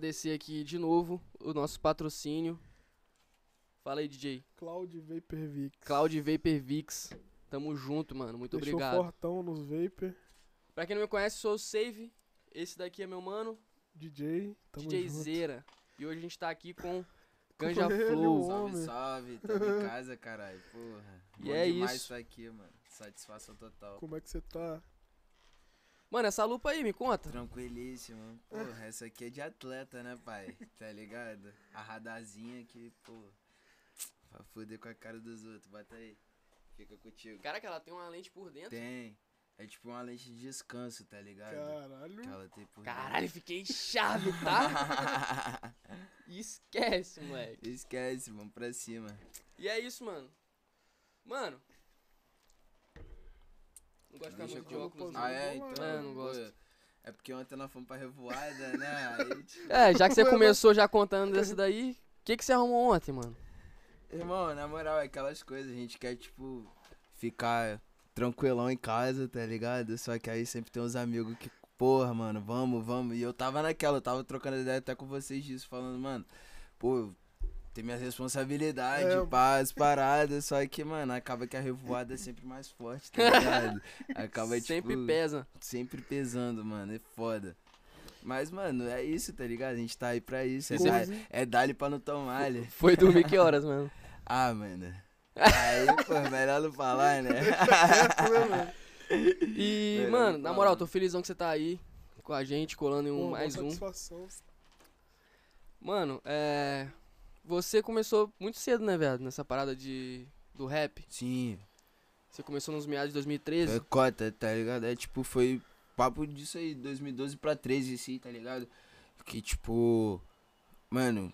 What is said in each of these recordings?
Agradecer aqui de novo o nosso patrocínio. Fala aí, DJ. Cloud Vapor Vix. Cloud Vapor Vix. Tamo junto, mano. Muito Deixou obrigado. fortão nos Vapor. Pra quem não me conhece, sou o Save. Esse daqui é meu mano, DJ, tamo DJ junto. Zera. E hoje a gente tá aqui com Ganja ele, Flow. Salve, salve, tamo em casa, caralho. Porra. E Bom é demais isso. isso aqui, mano. Satisfação total. Como é que você tá? Mano, essa lupa aí, me conta. Tranquilíssimo. Porra, essa aqui é de atleta, né, pai? Tá ligado? A radarzinha aqui, pô. Pra foder com a cara dos outros. Bota aí. Fica contigo. Caraca, ela tem uma lente por dentro. Tem. É tipo uma lente de descanso, tá ligado? Caralho. Que ela tem por Caralho, fiquei chave, tá? Esquece, moleque. Esquece, vamos pra cima. E é isso, mano. Mano. Não gosto de ficar Deixa muito de óculos. Ah, é? Então. É, não gosto. É porque ontem nós fomos pra revoada, né? Aí, tipo, É, já que você começou já contando dessa daí, o que, que você arrumou ontem, mano? Irmão, na moral, é aquelas coisas, a gente quer, tipo, ficar tranquilão em casa, tá ligado? Só que aí sempre tem uns amigos que, porra, mano, vamos, vamos. E eu tava naquela, eu tava trocando ideia até com vocês disso, falando, mano, pô, tem minhas responsabilidades, É. pá, as paradas, só que, mano, acaba que a revoada é sempre mais forte, tá ligado? Acaba, Sempre tipo, pesa. sempre pesando, mano, é foda. Mas, mano, é isso, tá ligado? A gente tá aí pra isso. É, dar- é dali pra não tomar, ali. Foi dormir que horas, mano? Ah, mano. Aí, pô, melhor não falar, né? E, Melhor mano, na moral, tô felizão que você tá aí com a gente, colando em um, Pô, mais um. satisfação. Mano, é. Você começou muito cedo, né, velho? Nessa parada de. do rap. Sim, Você começou nos meados de 2013. foi cota, tá ligado? É tipo, foi papo disso aí, 2012 pra 13, assim, tá ligado? Que tipo, mano,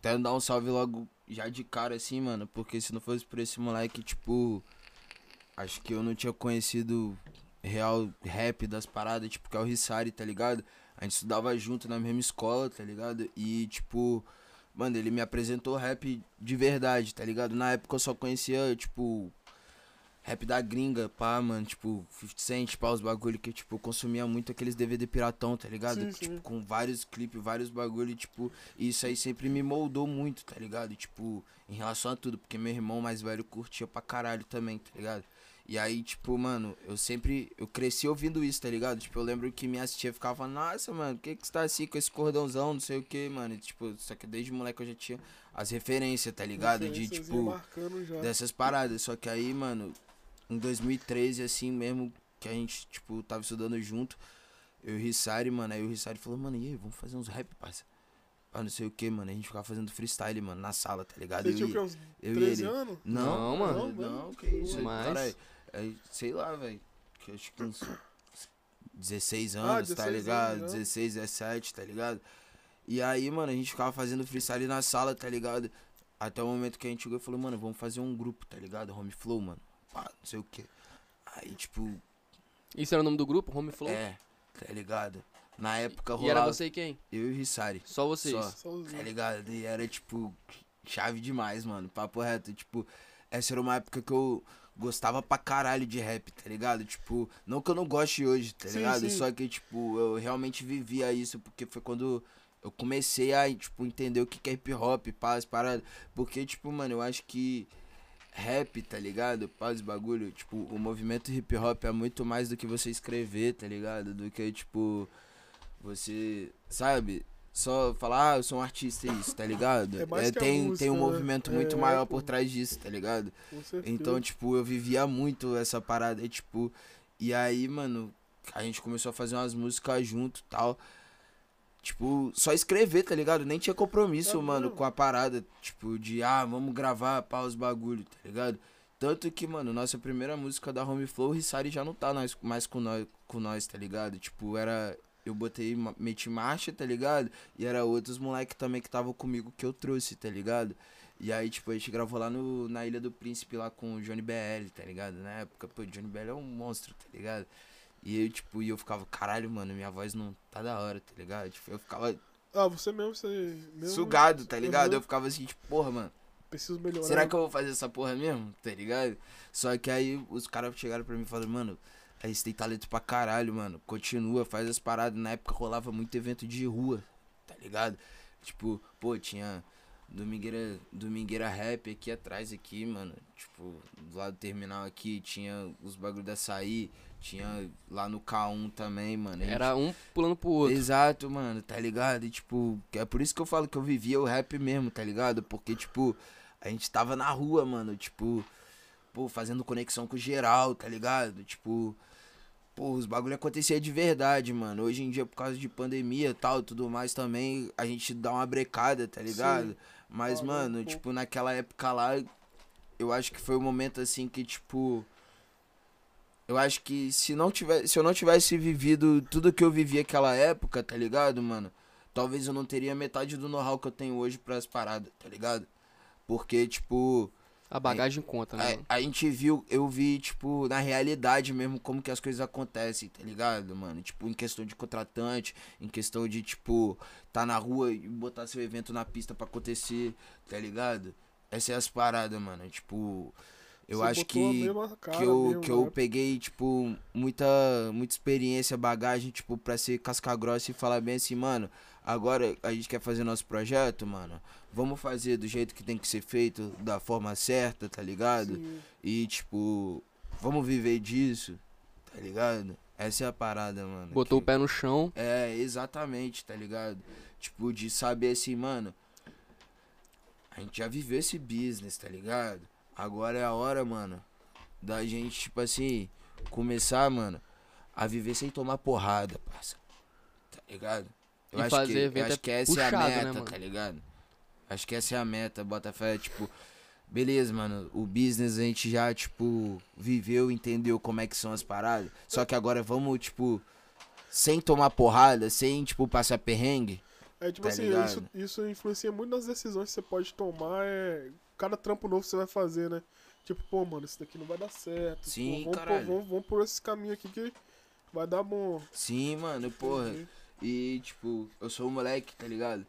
quero dar um salve logo já de cara, assim, mano, porque se não fosse por esse moleque, tipo, acho que eu não tinha conhecido real rap das paradas, tipo, que é o Rissari, tá ligado? A gente estudava junto na mesma escola, tá ligado? E, tipo, mano, ele me apresentou rap de verdade, tá ligado? Na época eu só conhecia, tipo, rap da gringa, pá, mano, tipo, 50 Cent, pá, os bagulho que, tipo, eu consumia muito aqueles DVD piratão, tá ligado? Sim, tipo, sim. com vários clipes, vários bagulho, tipo, e isso aí sempre me moldou muito, tá ligado? Tipo, em relação a tudo, porque meu irmão mais velho curtia pra caralho também, tá ligado? E aí, tipo, mano, eu sempre, eu cresci ouvindo isso, tá ligado? Tipo, eu lembro que minha tia ficava nossa, mano, por que que você tá assim com esse cordãozão, não sei o que, mano? E, tipo, só que desde moleque eu já tinha as referências, tá ligado? De, Referências tipo, marcando já. dessas paradas. Só que aí, mano, em 2013, assim mesmo, que a gente, tipo, tava estudando junto, eu e o Rissari, mano, aí o Rissari falou, mano, e aí, vamos fazer uns rap, parça? Ah, não sei o que, mano, a gente ficava fazendo freestyle, mano, na sala, tá ligado? Você Eu tinha o e- que, uns eu e 13 ele. anos? Não, mano. Não, Não, que isso, Mas- caralho. É, sei lá, velho, que acho que uns 16 Ah, anos, tá 16 ligado? anos, né? 16, 17, tá ligado? E aí, mano, a gente ficava fazendo freestyle na sala, tá ligado? Até o momento que a gente chegou e falou, mano, vamos fazer um grupo, tá ligado? Home Flow, mano. Pá, não sei o que. Aí, tipo, Isso era o nome do grupo? Home Flow? é, tá ligado? Na época E era rolava você e quem? eu e o Rissari. Só vocês. Só. Só os Tá ligado? E era, tipo, chave demais, mano. Papo reto. Tipo, essa era uma época que eu gostava pra caralho de rap, tá ligado? Tipo, não que eu não goste hoje, tá Sim, ligado? sim. Só que, tipo, eu realmente vivia isso porque foi quando eu comecei a, tipo, entender o que é hip hop, pá, as paradas. Porque, tipo, mano, eu acho que rap, tá ligado? Os bagulho. Tipo, o movimento hip hop é muito mais do que você escrever, tá ligado? Do que, tipo, você, sabe? Só falar, ah, eu sou um artista e isso, tá ligado? É mais a tem, música, tem um né? movimento muito É, maior por trás disso, tá ligado? Com certeza. Então, tipo, eu vivia muito essa parada, e, tipo, e aí, mano, a gente começou a fazer umas músicas junto tal. Tipo, só escrever, tá ligado? Nem tinha compromisso, É mano, com a parada. Tipo, de, ah, vamos gravar, pá, os bagulho, tá ligado? Tanto que, mano, nossa primeira música da Home Flow, o Rissari já não tá nós, mais com nós, com nós, tá ligado? Tipo, era. Eu botei, meti marcha, tá ligado? E era outros moleque também que estavam comigo que eu trouxe, tá ligado? E aí, tipo, a gente gravou lá no, na Ilha do Príncipe, lá com o Johnny BL, tá ligado? Na época, pô, o Johnny BL é um monstro, tá ligado? E eu, tipo, e eu ficava, caralho, mano, minha voz não tá da hora, tá ligado? Tipo, eu ficava Ah, você mesmo, você mesmo... sugado, tá ligado? Uhum. Eu ficava assim, tipo, porra, mano. Preciso melhorar. Será que eu vou fazer essa porra mesmo? Tá ligado? Só que aí os caras chegaram pra mim e falaram, mano, aí você tem talento pra caralho, mano. Continua, faz as paradas. Na época rolava muito evento de rua, tá ligado? Tipo, pô, tinha Domingueira, Domingueira Rap aqui atrás, aqui, mano. Tipo, do lado do terminal aqui, tinha os bagulho da açaí, tinha lá no K1 também, mano. Gente- Era um pulando pro outro. Exato, mano, tá ligado? E, tipo, é por isso que eu falo que eu vivia o rap mesmo, tá ligado? Porque, tipo, a gente tava na rua, mano, tipo, pô, fazendo conexão com geral, tá ligado? Tipo, pô, os bagulho acontecia de verdade, mano. Hoje em dia, por causa de pandemia e tal, tudo mais também, a gente dá uma brecada, tá ligado? Sim. Mas, um mano, tipo, naquela época lá, eu acho que foi o momento assim que, tipo. Eu acho que se não tivesse, se eu não tivesse vivido tudo que eu vivi aquela época, tá ligado, mano? Talvez eu não teria metade do know-how que eu tenho hoje pras paradas, tá ligado? Porque, tipo, A bagagem conta, né? mano? a, a gente viu, eu vi, tipo, na realidade mesmo como que as coisas acontecem, tá ligado, mano? Tipo, em questão de contratante, em questão de, tipo, tá na rua e botar seu evento na pista pra acontecer, tá ligado? Essas é as paradas, mano. Tipo, eu Você acho que que eu, mesmo, que eu né? peguei, tipo, muita, muita experiência, bagagem, tipo, pra ser casca grossa e falar bem assim, mano, agora a gente quer fazer nosso projeto, mano, vamos fazer do jeito que tem que ser feito, da forma certa, tá ligado? Sim. E, tipo, vamos viver disso, tá ligado? Essa é a parada, mano. Botou o que- pé no chão. É, exatamente, tá ligado? Tipo, de saber assim, mano, a gente já viveu esse business, tá ligado? Agora é a hora, mano, da gente, tipo assim, começar, mano, a viver sem tomar porrada, parça. Tá ligado? Eu E acho fazer que, eu evento acho é que essa é puxado, a né, meta, mano? tá ligado? Acho que essa é a meta, Botafé, tipo, beleza, mano, o business a gente já, tipo, viveu, entendeu como é que são as paradas. Só que agora vamos, tipo, sem tomar porrada, sem, tipo, passar perrengue. É tipo Tá assim, ligado? isso, isso influencia muito nas decisões que você pode tomar. É, cada trampo novo que você vai fazer, né? Tipo, pô, mano, isso daqui não vai dar certo. pô, Sim, vamos, caralho. Por, vamos, vamos por esse caminho aqui que vai dar bom. Sim, mano, porra. Entendi. E, tipo, eu sou um moleque, tá ligado?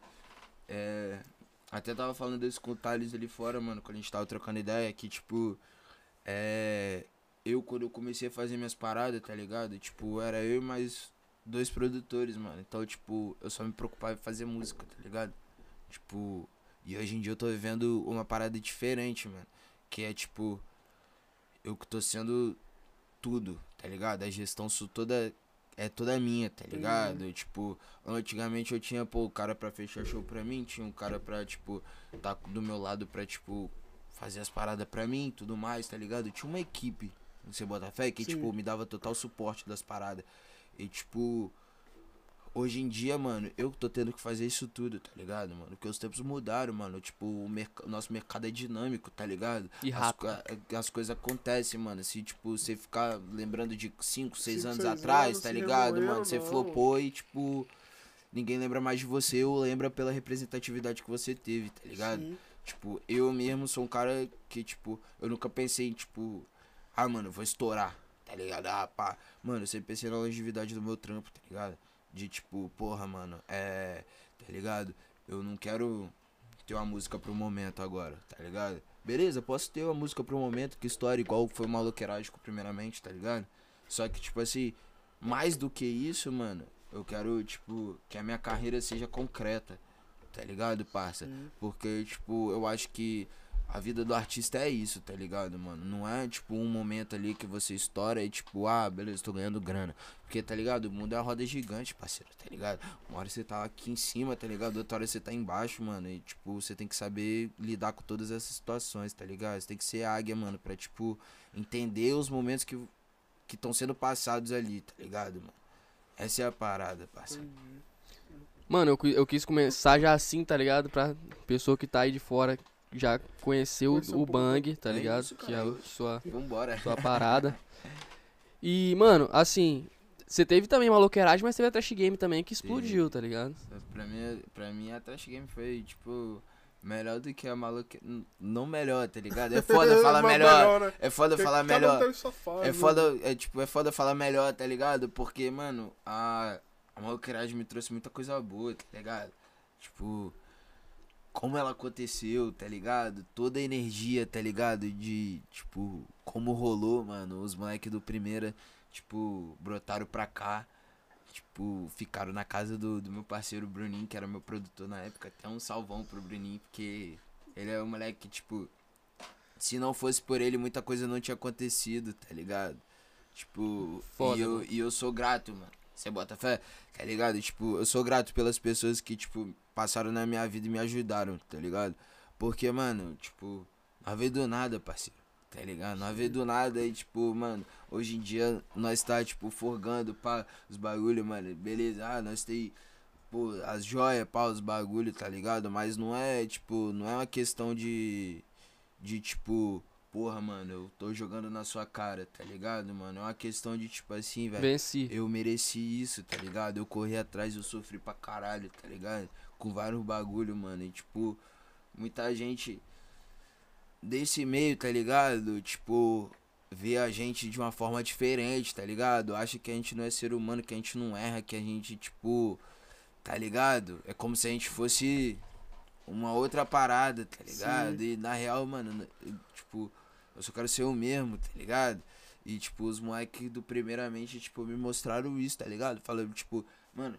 É. Até tava falando isso com o Thales ali fora, mano, quando a gente tava trocando ideia, que, tipo, é. Eu, quando eu comecei a fazer minhas paradas, tá ligado? Tipo, era eu e mais dois produtores, mano. Então, tipo, eu só me preocupava em fazer música, tá ligado? Tipo, e hoje em dia eu tô vivendo uma parada diferente, mano. Que é, tipo, eu que tô sendo tudo, tá ligado? A gestão toda é toda minha, tá ligado? Tipo, antigamente eu tinha, pô, o cara pra fechar show pra mim, tinha um cara pra, tipo, tá do meu lado pra, tipo, fazer as paradas pra mim e tudo mais, tá ligado? Tinha uma equipe, você bota fé, que, Sim. tipo, me dava total suporte das paradas. E, tipo, hoje em dia, mano, eu que tô tendo que fazer isso tudo, tá ligado, mano? Porque os tempos mudaram, mano. Tipo, o merc- nosso mercado é dinâmico, tá ligado? E As, rápido. co- as coisas acontecem, mano. Se, tipo, você ficar lembrando de 5, 6 Cinco, anos seis atrás, anos, tá ligado, mano? Você flopou e, tipo, ninguém lembra mais de você ou lembra pela representatividade que você teve, tá ligado? Sim. Tipo, eu mesmo sou um cara que, tipo, eu nunca pensei em, tipo, ah, mano, eu vou estourar, tá ligado? Ah, pá. Mano, eu sempre pensei na longevidade do meu trampo, tá ligado? De, tipo, porra, mano, é. Tá ligado? Eu não quero ter uma música pro momento agora, tá ligado? Beleza, posso ter uma música pro momento, que história, igual foi o Maloquerágico, primeiramente, tá ligado? Só que, tipo assim, mais do que isso, mano, eu quero, tipo, que a minha carreira seja concreta, tá ligado, parça? Porque, tipo, eu acho que a vida do artista é isso, tá ligado, mano? Não é, tipo, um momento ali que você estoura e, tipo, ah, beleza, tô ganhando grana. Porque, tá ligado? O mundo é uma roda gigante, parceiro, tá ligado? Uma hora você tá aqui em cima, tá ligado? Outra hora você tá embaixo, mano. E, tipo, você tem que saber lidar com todas essas situações, tá ligado? Você tem que ser águia, mano, pra, tipo, entender os momentos que estão sendo passados ali, tá ligado, mano? Essa é a parada, parceiro. Mano, eu, eu quis começar já assim, tá ligado? Pra pessoa que tá aí de fora já conhecer o, um. Bang, tá É ligado? isso, que é a sua, Vambora. sua parada. E, mano, assim, você teve também maloqueiragem, mas teve a Trash Game também que explodiu, tá ligado? Pra mim, pra mim a Trash Game foi, tipo, melhor do que a. N- Não melhor, tá ligado? É foda falar Mas melhor. né? É foda Porque falar um melhor. É né? foda, é tipo, é foda falar melhor, tá ligado? Porque, mano, a, a maluqueiragem me trouxe muita coisa boa, tá ligado? Tipo, como ela aconteceu, tá ligado? Toda a energia, tá ligado? De, tipo, como rolou, mano. Os moleques do primeira, tipo, brotaram pra cá, tipo, ficaram na casa do, do meu parceiro Bruninho, que era meu produtor na época. Até um salvão pro Bruninho, porque ele é um moleque que, tipo, se não fosse por ele, muita coisa não tinha acontecido, tá ligado? Tipo, Foda, e, eu, mano. e eu sou grato, mano. Você bota fé, tá ligado? Tipo, eu sou grato pelas pessoas que, tipo, passaram na minha vida e me ajudaram, tá ligado? Porque, mano, tipo, não veio do nada, parceiro. Tá ligado? Não veio do nada e, tipo, mano, hoje em dia nós tá, tipo, forgando, pá, os bagulho, mano. Beleza, ah, nós tem, pô, as joias, pá, os bagulho, tá ligado? Mas não é, tipo, não é uma questão de, de, tipo, porra, mano, eu tô jogando na sua cara, tá ligado, mano? É uma questão de, tipo, assim, velho. Venci. Eu mereci isso, tá ligado? Eu corri atrás, eu sofri pra caralho, tá ligado? Com vários bagulho, mano. E, tipo, muita gente desse meio, tá ligado? Tipo, vê a gente de uma forma diferente, tá ligado? Acha que a gente não é ser humano, que a gente não erra, que a gente, tipo, tá ligado? É como se a gente fosse uma outra parada, tá ligado? E na real, mano, tipo, eu só quero ser eu mesmo, tá ligado? E, tipo, os moleques do primeiramente, tipo, me mostraram isso, tá ligado? Falando, tipo, mano,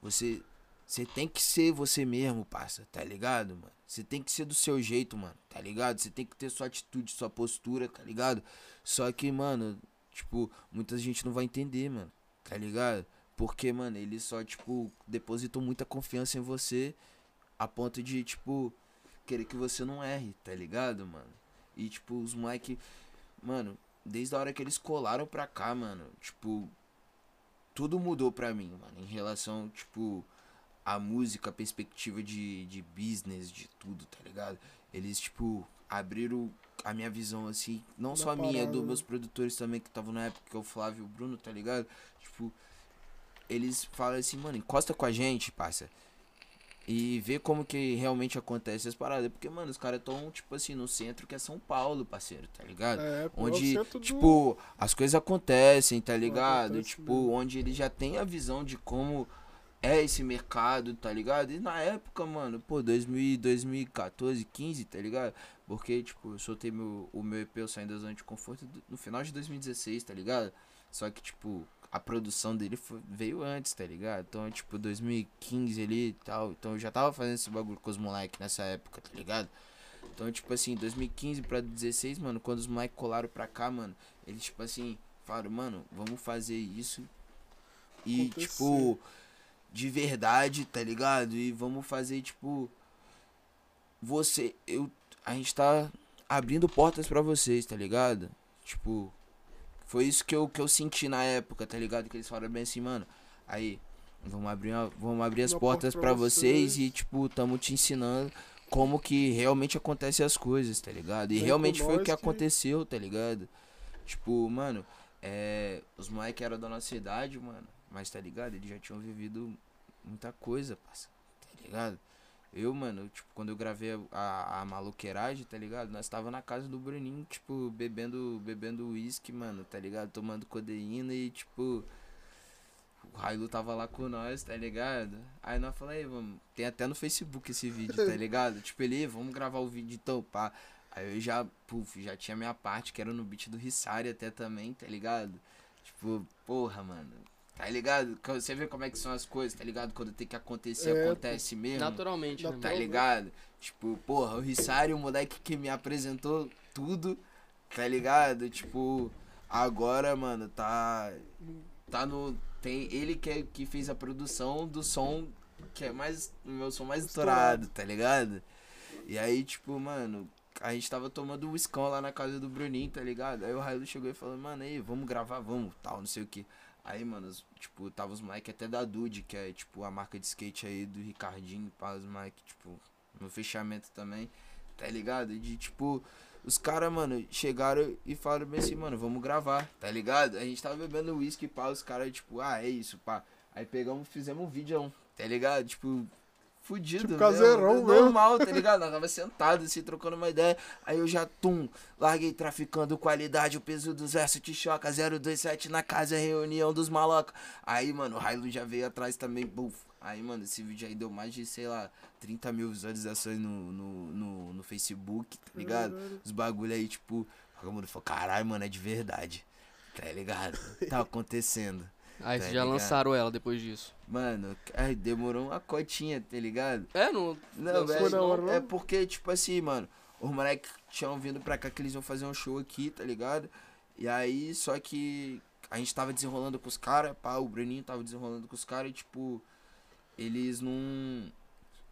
você. Você tem que ser você mesmo, parça, tá ligado, mano? Você tem que ser do seu jeito, mano, tá ligado? Você tem que ter sua atitude, sua postura, tá ligado? Só que, mano, tipo, muita gente não vai entender, mano, tá ligado? Porque, mano, eles só, tipo, depositam muita confiança em você a ponto de, tipo, querer que você não erre, tá ligado, mano? E, tipo, os moleque, mano, desde a hora que eles colaram pra cá, mano, tipo, tudo mudou pra mim, mano, em relação, tipo, a música, a perspectiva de, de business, de tudo, tá ligado? Eles, tipo, abriram a minha visão, assim, não Da só a minha, dos né? meus produtores também, que estavam na época, que é o Flávio e o Bruno, tá ligado? Tipo, eles falam assim, mano, encosta com a gente, parça. E vê como que realmente acontece as paradas. Porque, mano, os caras tão, tipo assim, no centro que é São Paulo, parceiro, tá ligado? É, pô, é o Onde, centro do- tipo, as coisas acontecem, tá ligado? acontece tipo, mesmo. onde ele já tem a visão de como é esse mercado, tá ligado? E na época, mano, pô, 2000, 2014, 15, tá ligado? Porque, tipo, eu soltei meu, o meu EP, eu saindo da zona de conforto, no final de 2016, tá ligado? Só que, tipo, a produção dele foi- veio antes, tá ligado? Então, tipo, 2015 ali e tal. Então eu já tava fazendo esse bagulho com os moleques nessa época, tá ligado? Então, tipo assim, 2015 pra 16, mano, quando os moleques colaram pra cá, mano, eles, tipo assim, falaram, mano, vamos fazer isso. E, Acontecer. tipo, de verdade, tá ligado? E vamos fazer, tipo. Você. Eu. A gente tá abrindo portas pra vocês, tá ligado? Tipo. Foi isso que eu, que eu senti na época, tá ligado? Que eles falaram bem assim, mano. Aí, vamos abrir, uma- vamos abrir as Uma portas pra vocês vocês. e, tipo, tamo te ensinando como que realmente acontecem as coisas, tá ligado? E Vem realmente foi o que que- aconteceu, tá ligado? Tipo, mano, é, os moleques eram da nossa idade, mano, mas tá ligado? Eles já tinham vivido muita coisa, parça, tá ligado? Eu, mano, tipo, quando eu gravei a, a maluqueiragem, tá ligado? Nós tava na casa do Bruninho, tipo, bebendo bebendo uísque, mano, tá ligado? Tomando codeína e, tipo, o Railu tava lá com nós, tá ligado? Aí nós falamos, aí, vamos. Tem até no Facebook esse vídeo, tá ligado? tipo, ele, vamos gravar o vídeo então, pá. Aí eu já, puf, já tinha minha parte, que era no beat do Rissari até também, tá ligado? Tipo, porra, mano. Tá ligado? Você vê como é que são as coisas, tá ligado? Quando tem que acontecer, É, acontece mesmo. Naturalmente, né? Natural. Tá ligado? Tipo, porra, o Rissari, o moleque que me apresentou tudo, tá ligado? Tipo, agora, mano, tá. Tá no. Tem ele que, é, que fez a produção do som que é mais. O meu som mais estourado, tá ligado? E aí, tipo, mano, a gente tava tomando um escão lá na casa do Bruninho, tá ligado? Aí o Railu chegou e falou, mano, aí, vamos gravar, vamos, tal, não sei o que. Aí, mano, tipo, tava os Mike até da Dude, que é, tipo, a marca de skate aí do Ricardinho, pá, os Mike, tipo, no fechamento também, tá ligado? De, tipo, os caras, mano, chegaram e falaram bem assim, mano, vamos gravar, tá ligado? A gente tava bebendo uísque, pá, os caras, tipo, ah, é isso, pá. Aí pegamos, fizemos um vídeo, tá ligado? Tipo, fudido, Tipo, mesmo, caseirão mesmo. normal, tá ligado? Nós tava sentado, assim, trocando uma ideia. Aí eu já, tum, larguei traficando qualidade, o peso dos versos te choca, 027 na casa, reunião dos malocos. Aí, mano, o Railu já veio atrás também, buf. Aí, mano, esse vídeo aí deu mais de, sei lá, 30 mil visualizações no, no, no, no Facebook, tá ligado? Caralho. Os bagulho aí, tipo, todo mundo falou, caralho, mano, é de verdade. Tá ligado? Tá acontecendo. Aí Tá vocês já ligado? lançaram ela depois disso. Mano, ai, demorou uma cotinha, tá ligado? É, não. Não, Não velho, foi na hora, é não? porque, tipo assim, mano, os moleques tinham vindo pra cá que eles iam fazer um show aqui, tá ligado? E aí, só que a gente tava desenrolando com os caras, pá, o Bruninho tava desenrolando com os caras e, tipo, eles não.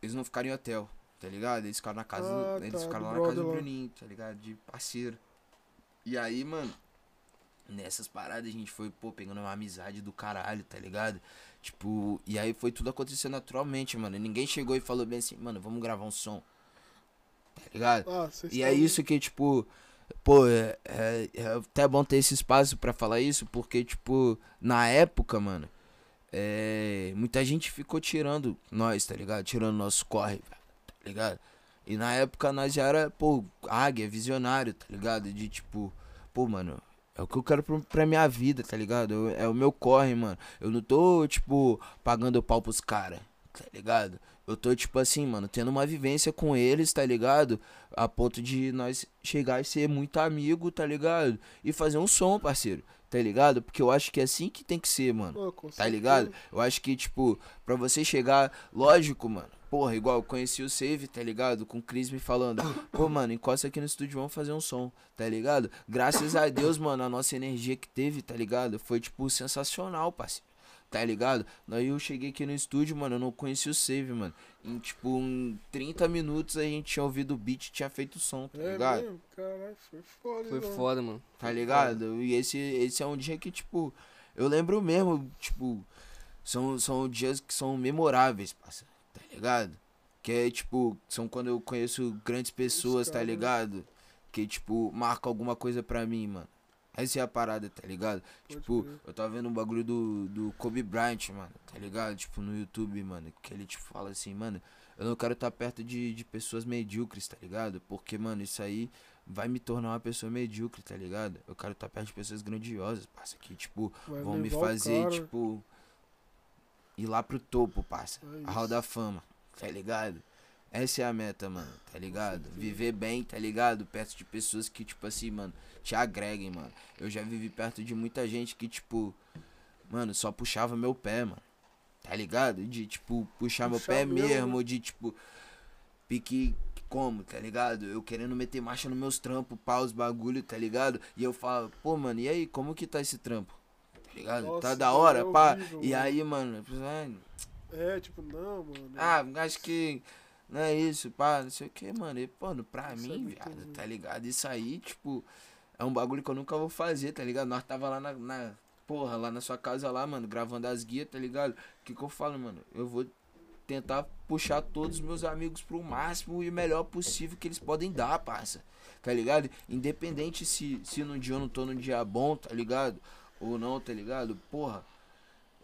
Eles não ficaram em hotel, tá ligado? Eles ficaram na casa. Ah, eles tá, ficaram lá na casa do. Bruninho, tá ligado? De parceiro. E aí, mano, nessas paradas a gente foi, pô, pegando uma amizade do caralho, tá ligado? Tipo, e aí foi tudo acontecendo naturalmente, mano. Ninguém chegou e falou bem assim, mano, vamos gravar um som. Tá ligado? Ah, E é isso que, tipo, pô, é, é, é até bom ter esse espaço pra falar isso, porque, tipo, na época, mano, é, muita gente ficou tirando nós, tá ligado? Tirando nosso corre, tá ligado? E na época nós já era, pô, águia, visionário, tá ligado? De tipo, pô, mano, é o que eu quero pra, pra minha vida, tá ligado? Eu- é o meu corre, mano. Eu não tô, tipo, pagando pau pros caras, tá ligado? Eu tô, tipo assim, mano, tendo uma vivência com eles, tá ligado? A ponto de nós chegar e ser muito amigo, tá ligado? E fazer um som, parceiro, tá ligado? Porque eu acho que é assim que tem que ser, mano. Pô, Tá ligado? Eu acho que, tipo, pra você chegar, lógico, mano. Porra, igual eu conheci o Save, tá ligado? Com o Chris me falando, pô, mano, encosta aqui no estúdio, vamos fazer um som, tá ligado? Graças a Deus, mano, a nossa energia que teve, tá ligado? Foi, tipo, sensacional, parceiro. Tá ligado? Daí eu cheguei aqui no estúdio, mano, eu não conheci o Save, mano. Em, tipo, em 30 minutos a gente tinha ouvido o beat e tinha feito o som, tá É ligado? mesmo? Caralho, foi foda. Foi então. foda, mano. Tá ligado? E esse, esse é um dia que, tipo, eu lembro mesmo, tipo, são, são dias que são memoráveis, parceiro, ligado? Que é, tipo, são quando eu conheço grandes pessoas, tá ligado? Que, tipo, marcam alguma coisa pra mim, mano. Essa é a parada, tá ligado? Pode tipo, crer. eu tava vendo um bagulho do, do Kobe Bryant, mano, tá ligado? Tipo, no YouTube, mano, que ele, tipo, fala assim, mano, eu não quero estar perto de, de pessoas medíocres, tá ligado? Porque, mano, isso aí vai me tornar uma pessoa medíocre, tá ligado? Eu quero estar perto de pessoas grandiosas, parça, que, tipo, Vai vão me fazer, tipo, ir lá pro topo, parça. É A Hall isso. da Fama, tá ligado? Essa é a meta, mano, tá ligado? Viver bem, tá ligado? Perto de pessoas que, tipo assim, mano, te agreguem, mano. Eu já vivi perto de muita gente que, tipo, mano, só puxava meu pé, mano. Tá ligado? De, tipo, puxar meu Puxar pé mesmo, mesmo, né? de, tipo, pique como, tá ligado? Eu querendo meter marcha nos meus trampos, pau, os bagulho, tá ligado? E eu falo, pô, mano, e aí, como que tá esse trampo? Tá ligado? tá Nossa, da isso hora, é pá. horrível, E mano. aí, mano, eu falei, "Ai, É, tipo, não, mano. ah, acho que não é isso, pá, não sei o que, mano. E, mano, pra Isso é mim, muito viado, ruim. tá ligado? Isso aí, tipo, é um bagulho que eu nunca vou fazer, tá ligado? Nós tava lá na, na- porra, lá na sua casa lá, mano, gravando as guias, tá ligado? O que que eu falo, mano? Eu vou tentar puxar todos os meus amigos pro máximo e melhor possível que eles podem dar, parça. Tá ligado? Independente se, se no dia eu não tô num dia bom, tá ligado? Ou não, tá ligado? Porra,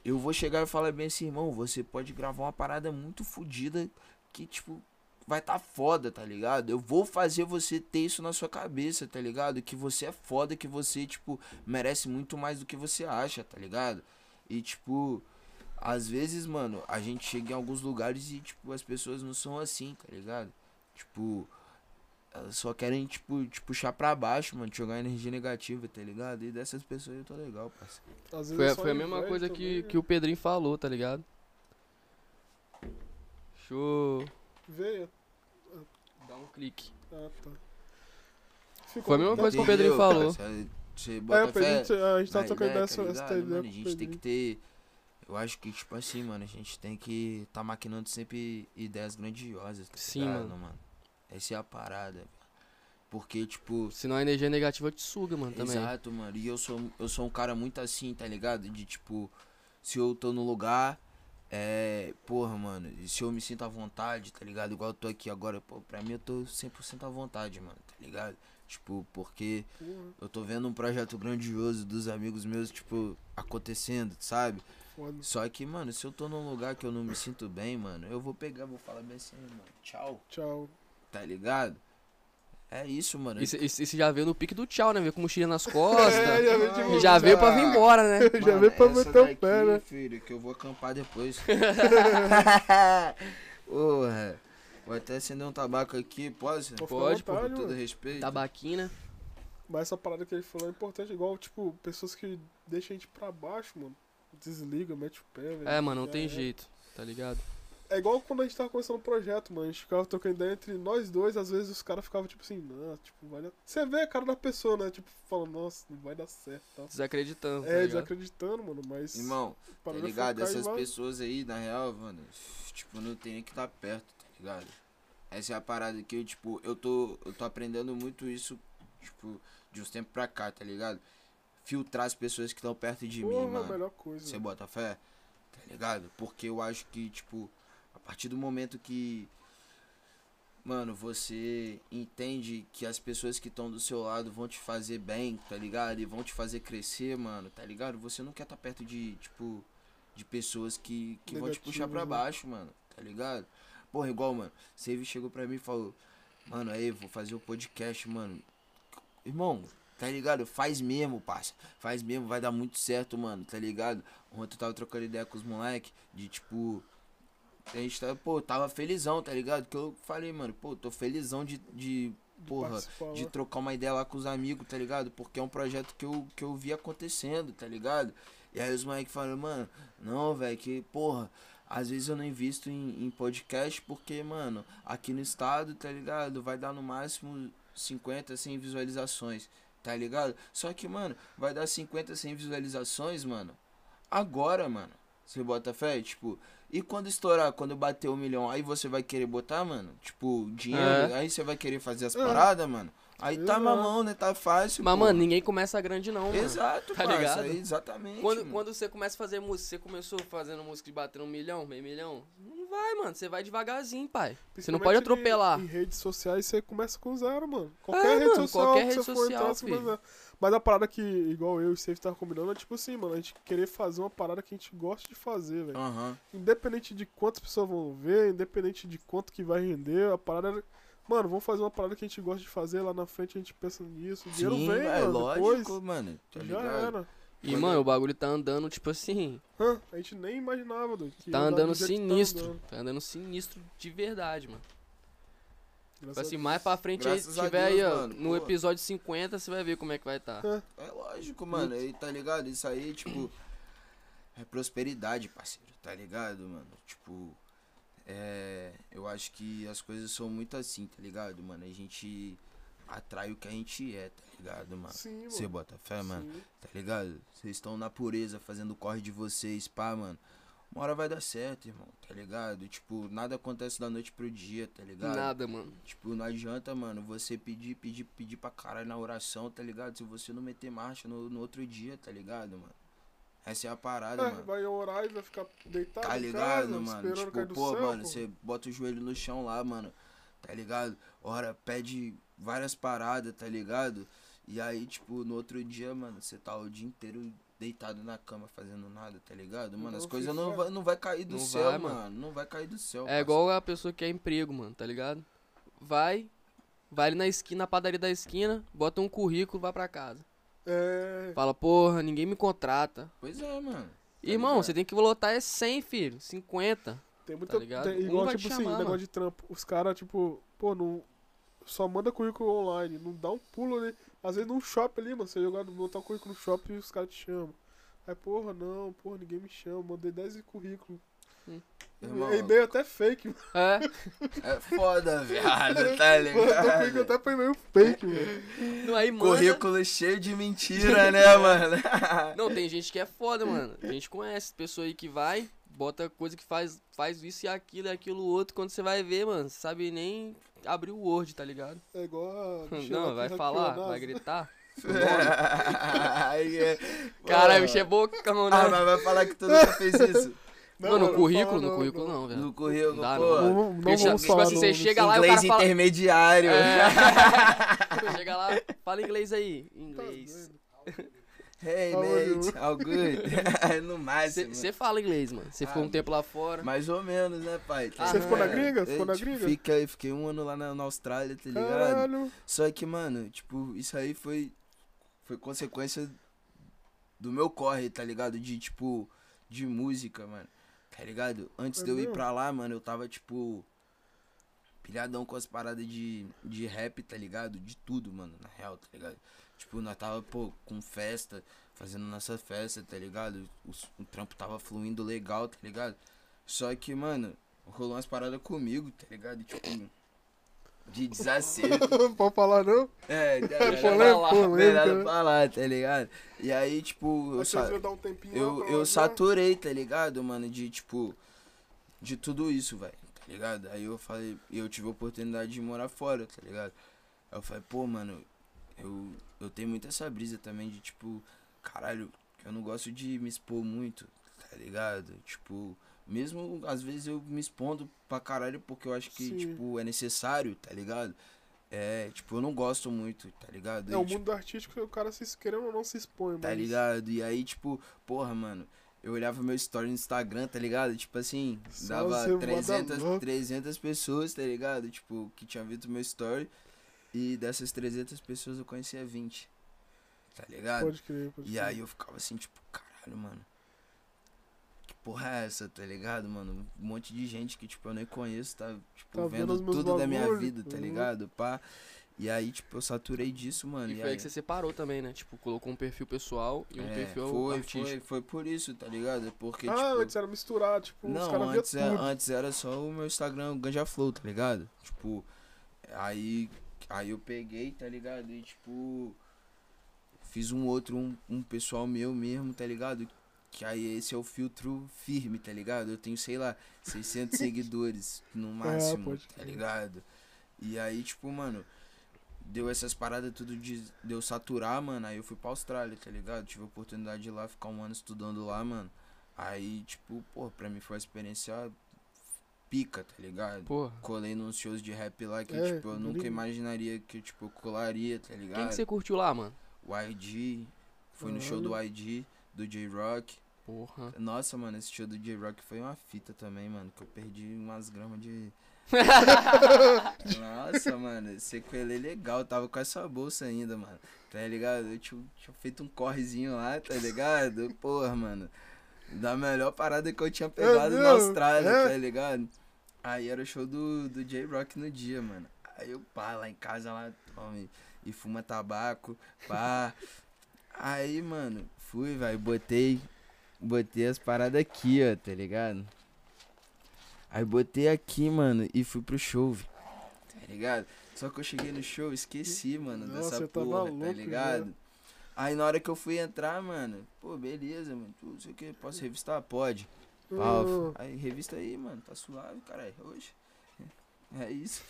eu vou chegar e falar bem assim, irmão, você pode gravar uma parada muito fodida que, tipo, vai tá foda, tá ligado? Eu vou fazer você ter isso na sua cabeça, tá ligado? Que você é foda, que você, tipo, merece muito mais do que você acha, tá ligado? E, tipo, às vezes, mano, a gente chega em alguns lugares e, tipo, as pessoas não são assim, tá ligado? Tipo, elas só querem, tipo, te puxar pra baixo, mano, te jogar energia negativa, tá ligado? E dessas pessoas eu tô legal, parceiro. Às vezes Foi, é foi a mesma coisa que, também, que o Pedrinho falou, tá ligado? Deixa eu Veio. dar um clique. Ah, tá. Ficou Foi a mesma coisa que o. Pedrinho falou. Você É, bota o Pedrinho, fé a gente tá na trocando ideia, essa, tá essa ideia mano? A gente tem que ter. Eu acho que, tipo assim, mano, a gente tem que tá maquinando sempre ideias grandiosas, tá Sim, ligado, mano. mano? Essa é a parada. velho. Porque, tipo. Senão a energia negativa te suga, mano, também. Exato, mano. E eu sou, eu sou um cara muito assim, tá ligado? De tipo, se eu tô no lugar, é. Porra, mano. e Se eu me sinto à vontade, tá ligado? Igual eu tô aqui agora, pô, pra mim eu tô 100% à vontade, mano, tá ligado? Tipo, porque Porra, eu tô vendo um projeto grandioso dos amigos meus, tipo, acontecendo, sabe? foda. Só que, mano, se eu tô num lugar que eu não me sinto bem, mano, eu vou pegar, vou falar bem assim, mano, tchau, Tchau. Tá ligado? É isso, mano. E você já veio no pique do tchau, né? Veio com mochila nas costas. É, já veio de e boa. já veio pra vir embora, né? Já Mano, veio pra meter o pé, né? filho, que eu vou acampar depois. Porra. Vou até acender um tabaco aqui? Pode, Pode, à Com todo mano. respeito. Tabaquina. Mas essa parada que ele falou é importante, igual, tipo, pessoas que deixam a gente pra baixo, mano. desliga, mete o pé, velho. É, mano, não Já tem é. jeito, tá ligado? É igual quando a gente tava começando o projeto, mano. A gente ficava trocando ideia entre nós dois, às vezes os caras ficavam tipo assim, não, tipo, vai dar. Você vê a cara da pessoa, né? Tipo, falando, nossa, não vai dar certo tal. Desacreditando, tá É, ligado? desacreditando, mano, mas. Irmão, tá é ligado? Essas pessoas aí, na real, mano, tipo, não tem nem que estar perto, tá ligado? Essa é a parada que eu, tipo, eu tô, eu tô aprendendo muito isso, tipo, de uns tempos pra cá, tá ligado? Filtrar as pessoas que estão perto de Porra, mim, a mano. melhor coisa. Você bota fé? Tá ligado? Porque eu acho que, tipo, a partir do momento que. Mano, você entende que as pessoas que estão do seu lado vão te fazer bem, tá ligado? E vão te fazer crescer, mano, tá ligado? Você não quer estar perto de, tipo, de pessoas que, que vão te puxar pra né? baixo, mano, tá ligado? Porra, igual, mano, Save chegou pra mim e falou, mano, aí, vou fazer o podcast, mano. Irmão, tá ligado? Faz mesmo, parça. Faz mesmo, vai dar muito certo, mano, tá ligado? Ontem eu tava trocando ideia com os moleques de tipo. A gente tava, pô, tava felizão, tá ligado? Que eu falei, mano, pô, tô felizão de, de porra, de lá. trocar uma ideia lá com os amigos, tá ligado? Porque é um projeto que eu, que eu vi acontecendo, tá ligado? E aí os moleques falaram, mano, não, velho, que, porra, às vezes eu não invisto em, em podcast porque, mano, aqui no estado, tá ligado? Vai dar no máximo 50, 100 visualizações, tá ligado? Só que, mano, vai dar 50, 100 visualizações, mano, agora, mano. Você bota fé? Tipo, e quando estourar, quando bater um milhão, aí você vai querer botar, mano? Tipo, dinheiro, É. aí você vai querer fazer as É. paradas, mano? Aí tá Exato. mamão, né? Tá fácil, Mas, pô. mano, ninguém começa grande não, mano. Exato, Tá parça, ligado? aí, exatamente. Quando, mano. quando você começa a fazer música, você começou fazendo música de bater um milhão, meio milhão? Não vai, mano. Você vai devagarzinho, pai. Você não pode Principalmente em- atropelar. Em, redes sociais você começa com zero, mano. Qualquer É, rede mano, social qualquer que rede social, entrar, você começa filho. zero. Mas a parada que, igual eu e o Safe tava combinando, é tipo assim, mano, a gente querer fazer uma parada que a gente gosta de fazer, velho. Aham. Independente de quantas pessoas vão ver, independente de quanto que vai render, a parada é... Mano, vamos fazer uma parada que a gente gosta de fazer, lá na frente a gente pensa nisso, o dinheiro Sim, vem, é mano, lógico, depois mano. Tá já ligado? era. E, Quando- mano, o bagulho tá andando, tipo assim, Hã, a gente nem imaginava, doido. que tá andando tá sinistro. andando. Tá andando sinistro de verdade, mano. Graças Tipo assim, mais pra frente aí, Graças se tiver Deus, aí, ó, mano, no pô. episódio 50, você vai ver como é que vai tá. É lógico, mano. Aí, tá ligado? Isso aí, tipo. É prosperidade, parceiro. Tá ligado, mano? Tipo. É. Eu acho que as coisas são muito assim, tá ligado, mano? A gente atrai o que a gente é, tá ligado, mano? Sim, mano. Você bota fé, mano? Sim. Tá ligado? Vocês estão na pureza, fazendo o corre de vocês, pá, mano. Uma hora vai dar certo, irmão, tá ligado? Tipo, nada acontece da noite pro dia, tá ligado? Nada, mano. Tipo, não adianta, mano, você pedir, pedir, pedir pra caralho na oração, tá ligado? Se você não meter marcha no, no outro dia, tá ligado, mano? Essa é a parada, É, mano. vai orar e vai ficar deitado Tá ligado, casa, mano? Tipo, do pô, céu, mano, você bota o joelho no chão lá, mano. Tá ligado? Ora, pede várias paradas, tá ligado? E aí, tipo, no outro dia, mano, você tá o dia inteiro deitado na cama fazendo nada, tá ligado? Mano, as Não, coisas fica- não vai, não vai cair do Não céu, vai, mano. mano. Não vai cair do céu. É parça. igual a pessoa que quer emprego, mano, tá ligado? Vai, vai ali na esquina, na padaria da esquina, bota um currículo, vai pra casa. É. Fala, porra, ninguém me contrata. Pois é, mano. Tá Irmão, ligado? você tem que lotar é 100, filho, 50. Tem muita. Tá ligado? tem- Um igual, vai tipo assim, negócio de trampo. Os caras, tipo, pô, não. Só manda currículo online. Não dá um pulo ali. Às vezes num shopping ali, mano. Você jogar, botar um currículo no shopping e os caras te chamam. Aí, porra, não, porra, ninguém me chama. Mandei 10 currículos. E-mail até fake, mano. É, É foda, viado, tá Mandou currículo ligado? até pra e-mail fake, mano. não, aí manda. Currículo cheio de mentira, né, mano? Não, tem gente que é foda, mano. A gente conhece pessoa aí que vai, bota coisa que faz, faz isso e aquilo e aquilo outro. Quando você vai ver, mano, você sabe nem abrir o Word, tá ligado? É igual a. Não, vai falar, vai gritar. É- Caralho, bicho é bocão, né? Ah, mas vai falar que tu nunca fez isso. Não, Mano, no não currículo, fala no currículo não, velho. No currículo, Não dá, pô. não. Não, não, não tipo falar. assim, não, você não chega lá e o Inglês cara fala- intermediário. É. Chega lá, fala inglês aí. Tá Inglês. doido. Hey, How mate, all good? no máximo. Você fala inglês, mano. Você ficou Ah, um tempo lá fora. Mais ou menos, né, pai? Tá Você ficou na gringa? Ficou Eu, na tipo, gringa? Fiquei, fiquei um ano lá na, na Austrália, tá ligado? Caralho. Só que, mano, tipo, isso aí foi, foi consequência do meu corre, tá ligado? De, tipo, de música, mano. Tá ligado? Antes É de eu ir pra lá, mano, eu tava, tipo, pilhadão com as paradas de, de rap, tá ligado? De tudo, mano, na real, tá ligado? Tipo, nós tava, pô, com festa, fazendo nossa festa, tá ligado? O, o trampo tava fluindo legal, tá ligado? Só que, mano, rolou umas paradas comigo, tá ligado? Tipo, de desacerto. Pode falar não? É, Melhor é, falar, melhor não né? falar, tá ligado? E aí, tipo, eu, sa um eu, eu lá, saturei, tá ligado, mano? De, tipo, de tudo isso, velho, tá ligado? Aí eu falei, eu tive a oportunidade de morar fora, tá ligado? Aí eu falei, pô, mano, eu, eu tenho muito essa brisa também de, tipo, caralho, eu não gosto de me expor muito, tá ligado? Tipo, mesmo às vezes eu me expondo pra caralho porque eu acho que, Sim. tipo, é necessário, tá ligado? É, tipo, eu não gosto muito, tá ligado? É, o tipo, mundo artístico, o cara se querendo ou não se expõe, Tá mas- ligado? E aí, tipo, porra, mano, eu olhava meu story no Instagram, tá ligado? Tipo assim, Só dava você manda 300, louco. 300 pessoas, tá ligado? Tipo, que tinham visto meu story. E dessas 300 pessoas eu conhecia 20. Tá ligado? Pode crer, pode E crer. aí eu ficava assim, tipo, caralho, mano. Porra é essa, tá ligado, mano? Um monte de gente que, tipo, eu nem conheço, tá, tipo, Tá vendo vendo, os tudo da minha vida, tá uhum. ligado? Pá. E aí, tipo, eu saturei disso, mano. E e foi aí aí... que você separou também, né? Tipo, colocou um perfil pessoal e um É, perfil foi, artístico. foi, foi por isso, tá ligado? Porque, ah, tipo... antes era misturar, tipo, os Não, caras viam antes, é- tudo. antes era só o meu Instagram, o Ganja Flow, tá ligado? Tipo, aí, aí eu peguei, tá ligado? E tipo, fiz um outro, um, um pessoal meu mesmo, tá ligado? Que aí esse é o filtro firme, tá ligado? Eu tenho, sei lá, 600 seguidores no máximo, pode tá ligado? E aí, tipo, mano, deu essas paradas tudo de, de eu saturar, mano. Aí eu fui pra Austrália, tá ligado? Tive a oportunidade de ir lá, ficar um ano estudando lá, mano. Aí, tipo, pô, pra mim foi uma experiência pica, tá ligado? Porra. Colei nos shows de rap lá que, É, tipo, eu nunca lindo. imaginaria que, tipo, eu colaria, tá ligado? Quem que você curtiu lá, mano? O ID, fui no show do ID, do J-Rock. Porra. Nossa, mano, esse show do J-Rock foi uma fita também, mano, que eu perdi umas gramas de... Nossa, mano, sequelei legal, tava com essa bolsa ainda, mano, tá ligado? Eu tinha, tinha feito um correzinho lá, tá ligado? Porra, mano, da melhor parada que eu tinha pegado na? Austrália, É? tá ligado? Aí era o show do, do J-Rock no dia, mano. Aí eu, pá, lá em casa, lá, tome, e fuma tabaco, pá. Aí, mano, fui, vai, botei, botei as paradas aqui, ó, tá ligado? Aí botei aqui, mano, e fui pro show, tá ligado? Só que eu cheguei no show, esqueci, mano, Nossa, dessa tava porra, louco tá ligado? Aí na hora que eu fui entrar, mano, pô, beleza, mano, tu, não sei o que, posso revistar? Pode. Pau, Ah, aí, revista aí, mano, tá suave, caralho, hoje. É isso.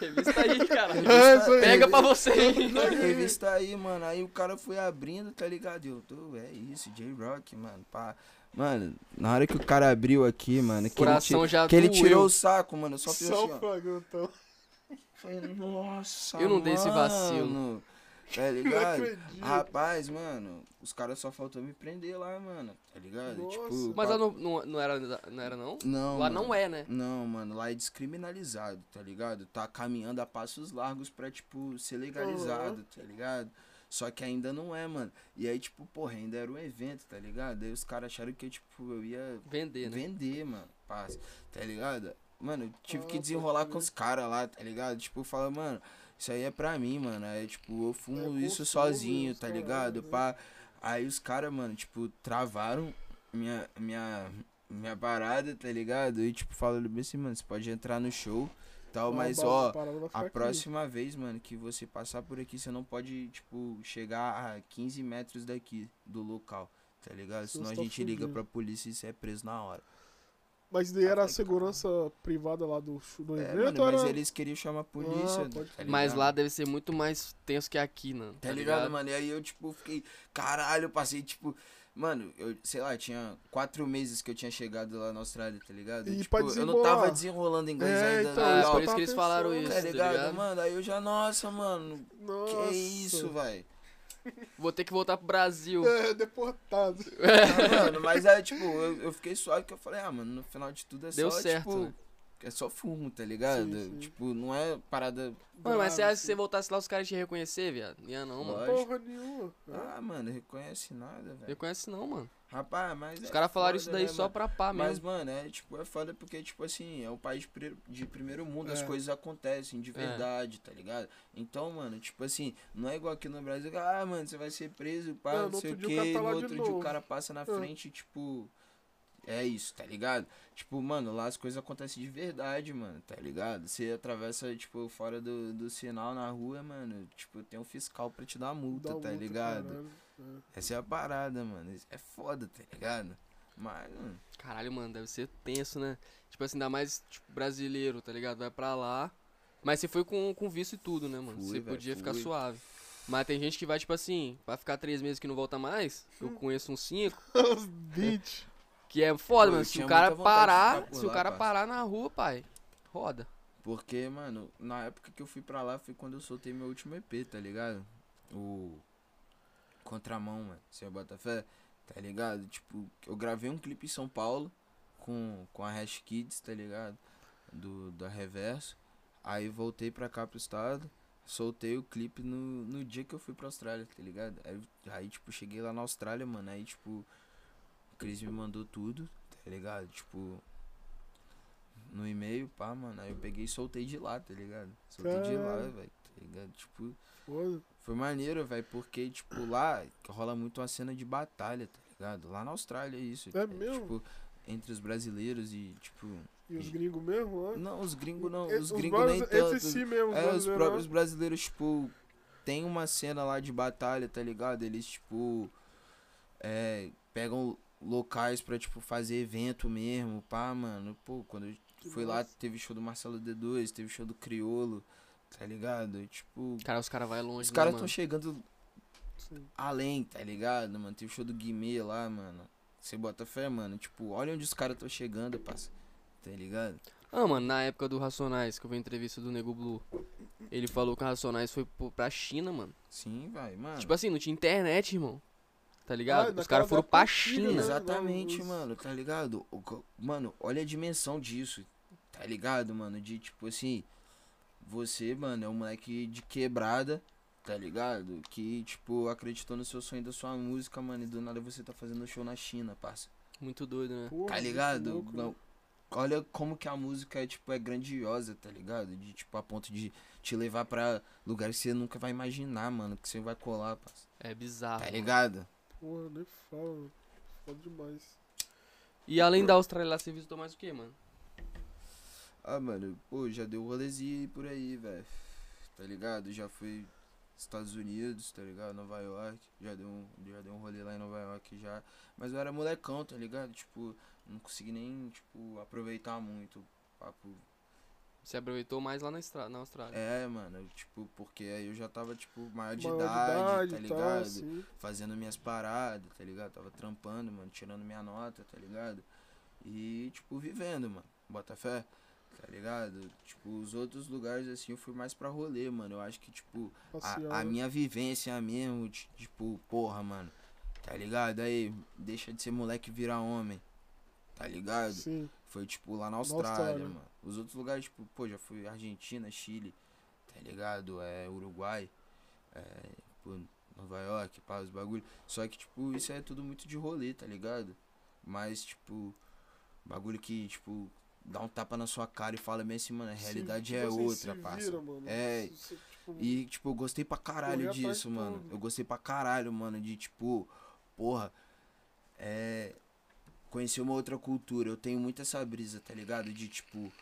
Revista aí, cara. É, isso aí. Pega pra você, revista aí, mano. Aí o cara foi abrindo, tá ligado? E Eu tô, é isso, J-Rock, mano. Pá. Mano, na hora que o cara abriu aqui, mano, que, ele, que ele tirou o saco, mano, eu só fiz Só assim, o ó. Falei, nossa, Eu não dei esse vacilo. Tá ligado? Rapaz, mano, os caras só faltou me prender lá, mano. Tá ligado? Nossa. Tipo, Mas lá não, não, não era, não era, não? Não, Lá mano. não é, né? Não, mano, lá é descriminalizado, tá ligado? Tá caminhando a passos largos pra, tipo, ser legalizado, tá ligado? Só que ainda não é, mano. E aí, tipo, porra, ainda era um evento, tá ligado? Aí os caras acharam que, tipo, eu ia Vender, né? vender, mano, passa, tá ligado? Mano, eu tive Ah, que desenrolar com os caras lá, tá ligado? Tipo, fala, mano, isso aí é pra mim, mano. É tipo, eu fumo É isso sozinho, tá ligado? né? Pá. Aí os caras, mano, tipo, travaram minha, minha, minha parada, tá ligado? E tipo, falaram bem assim, mano, você pode entrar no show tal, Ah, mas ó, a aqui. próxima vez, mano, que você passar por aqui, você não pode, tipo, chegar a 15 metros daqui do local, tá ligado? Senão a tá gente liga fudido. pra polícia e você é preso na hora. Mas daí era a segurança privada lá do, do É, evento? mano, mas era... eles queriam chamar a polícia. Ah, pode tá Mas ligado? lá deve ser muito mais tenso que aqui, mano. Tá ligado, mano? E aí eu, tipo, fiquei. Caralho, eu passei, tipo. Mano, eu, sei lá, tinha quatro meses que eu tinha chegado lá na Austrália, tá ligado? E tipo, pra eu não tava desenrolando inglês É, ainda. então, legal, Ah, isso por isso que eles falaram pensando. isso, tá tá ligado, ligado? mano? Aí eu já, nossa, mano, Nossa. que isso, velho? Vou ter que voltar pro Brasil. É, deportado. Ah, mano, mas aí, tipo, eu, eu fiquei suave que eu falei, ah, mano, no final de tudo é Deu só, certo, tipo, né? é só fumo, tá ligado? Sim, sim. Tipo, não é parada. Mano, mas você acha que se você voltasse lá, os caras te reconhecer, viado? Ia não, mano. Lógico. Porra nenhuma. Ah, mano, reconhece nada, velho. Reconhece não, mano. Rapaz, mas. Os é caras falaram isso daí né, só mano? pra pá Mas, mesmo. mano, é tipo, é foda porque, tipo assim, é um país de pri- de primeiro mundo, as É. coisas acontecem de É. verdade, tá ligado? Então, mano, tipo assim, não é igual aqui no Brasil, ah, mano, você vai ser preso, pá, Não, não, no sei o quê, o tá no outro dia o novo. cara passa na É. frente, tipo. É isso, tá ligado? Tipo, mano, lá as coisas acontecem de verdade, mano, tá ligado? Você atravessa, tipo, fora do, do sinal na rua, mano, tipo, tem um fiscal pra te dar multa, Dá tá multa, ligado? caralho. Essa é a parada, mano. É foda, tá ligado? Mas, mano. Caralho, mano, deve ser tenso, né? Tipo assim, ainda mais tipo, brasileiro, tá ligado? Vai pra lá. Mas você foi com, com visto e tudo, né, mano? Fui, Você velho, podia ficar fui. suave. Mas tem gente que vai, tipo assim, vai ficar três meses que não volta mais. Eu Hum. conheço uns cinco. Os 20. Que é foda, mano. Se o cara parar, ficar se o lá, cara parça. parar na rua, pai, roda. Porque, mano, na época que eu fui pra lá foi quando eu soltei meu último EP, tá ligado? O. Contramão, mano. Você bota fé? Tá ligado? Tipo, eu gravei um clipe em São Paulo com, com a Hash Kids, tá ligado? Do, da Reverso. Aí voltei pra cá pro estado. Soltei o clipe no, no dia que eu fui pra Austrália, tá ligado? Aí, aí, tipo, cheguei lá na Austrália, mano. Aí, tipo, o Cris me mandou tudo, tá ligado? Tipo, no e-mail, pá, mano. Aí eu peguei e soltei de lá, tá ligado? Soltei de lá, velho, tá ligado? Tipo, foi maneiro, velho, porque, tipo, lá rola muito uma cena de batalha, tá ligado? Lá na Austrália é isso. É mesmo? Tipo, entre os brasileiros e, tipo. E os gringos mesmo, ó. Não, os gringos não. E- Os gringos nem tanto. Entre si mesmo, os É, os próprios ó. brasileiros, tipo, tem uma cena lá de batalha, tá ligado? Eles, tipo, é, pegam locais pra, tipo, fazer evento mesmo, pá, mano. Pô, quando eu fui lá, teve show do Marcelo D2, teve show do Criolo, tá ligado? Tipo, Cara, os caras vai longe, os né, caras mano? tão chegando Sim. além, tá ligado, mano? Teve show do Guimê lá, mano. Você bota fé, mano? Tipo, olha onde os caras estão chegando, parça. Tá ligado? Ah, mano, na época do Racionais, que eu vi a entrevista do Nego Blue, ele falou que o Racionais foi pra China, mano. Sim, vai, mano. Tipo assim, não tinha internet, irmão. Tá ligado? Ah, Os caras foram pra antiga, China. né? Exatamente, Os- mano, tá ligado? O Mano, olha a dimensão disso, tá ligado, mano? De tipo assim, você, mano, é um moleque de quebrada, tá ligado? Que, tipo, acreditou no seu sonho da sua música, mano, e do nada você tá fazendo show na China, parça. Muito doido, né? Porra, Tá ligado? louco, né? Não, Olha como que a música é, tipo, é grandiosa, tá ligado? De, tipo, a ponto de te levar pra lugares que você nunca vai imaginar, mano, que você vai colar, parça. É bizarro. Tá ligado? Porra, nem fala. mano. Foda demais. E além da Austrália lá, você visitou mais o que, mano? Ah, mano, pô, já deu rolezinho por aí, velho. Tá ligado? Já fui Estados Unidos, tá ligado? Nova York. Já deu, um, já deu um rolê lá em Nova York já. Mas eu era molecão, tá ligado? Tipo, não consegui nem, tipo, aproveitar muito. Papo. Você aproveitou mais lá na, estra... na Austrália. É, mano, tipo, porque aí eu já tava, tipo, maior de Maior idade, de tá idade tal, ligado? assim. Fazendo minhas paradas, tá ligado? Tava trampando, mano, tirando minha nota, tá ligado? E, tipo, vivendo, mano. Bota fé, tá ligado? Tipo, os outros lugares, assim, eu fui mais pra rolê, mano. Eu acho que, tipo, a, a minha vivência mesmo, tipo, porra, mano. Tá ligado? Aí, deixa de ser moleque e virar homem. Tá ligado? Sim. Foi, tipo, lá na Austrália, Austrália. mano. Os outros lugares, tipo, pô, já fui Argentina, Chile, tá ligado? É, Uruguai, é, pô, Nova York, pá, os bagulho. Só que, tipo, isso é tudo muito de rolê, tá ligado? Mas, tipo, bagulho que, tipo, dá um tapa na sua cara e fala bem assim, mano, a realidade tipo é assim, outra, parça. mano. É, se, tipo, E, tipo, eu gostei pra caralho disso, mano. tudo. Eu gostei pra caralho, mano, de, tipo, porra, é. Conhecer uma outra cultura. Eu tenho muito essa brisa, tá ligado? De, tipo,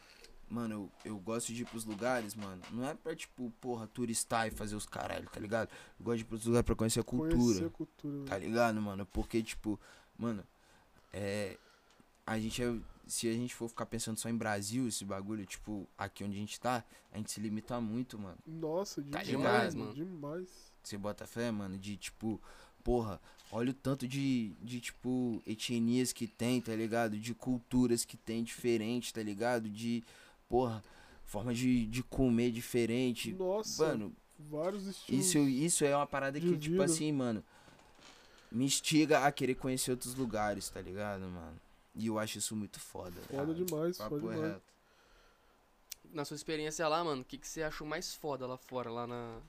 mano, eu, eu gosto de ir pros lugares, mano. Não é pra, tipo, porra, turistar e fazer os caralho, tá ligado? Eu gosto de ir pros lugares pra conhecer a cultura. Conhecer a cultura. Tá ligado, mano? Porque, tipo, mano, é. A gente é. Se a gente for ficar pensando só em Brasil, esse bagulho, tipo, aqui onde a gente tá, a gente se limita muito, mano. Nossa, Tá demais, ligado, mano. Demais. Você bota fé, mano, de tipo, porra, olha o tanto de, de tipo, etnias que tem, tá ligado? De culturas que tem diferente, tá ligado? De, porra, forma de, de comer diferente. Nossa, Mano, vários estilos. isso, isso é uma parada que, tipo vida. assim, mano, me instiga a querer conhecer outros lugares, tá ligado, mano? E eu acho isso muito foda. Foda cara. demais, Papo foda demais. reto. na sua experiência lá, mano, o que, que você achou mais foda lá fora, lá na,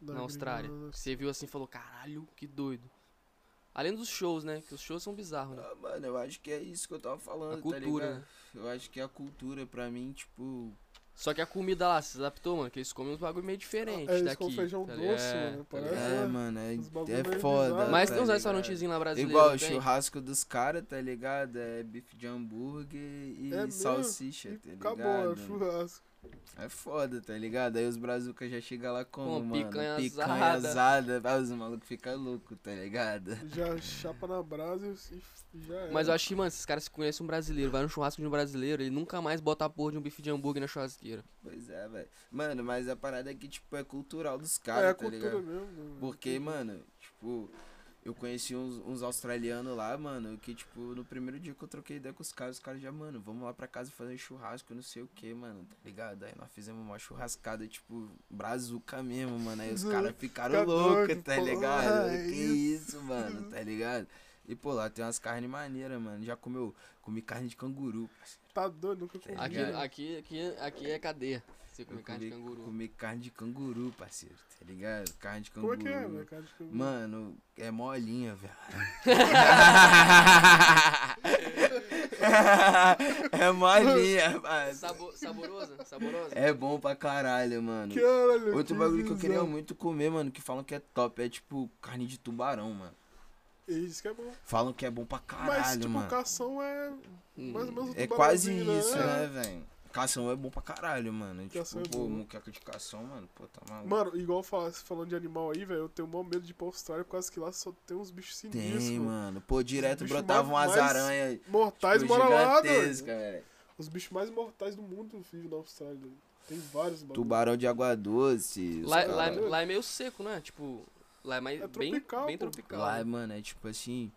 Da na Austrália? Você viu assim e falou, caralho, que doido. Além dos shows, né? Que os shows são bizarros, né? Ah, mano, eu acho que é isso que eu tava falando, A cultura, tá ligado? né? Eu acho que a cultura, pra mim, tipo. Só que a comida lá se adaptou, mano, que eles comem uns bagulho meio diferente É, eles daqui. comem feijão tá doce, ligado? mano, tá parece. ligado? É, É, mano, é, é foda. bizarro. Mas tá tem uns ligado? restaurantezinhos lá brasileiros. Igual o churrasco dos caras, tá ligado? É bife de hambúrguer e É mesmo? salsicha, E tá acabou, é ligado? churrasco. É foda, tá ligado? Aí os brazucas já chegam lá como, Com mano? picanha picanha assada. assada. Ah, os malucos ficam loucos, tá ligado? Já chapa na brasa e já é. Mas eu acho que, mano, esses caras se conhecem um brasileiro, vai no churrasco de um brasileiro, ele nunca mais bota a porra de um bife de hambúrguer na churrasqueira. Pois é, velho. Mano, mas a parada é que, tipo, é cultural dos É caras, a tá cultura ligado? mesmo. né? Porque, mano, tipo, eu conheci uns, uns australianos lá, mano, que, tipo, no primeiro dia que eu troquei ideia com os caras, os caras já, mano, vamos lá pra casa fazer churrasco, não sei o que, mano, tá ligado? Aí nós fizemos uma churrascada, tipo, brazuca mesmo, mano. Aí os caras ficaram loucos, tá ligado? É que isso, mano, tá ligado? E, pô, lá tem umas carnes maneiras, mano. Já comeu, comi carne de canguru. Tá doido, nunca comi. Aqui, aqui, aqui, aqui é cadeia. Você come carne de canguru. comi carne de canguru, parceiro, tá ligado? Carne de Como canguru. é que é, velho? Cara de canguru? Mano, é molinha, velho. é molinha, mano. Sabo- saborosa? Saborosa? É bom pra caralho, mano. Caralho, Outro bagulho que eu queria visão. muito comer, mano, que falam que é top, é tipo carne de tubarão, mano. Disse que é bom. Falam que é bom pra caralho, Mas, tipo, mano. cação é mais ou menos o É quase tubarãozinho, isso, É. né, velho? Cação é bom pra caralho, mano. Cação tipo, é bom. muqueca de cação, mano. Pô, tá maluco. Mano, igual fala, falando de animal aí, velho, eu tenho o maior medo de ir pra Austrália por causa que lá só tem uns bichos sinistros. Tem, mano. Pô, direto brotavam umas aranhas. Mortais tipo, moram lá, velho. Os bichos mais mortais do mundo vivem na Austrália. Tem vários bagulho. Tubarão de água doce. Lá, lá, lá é meio seco, né? Tipo, lá é mais É bem, tropical, bem pô. tropical. Lá, mano, é tipo assim,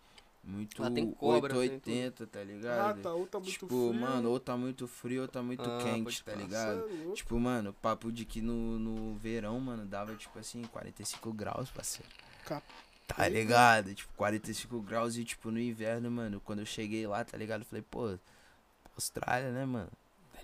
muito Lá tem cobra, tem 880, tá Ah, ligado? tá, ou tá muito tipo, frio. mano, ou tá muito frio ou tá muito Ah, quente, tá ligado? É louco. Tipo, mano, papo de que no, no verão, mano, dava tipo assim, 45 graus, parceiro. Cap- Tá ligado? Tipo, 45 graus e tipo no inverno, mano, quando eu cheguei lá, tá ligado? Eu falei, pô, Austrália, né, mano?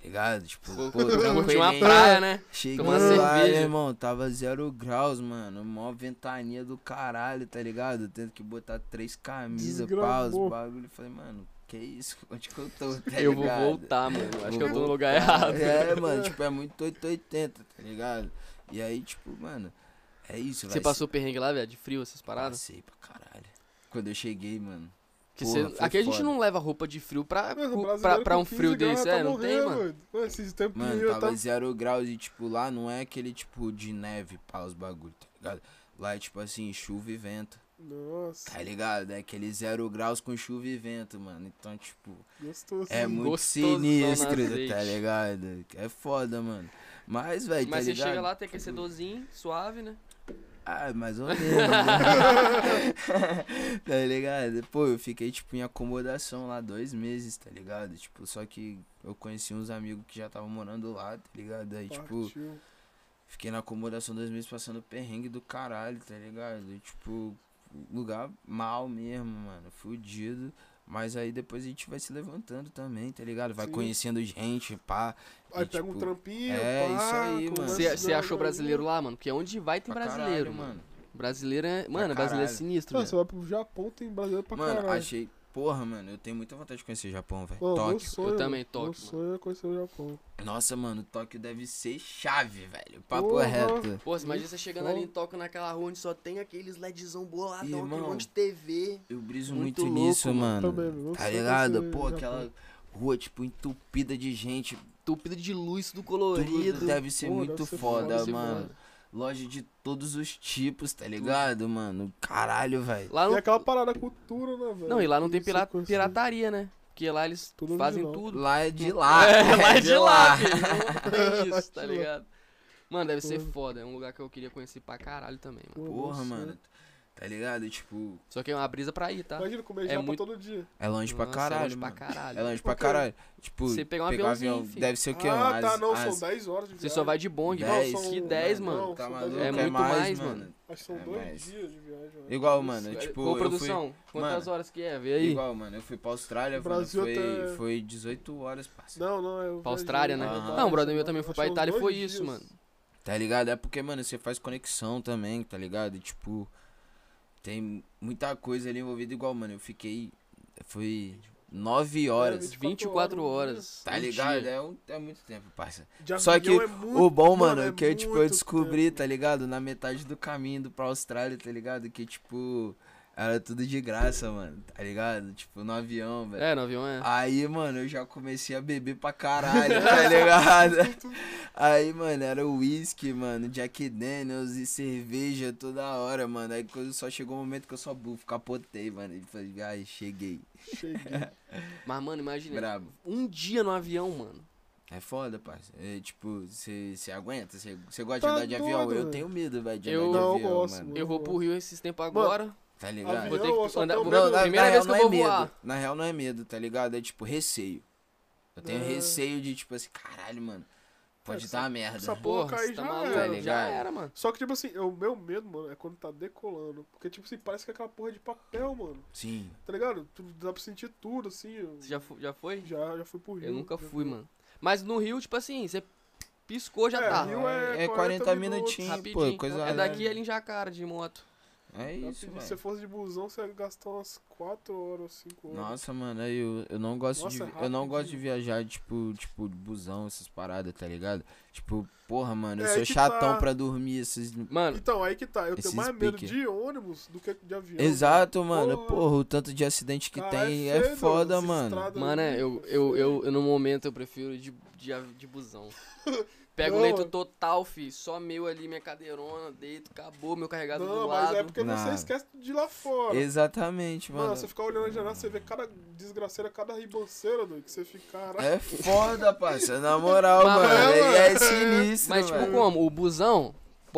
Tá ligado? Tipo, Pô, Curtir uma praia, né? Cheguei Tomar lá, cerveja. irmão, tava zero graus, mano. Mó ventania do caralho, tá ligado? Tendo que botar três camisas, pá, os Desgramou. bagulho. Falei, mano, que isso? Onde que eu tô, tá eu vou voltar, mano. Acho Vou que eu tô no lugar errado. É, mano, tipo, é muito 880, tá ligado? E aí, tipo, mano, é isso, Você passou perrengue lá, velho? De frio, essas paradas? Passei pra caralho. Quando eu cheguei, mano. Que Porra, cê- Aqui a gente não leva roupa de frio pra, Mano, pra, brasileiro pra um 15 frio desse. tá É, não tem, mano. Mano, esses tempos Mano, tava tava... zero graus e, tipo, lá não é aquele tipo de neve pra os bagulho, tá ligado? Lá é tipo assim, chuva e vento, Nossa, tá ligado? É aquele zero graus com chuva e vento, mano. Então, tipo, gostoso. é muito Gostosão sinistro, tá ligado? É foda, mano. Mas, velho, tá Mas você ligado? chega lá, tem aquecedorzinho, suave, né? Ah, mais ou menos. né? tá ligado? Pô, eu fiquei, tipo, em acomodação lá dois meses, tá ligado? Tipo, só que eu conheci uns amigos que já estavam morando lá, tá ligado? Aí, tipo, Partiu. fiquei na acomodação dois meses passando perrengue do caralho, tá ligado? E, tipo, lugar mal mesmo, mano, fudido. Mas aí depois a gente vai se levantando também, tá ligado? Vai Sim. conhecendo gente, pá. Aí e, pega um tipo, trampinho, é, pá, isso aí, mano. Você achou brasileiro lá, mano? Porque onde vai tem pra brasileiro, caralho, mano. Brasileiro é. Mano, Pra brasileiro é sinistro, Não, velho. você vai pro Japão, tem brasileiro pra Mano, caralho. achei. Porra, mano, eu tenho muita vontade de conhecer o Japão, velho. Mano, meu Tóquio. sonho, Eu também, Meu Tóquio, sonho é conhecer o Japão. Nossa, mano, Tóquio deve ser chave, velho. Papo Porra. reto. Pô, você imagina você chegando ali em. Tóquio naquela rua onde só tem aqueles LEDzão boladão, aquele Irmão, monte de TV. Eu briso Muito muito, louco, nisso, mano. mano. Também, meu tá ligado? Pô, aquela rua, tipo, entupida de gente. Tupido de luz, tudo colorido. Tudo deve ser Pô, muito deve ser foda, foda, Deve ser mano. foda. Loja de todos os tipos, tá ligado, mano? Caralho, velho. Lá E não, aquela parada da cultura, né, velho? não, e lá não tem pirataria, né? Porque lá eles Tudo fazem tudo. Lá é de lá. É, lá é de lá. Não tem Lá isso, tá de lá. ligado? Mano, deve ser Foda. É um lugar que eu queria conhecer pra caralho também, mano. Porra, meu mano. Tá ligado? Tipo, Só que é uma brisa pra ir, tá? Imagina comer É japa muito- todo dia. é longe pra Nossa, caralho, é longe mano. pra caralho. É longe pra caralho. Tipo, Você pegar um pegar aviãozinho, avião filho. deve ser o quê? ah, tá, não, as- são 10 horas de Você viagem. só vai de bong, Dez. não, Não, que são- 10, não, mano. são Tá dez maluco? horas. É muito mais, mano. Acho que são É dois mais. dias de viagem. eu acho. Igual, mano, Isso. tipo, Ô, eu fui- produção, quantas Mano, horas que é? Vê aí. Igual, mano, eu fui pra Austrália, O mano, Brasil foi, até- foi 18 horas, parça. Não, não, eu Pra Austrália, né? Não, o brother meu também foi pra Itália e foi isso, mano. Tá ligado? É porque, mano, você faz conexão também, tá ligado? Tipo, tem muita coisa ali envolvida igual, mano. Eu fiquei. Foi 9 horas. 24 24 horas, horas. Tá ligado? É, um, é muito tempo, parça. De Só que é muito- o bom, mano, é que eu, tipo, eu descobri, tempo. tá ligado? Na metade do caminho indo pra Austrália, tá ligado? Que, tipo, era tudo de graça, mano, tá ligado? Tipo, no avião, velho. É, no avião é. Aí, mano, eu já comecei a beber pra caralho, tá ligado? Aí, mano, era uísque, mano, Jack Daniels e cerveja toda hora, mano. Aí quando só chegou o momento que eu só bufo, capotei, mano. E falei, ai, cheguei. Cheguei. Mas, mano, imagina. Brabo. Um dia no avião, mano. É foda, parça. É, tipo, você aguenta? Você gosta Tá de andar de avião? doido, Eu velho. tenho medo, velho, de Eu- andar de Não, eu avião, gosto, mano. mano. Eu vou pro Rio esses tempos agora. Tá ligado? Avião, Vou ter que andar. vou- Não, na, primeira na vez real que eu não vou é voar. medo. Na real não é medo, tá ligado? É tipo receio. Eu tenho É. receio de, tipo assim, caralho, mano. Pode Essa- dar uma merda. essa porra Porra, cair tá já maluco. era. Tá Já ligado? era, mano. Só que, tipo assim, o meu medo, mano, é quando tá decolando. Porque, tipo assim, parece que é aquela porra de papel, mano. Sim. Tá ligado? Tu, dá pra sentir tudo, assim. Você já, já foi? já, já fui pro Rio. Eu nunca fui, mano. Mas no Rio, tipo assim, você piscou, já É, tá. Rio é É 40 40 minutos. minutinhos, Rapidinho. pô, coisa é daqui ali em Jacara, de moto. É isso, Se velho. você fosse de busão, você ia gastar umas 4 horas, 5 horas. Nossa, mano, aí eu, eu não gosto Nossa, de. é eu não gosto de viajar, tipo, tipo, de busão, essas paradas, tá ligado? Tipo, porra, mano, eu É, sou chatão tá. pra dormir esses. Mano, Então, aí que tá. Eu tenho mais medo pique. de ônibus do que de avião. Exato, mano. Porra. Porra, o tanto de acidente que Cara, tem é é, feio, foda, mano. mano, é, eu, é eu, feio. eu, eu, no momento, eu prefiro de, de, de busão. Pego o Não, leito total, fi. Só meu ali, minha cadeirona, deito, acabou, meu carregado Não, do mas lado. é porque Não. você esquece de ir lá fora. Exatamente, Mano, mano. você ficar olhando a janela, você vê cada desgraceira, cada ribanceira, doido, que você fica, caralho. É foda, parça. Na moral, Mas- mano. É, É, mano. é sinistro, Mas, tipo, como? O busão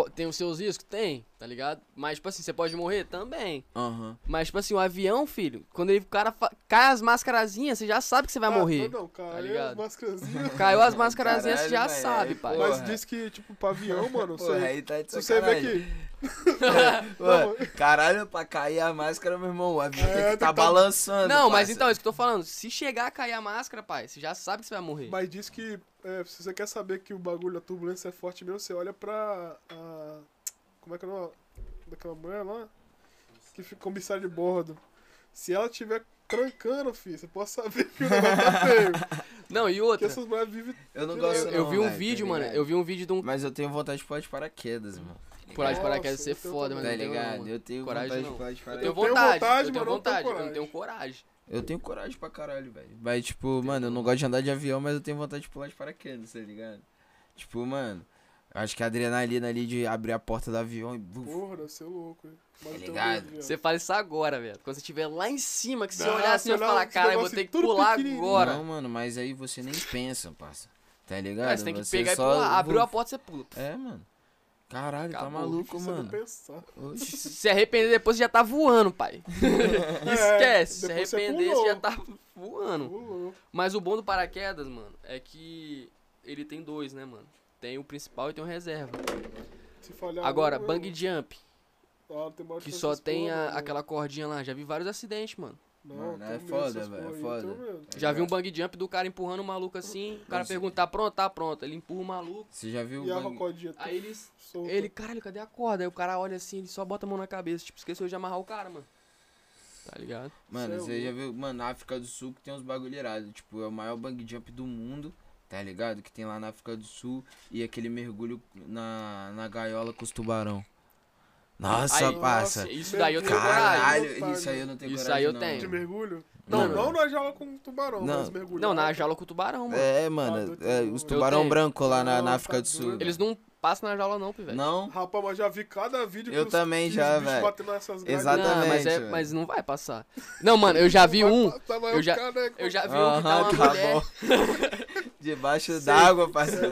tem os seus riscos? Tem, tá ligado? Mas, tipo assim, você pode morrer? Também. Aham. Mas, tipo assim, o avião, filho, quando ele, o cara cai as mascarazinhas, você já sabe que você vai Ah, morrer. Não, cara, tá aí ligado? as máscarazinhas. Caiu as mascarazinhas, você já Caralho, sabe, pai. Mas diz que, tipo, pra avião, mano, Porra, você, aí tá de se você vê que. Caralho, pra cair a máscara, meu irmão, o avião É, tem que tá tá- balançando. Não, mas parça. então, é isso que eu tô falando. Se chegar a cair a máscara, pai, você já sabe que você vai morrer. Mas diz que, é, se você quer saber que o bagulho, a turbulência é forte mesmo, você olha pra. A, como é que é o nome daquela mulher lá? Que fica comissária de bordo. Se ela tiver trancando, filho, você pode saber que o negócio tá feio. Não, e Porque outra, essas mulheres vivem. Eu não Eu- gosto eu, eu não, vi um velho, tá vídeo, mano, eu vi um vídeo de um Mas eu tenho vontade de pular de paraquedas, mano. pular de paraquedas ser eu tenho foda, mas Tá não tenho ligado? mano. eu tenho Coragem de pular de Eu paraquedas. tenho Eu tenho vontade, eu tenho vontade, eu não tenho coragem. Eu tenho coragem pra caralho, velho. Mas, tipo, mano, eu não gosto de andar de avião, mas eu tenho vontade de pular de paraquedas, tá ligado? Tipo, mano, eu acho que a adrenalina ali de abrir a porta do avião e. Porra, deve ser louco, hein? Mas Tá ligado? Você fala isso agora, velho. Quando você estiver lá em cima, que você Não, olhar assim e você falar, cara, eu vou ter que pular agora. Não, mano, mas aí você nem pensa, parça. Tá ligado? Cara, você tem que Você pegar e só- pular. Abriu a porta, você pula. É, mano. Caralho, tá Acabou, maluco, Difícil mano. Se se arrepender depois, você já tá voando, pai. Esquece. Se É, depois você arrepender, pulou. você já tá voando. Pulou. Mas o bom do paraquedas, mano, é que ele tem dois, né, mano? Tem o principal e tem o reserva. Se falhar. Agora, eu- bang jump, Ah, que só tem a- não. aquela cordinha lá. Já vi vários acidentes, mano. Não, Mano, é foda, velho, é foda. medo. Já vi um bang jump do cara empurrando o maluco assim. O cara Mas- pergunta, tá pronto? Tá pronto. Ele empurra o maluco. Você já viu E a o bang... rocodinha? Aí eles. solta. Ele, caralho, cadê a corda? Aí o cara olha assim, ele só bota a mão na cabeça. Tipo, esqueceu de amarrar o cara, mano. Tá ligado? Mano, é você já viu, mano, na África do Sul que tem uns bagulho irado. Tipo, é o maior bang jump do mundo, tá ligado? Que tem lá na África do Sul e aquele mergulho na, na gaiola com os tubarão. Nossa, Aí- passa. Isso daí eu tenho coragem. Caralho, Vontade. isso aí eu não tenho Isso coragem. aí eu não, tenho. De mergulho? Não, Não, não na jaula com tubarão, Não. mas mergulho. Não, na jaula com o tubarão, mano. É, mano, Ah, é, os tubarão branco lá na, na África tá do Sul. doido. Eles não passam na jaula, não, pivete. Não? Rapaz, mas já vi cada vídeo que Eu os- também já, velho. Exatamente. Não, mas, é, velho. mas não vai passar. Não, mano, eu já vi um. eu já- caneco. Eu já vi um que tá Aham, uma tá mulher. Debaixo d'água, parceiro.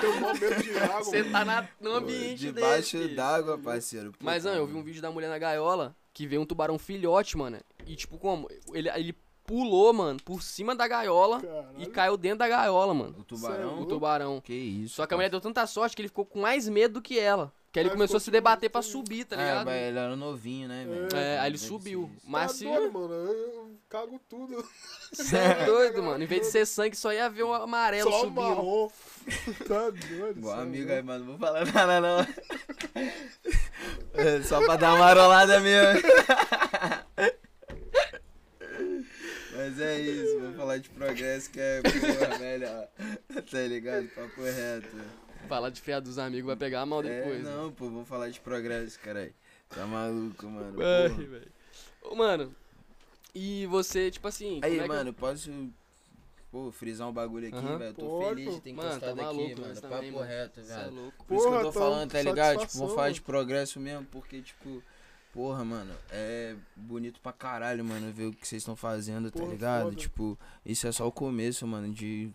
Tem um momento de água. Você tá na, no ambiente Debaixo desse. d'água, parceiro. Puta, Mas, não, eu vi um vídeo da mulher na gaiola que veio um tubarão filhote, mano. E, tipo, como? Ele, ele pulou, mano, por cima da gaiola e Caralho. caiu dentro da gaiola, mano. O tubarão. O tubarão. Que isso. Só que a mulher deu tanta sorte que ele ficou com mais medo do que ela. Que aí ele começou a se debater pra subir, tá É, ligado? mas ele era novinho, né, velho? É, aí ele subiu. Mas tá se. doido, mano. Eu, cago tudo. Você é doido, mano. Em vez de ser sangue, só ia ver o amarelo Só subindo. marrom. tá doido. Cê é amigo aí, mano. Não vou falar nada, não. É, Só pra dar uma marolada mesmo. Mas é isso, vou falar de progresso que é porra, melhor. Tá ligado? Papo reto. Falar de fé dos amigos vai pegar mal depois. É, né? não, pô, vou falar de progresso, caralho. Tá maluco, mano. Porra. velho. Ô, Mano, e você, tipo assim. Aí, como é que- mano, posso, pô, frisar um bagulho aqui, Aham. velho? Tô Pode, feliz de ter Mano, tá encostado maluco, aqui, mano. também, Papo mano. reto, é velho. louco. Por isso que eu Porra, tô então, falando, tá ligado? Tipo, vou falar de progresso mesmo, porque, tipo, porra, mano, é bonito pra caralho, mano, ver o que vocês estão fazendo, tá Porra, ligado? foda. Tipo, isso é só o começo, mano, de eu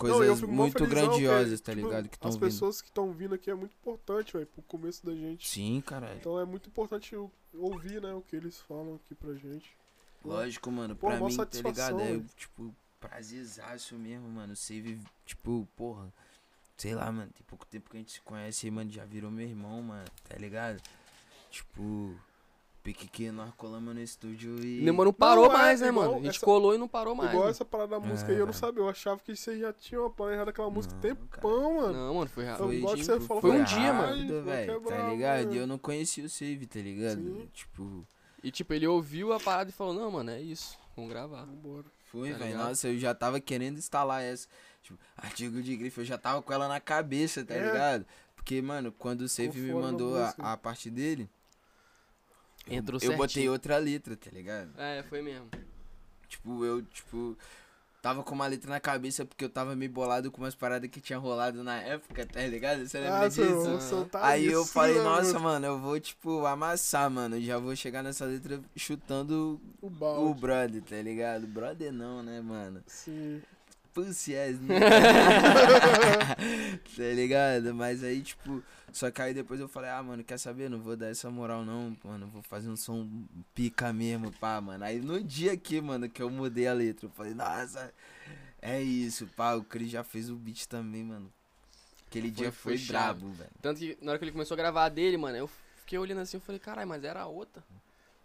coisas mó muito grandiosas, tá tipo, ligado? Que As vindo. pessoas que estão vindo aqui é muito importante, velho, pro começo da gente. Sim, caralho. Então é muito importante ouvir, né, o que eles falam aqui pra gente. Lógico, mano, Pô, pra mim, tá ligado? É, tipo, prazerzaço mesmo, mano. Save, tipo, porra, sei lá, mano, tem pouco tempo que a gente se conhece mano, já virou meu irmão, mano, tá ligado? Tipo, pique que nós colamos no estúdio e. Demorou, não parou Não, é mais, né, igual mano? A gente essa- colou e não parou mais. Igual mano. essa parada da música É, aí, eu não velho. sabia. Eu achava que vocês já tinham planejado aquela música Não, tempão, mano. Não, mano, foi rápido. Foi, você falou, foi um "Caralho, dia, mano." velho, tá ligado? E eu não conhecia o Save, tá ligado? Sim. Tipo, E tipo, ele ouviu a parada e falou, não, mano, é isso. Vamos gravar. Vambora. foi, Tá velho. Nossa, eu já tava querendo instalar essa. Tipo, artigo de grife, eu já tava com ela na cabeça, tá É. ligado? Porque, mano, quando o Save me mandou a, a parte dele, Entrou eu botei certinho. outra letra, tá ligado? É, foi mesmo. Tipo, eu, tipo, tava com uma letra na cabeça porque eu tava meio bolado com umas paradas que tinha rolado na época, tá ligado? Você lembra Ah, disso? tá Aí eu isso, falei, né, nossa, mano? mano, eu vou, tipo, amassar, mano. Já vou chegar nessa letra chutando O o brother, tá ligado? Brother não, né, mano? Sim. Pussy ass, né? tá ligado? Mas aí, tipo, só que aí depois eu falei, ah, mano, quer saber? Não vou dar essa moral, não, mano. Vou fazer um som pica mesmo, pá, mano. Aí no dia aqui, mano, que eu mudei a letra, eu falei, nossa, é isso, pá. O Cris já fez o beat também, mano. Aquele Foi- dia foi foi, brabo, velho. Tanto que na hora que ele começou a gravar a dele, mano, eu fiquei olhando assim, eu falei, caralho, mas era a outra.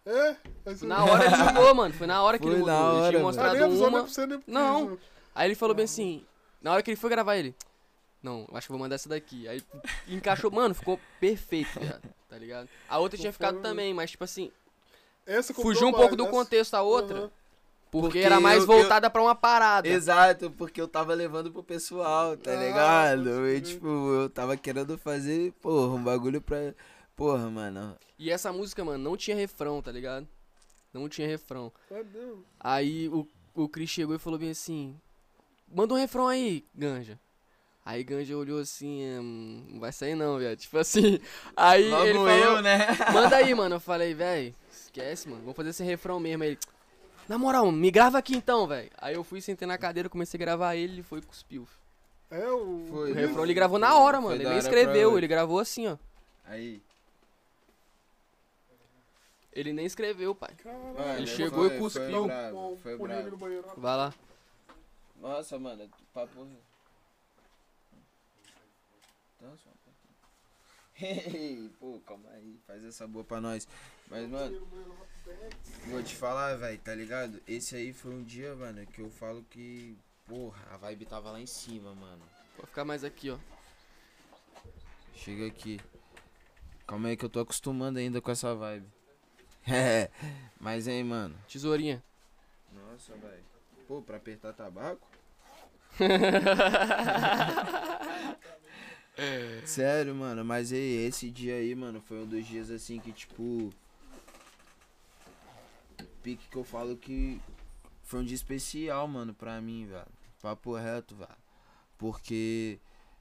É? Na hora ele mudou, mano. Foi na hora que ele Foi mudou. na ele hora, tinha velho. Ah, mostrado nem uma. Não. Aí ele falou bem assim, na hora que ele foi gravar ele. Não, eu acho que eu vou mandar essa daqui. Aí encaixou, mano, ficou perfeito, tá ligado? A outra tinha ficado também, mas tipo assim, Essa fugiu um pouco do essa- contexto a outra, Aham. porque, Porque era mais eu- voltada pra uma parada. Exato, porque eu tava levando pro pessoal, tá Ah, ligado? E, tipo, eu tava querendo fazer, porra, um bagulho pra. Porra, mano. E essa música, mano, não tinha refrão, tá ligado? Não tinha refrão. Não. Aí o, o Chris chegou e falou bem assim: Manda um refrão aí, Ganja. Aí Ganja olhou assim: hum, Não vai sair não, velho. Tipo assim. Aí Logo ele eu, falou: né? Manda aí, mano. Eu falei: Véi, esquece, mano. Vamos fazer esse refrão mesmo. Aí ele: Na moral, me grava aqui então, velho. Aí eu fui, sentei na cadeira, comecei a gravar ele ele foi e cuspiu. É o. Foi. O refrão ele gravou na hora, Foi mano. Ele nem escreveu, ele gravou assim, ó. Aí. Ele nem escreveu, pai. Caralho. Ele chegou e foi- cuspiu. Foi bravo, foi bravo. Vai lá. Nossa, mano, papo. Então, só um pouquinho. Pô, calma aí, faz essa boa pra nós. Mas, mano, vou te falar, velho, tá ligado? Esse aí foi um dia, mano, que eu falo que. Porra, a vibe tava lá em cima, mano. Vou ficar mais aqui, ó. Chega aqui. Calma aí que eu tô acostumando ainda com essa vibe. É, mas aí, mano. Tesourinha. Nossa, velho. Pô, pra apertar tabaco? Sério, mano, mas esse dia aí, mano, foi um dos dias assim que, tipo. Pique que eu falo que foi um dia especial, mano, pra mim, velho. Papo reto, velho. Porque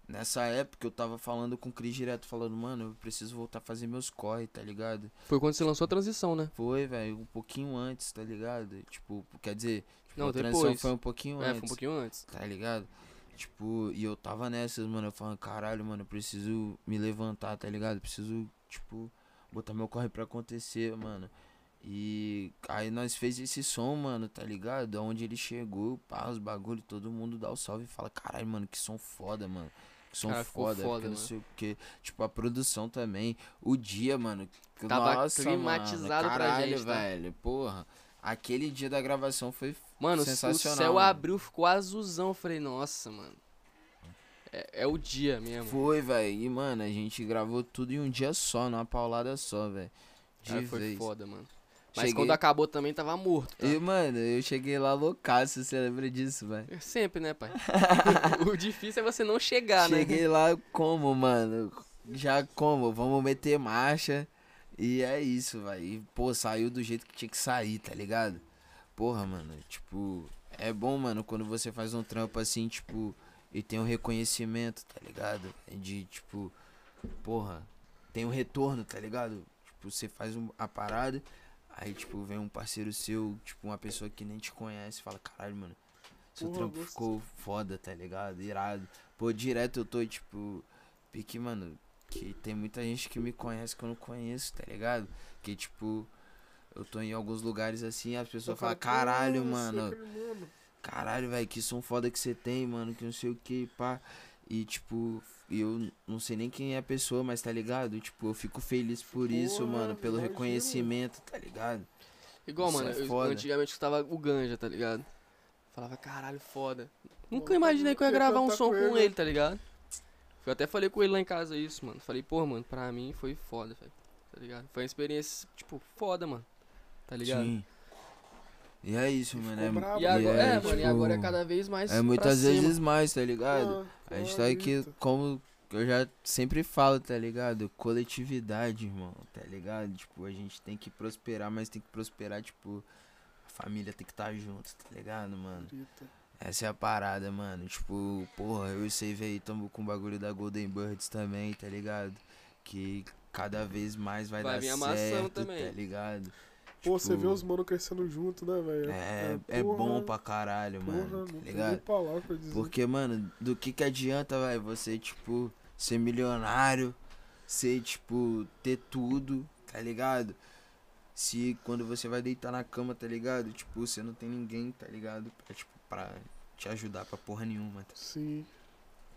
nessa época eu tava falando com o Cris direto, falando, mano, eu preciso voltar a fazer meus corre, tá ligado? Foi quando você lançou a transição, né? Foi, velho, um pouquinho antes, tá ligado? Tipo, quer dizer, Não, a transição depois. foi um pouquinho É, antes foi um pouquinho antes. tá ligado? Tipo, e eu tava nessas, mano. Eu falando, caralho, mano, eu preciso me levantar, tá ligado? Preciso, tipo, botar meu corre pra acontecer, mano. E aí nós fez esse som, mano, tá ligado? Onde ele chegou, pá, os bagulho, todo mundo dá o salve e fala, caralho, mano, que som foda, mano. Que som Cara, foda, foda, que não sei o que. Tipo, a produção também. O dia, mano. que- Tava nossa, climatizado mano, pra caralho, gente, tá? velho. Porra. Aquele dia da gravação foi Mano, o céu abriu, ficou azulzão. Eu falei, nossa, mano. É, é o dia mesmo. Foi, velho. E, mano, a gente gravou tudo em um dia só, numa paulada só, velho. De Cara, foi vez. foda, mano. Mas Cheguei- quando acabou também tava morto, tá? E, mano, eu cheguei lá loucaço, você lembra disso, velho? Sempre, né, pai? o difícil é você não chegar, né? Cheguei lá como, mano? Já como? Vamos meter marcha. E é isso, velho. E, pô, saiu do jeito que tinha que sair, tá ligado? Porra, mano, tipo, é bom, mano, quando você faz um trampo assim, tipo, e tem um reconhecimento, tá ligado? De, tipo, porra, tem um retorno, tá ligado? Tipo, você faz um- a parada, aí, tipo, vem um parceiro seu, tipo, uma pessoa que nem te conhece, fala, caralho, mano, seu Porra, trampo gostei." ficou foda, tá ligado? Irado. Pô, direto eu tô, tipo, pique, mano, que tem muita gente que me conhece que eu não conheço, tá ligado? Que, tipo, eu tô em alguns lugares assim, as pessoas falam, caralho, "Pô, mano, você é aquele mano." caralho, velho, que som foda que você tem, mano, que não sei o que, pá. E, tipo, eu não sei nem quem é a pessoa, mas tá ligado? Tipo, eu fico feliz por isso, Porra, mano, pelo imagino. reconhecimento, tá ligado? Igual, Isso mano, é eu, foda. antigamente eu escutava o Ganja, tá ligado? Falava, caralho, foda. Nunca imaginei que eu ia gravar um som com com ele. ele, tá ligado? Eu até falei com ele lá em casa isso, mano. Falei, pô, mano, pra mim foi foda, velho. Tá ligado? Foi uma experiência, tipo, foda, mano. Tá ligado? Sim. E é isso, mano. É, E e agora, é, tipo, mano, e agora é cada vez mais. É muitas vezes mais, tá ligado? Ah, A gente tá aqui, como eu já sempre falo, tá ligado? Coletividade, irmão, tá ligado? Tipo, a gente tem que prosperar, mas tem que prosperar, tipo, a família tem que estar junto, tá ligado, mano? Essa é a parada, mano. Tipo, porra, eu e o Save aí tamo com o bagulho da Golden Birds também, tá ligado? Que cada vez mais vai, Vai dar vir a maçã certo, também. tá ligado? Pô, você Tipo, vê os mano crescendo junto, né, velho? É, é porra, bom pra caralho, Porra, mano, não tá ligado? palavra pra dizer. Porque, mano, do que que adianta, vai, você, tipo, ser milionário, ser, tipo, ter tudo, tá ligado? Se quando você vai deitar na cama, tá ligado? Tipo, você não tem ninguém, tá ligado? Pra, tipo, pra te ajudar pra porra nenhuma, tá, Sim.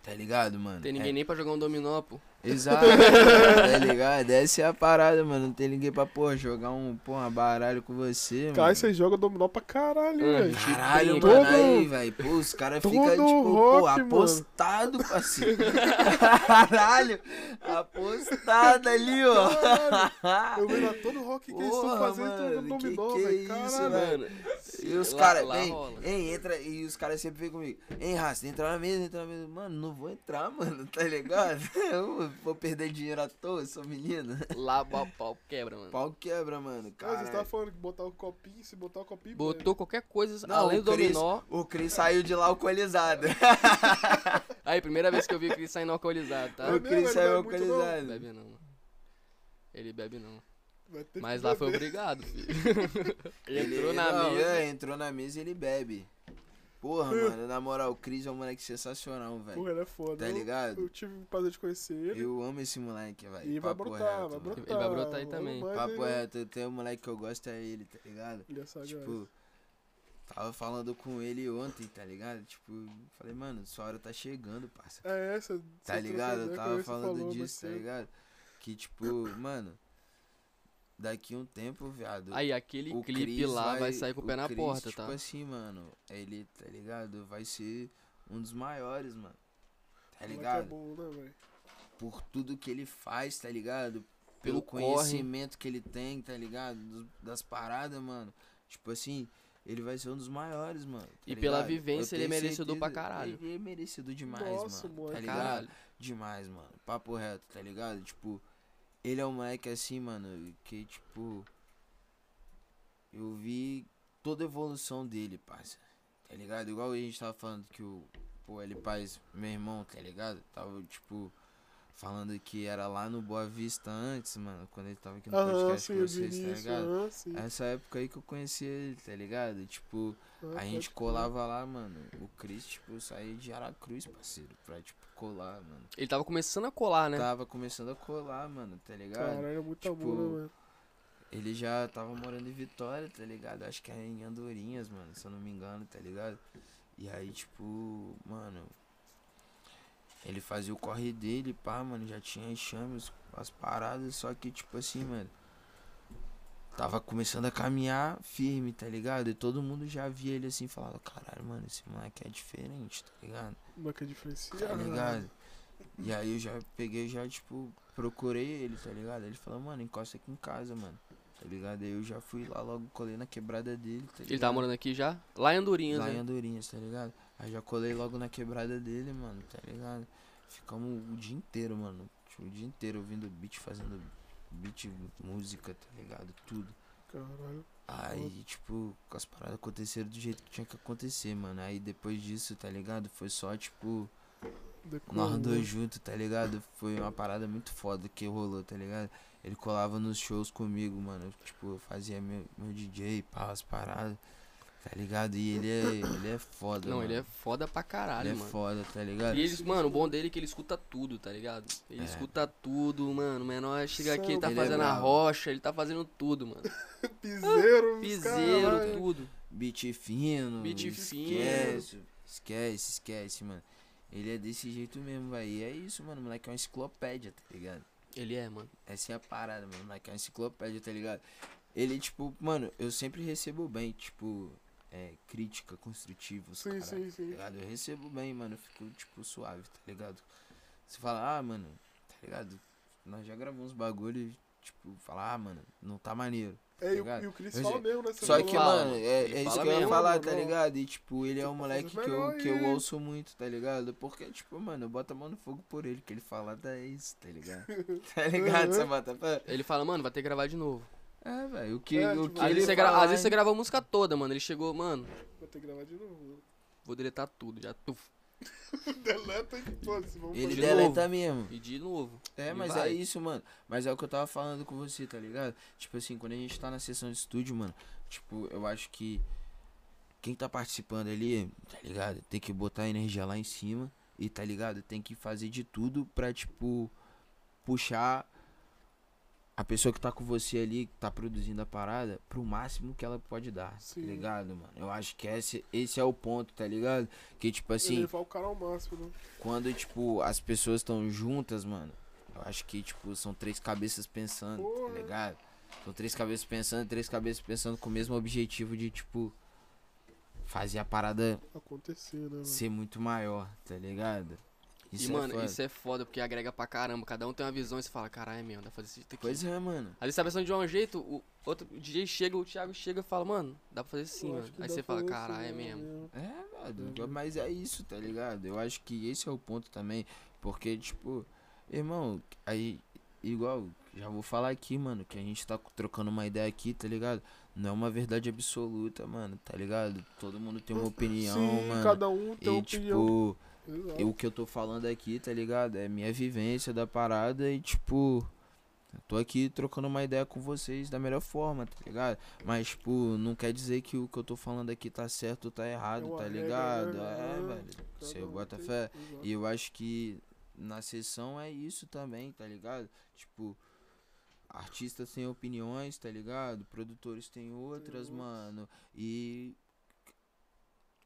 tá ligado, mano? Tem ninguém É, nem pra jogar um dominó, pô. Exato, tá ligado? Essa é a parada, mano. Não tem ninguém pra, porra, jogar um, porra, baralho com você, Cara, mano. você joga dominó pra caralho, Ah, velho. Caralho, mano, Todo- aí, velho. Pô, os caras ficam, tipo, pô, rock, mano. apostado, parceiro. Caralho, apostado ali, ó. Eu vejo lá todo rock que eles estão fazendo, mano, jogando que dominó, que é velho. isso, Caralho. velho? Mano. E os caras, rola. hein, entra, e os caras sempre vêm comigo. Hein, Raça, entra na mesa, entra na mesa. Mano, não vou entrar, mano, tá ligado? Eu vou perder dinheiro à toa, sou menina. Lá o pau quebra, mano. Pau quebra, mano, cara. você tava falando que botar o copinho, se botar o copinho. Botou qualquer coisa Não, além o do Cris- dominó. O Cris saiu de lá alcoolizado. Aí, primeira vez que eu vi o Cris saindo alcoolizado, tá? É o mesmo? Cris saiu muito, não? alcoolizado. Bebe não. Ele bebe não. Mas lá foi obrigado, filho. Ele- Entrou na não, mesa. É, entrou na mesa e ele bebe. Porra, mano, na moral, o Cris é um moleque sensacional, velho. Porra, ele é foda. Tá Eu- ligado? Eu tive o prazer de conhecer ele. Eu amo esse moleque, velho. E vai Papo brotar, reto, vai mano. brotar. Ele vai brotar aí também. Papo ele- reto, tem um moleque que eu gosto é ele, tá ligado? Ele é. Tipo, tava falando com ele ontem, tá ligado? Tipo, falei, mano, sua hora tá chegando, parça. É essa. Tá ligado? Eu tava falando falou, disso, tá ligado? Que, tipo, mano, daqui um tempo, viado. Aí, aquele o clipe Cris lá vai, sair com o pé na Cris, porta, tipo tá? assim, mano, ele, tá ligado? Vai ser um dos maiores, mano. Tá Moleque ligado? É bom, né, velho? Por tudo que ele faz, tá ligado? Pelo Pelo corre. conhecimento que ele tem, tá ligado? Das paradas, mano. Tipo assim, ele vai ser um dos maiores, mano. tá E pela ligado? vivência, Eu ele é merecedor pra caralho. Ele é merecedor demais, Nossa, mano. moleque. Tá ligado? Caralho. Demais, mano. Papo reto, tá ligado? Tipo, ele é um moleque assim, mano, que tipo. Eu vi toda a evolução dele, parça. Tá ligado? Igual a gente tava falando que o. Pô, ele faz meu irmão, tá ligado? Tava, tipo. falando que era lá no Boa Vista antes, mano, quando ele tava aqui no Aham, podcast sim, com vocês, tá ligado? aham. Essa época aí que eu conheci ele, tá ligado? Tipo, Ah, a gente colava lá, mano. O Chris, tipo, saía de Aracruz, parceiro, pra, tipo, colar, mano. Ele tava começando a colar, né? Tava começando a colar, mano, tá ligado? Caralho, é muito Tipo, né, mano? Ele já tava morando em Vitória, tá ligado? Acho que é em Andorinhas, mano, se eu não me engano, tá ligado? E aí, tipo, mano. Ele fazia o corre dele, pá, mano, já tinha chames, as paradas, só que, tipo assim, mano. Tava começando a caminhar firme, tá ligado? E todo mundo já via ele assim, falava, caralho, mano, esse moleque é diferente, tá ligado? Uma que é diferenciada. Tá ligado? E aí eu já peguei, já, tipo, procurei ele, tá ligado? Ele falou, mano, encosta aqui em casa, mano. Tá ligado? Aí eu já fui lá, logo colei na quebrada dele, tá ligado? Ele tava morando aqui já? Lá em Andorinhas, Lá em né? Andorinhas, tá ligado? Aí já colei logo na quebrada dele, mano, tá ligado? Ficamos o dia inteiro, mano. Tipo, o dia inteiro ouvindo beat, fazendo beat, música, tá ligado? Tudo. Caralho. Aí, tipo, as paradas aconteceram do jeito que tinha que acontecer, mano. Aí depois disso, tá ligado? Foi só, tipo, nós dois juntos, tá ligado? Foi uma parada muito foda que rolou, tá ligado? Ele colava nos shows comigo, mano. Tipo, eu fazia meu, meu DJ, pá, as paradas, tá ligado? E ele é, ele é foda, Não, mano. ele é foda pra caralho, Ele é mano. foda, tá ligado? E eles, mano, o bom dele é que ele escuta tudo, tá ligado? Ele É. escuta tudo, mano. O menor chega aqui, ele tá Ele é fazendo a bravo. rocha, ele tá fazendo tudo, mano. Piseiro, Piseiro, caralho. tudo. Beat fino. Beat esquece, Esquece, esquece, mano. Ele é desse jeito mesmo, vai. E é isso, mano. O moleque é uma enciclopédia, tá ligado? Ele é, mano. Essa é a parada, mano. O moleque é uma enciclopédia, tá ligado? Ele, tipo, mano, eu sempre recebo bem, tipo, é, crítica construtiva. os Sim, caralho, sim, Tá sim. ligado? Eu recebo bem, mano. Eu fico, tipo, suave, tá ligado? Você fala, ah, mano, tá ligado? Nós já gravamos bagulho e, tipo, fala, ah, mano, não tá maneiro. É, e o, ligado? e o Chris Eu fala sei. mesmo, né? Só que, lá. fala, mano, é, é isso que eu ia falar, tá ligado? E, tipo, ele é Você um tá moleque que eu, que eu ouço muito, tá ligado? Porque, tipo, mano, eu boto a mão no fogo por ele, que ele fala é isso, tá ligado? tá ligado, Uhum. você bota? Ele fala, mano, vai ter que gravar de novo. É, velho, o que, É, o tipo, que Às ele vezes, você gra- às vezes você gravou a música toda, mano. Ele chegou, mano, Vou ter que gravar de novo. mano. vou deletar tudo, já tuf. Deleta e foda-se, vamos Ele de deleta novo. mesmo. E de novo. É, E mas vai. é isso, mano. Mas é o que eu tava falando com você, tá ligado? Tipo assim, quando a gente tá na sessão de estúdio, mano, tipo, eu acho que quem tá participando ali, tá ligado? Tem que botar a energia lá em cima e, tá ligado? Tem que fazer de tudo pra, tipo, puxar a pessoa que tá com você ali, que tá produzindo a parada, pro máximo que ela pode dar, Sim. tá ligado, mano? Eu acho que esse, esse é o ponto, tá ligado? Que, tipo assim, levar o cara ao máximo, né? quando, tipo, as pessoas estão juntas, mano, eu acho que, tipo, são três cabeças pensando, Porra. tá ligado? São três cabeças pensando, três cabeças pensando com o mesmo objetivo de, tipo, fazer a parada Acontecer, né, mano? ser muito maior, tá ligado? Isso e, mano, é foda. isso é foda, porque agrega pra caramba. Cada um tem uma visão e você fala, caralho, é mesmo, dá pra fazer isso aqui. Pois é, mano. Às vezes você tá pensando de um jeito, o outro o DJ chega, o Thiago chega e fala, mano, dá pra fazer assim, mano. Aí dá você fala, caralho, é mesmo. É, velho, Uhum. mas é isso, tá ligado? Eu acho que esse é o ponto também, porque, tipo, irmão, aí, igual, já vou falar aqui, mano, que a gente tá trocando uma ideia aqui, tá ligado? Não é uma verdade absoluta, mano, tá ligado? Todo mundo tem uma opinião, Sim, mano. cada um tem E, uma opinião. Exato. o que eu tô falando aqui, tá ligado? É minha vivência da parada e, tipo, tô aqui trocando uma ideia com vocês da melhor forma, tá ligado? Mas, tipo, não quer dizer que o que eu tô falando aqui tá certo ou tá errado, tá ligado? É, Ah, velho. Você bota fé. E eu acho que na sessão é isso também, tá ligado? Tipo, artistas têm opiniões, tá ligado? Produtores têm outras, outras. mano. E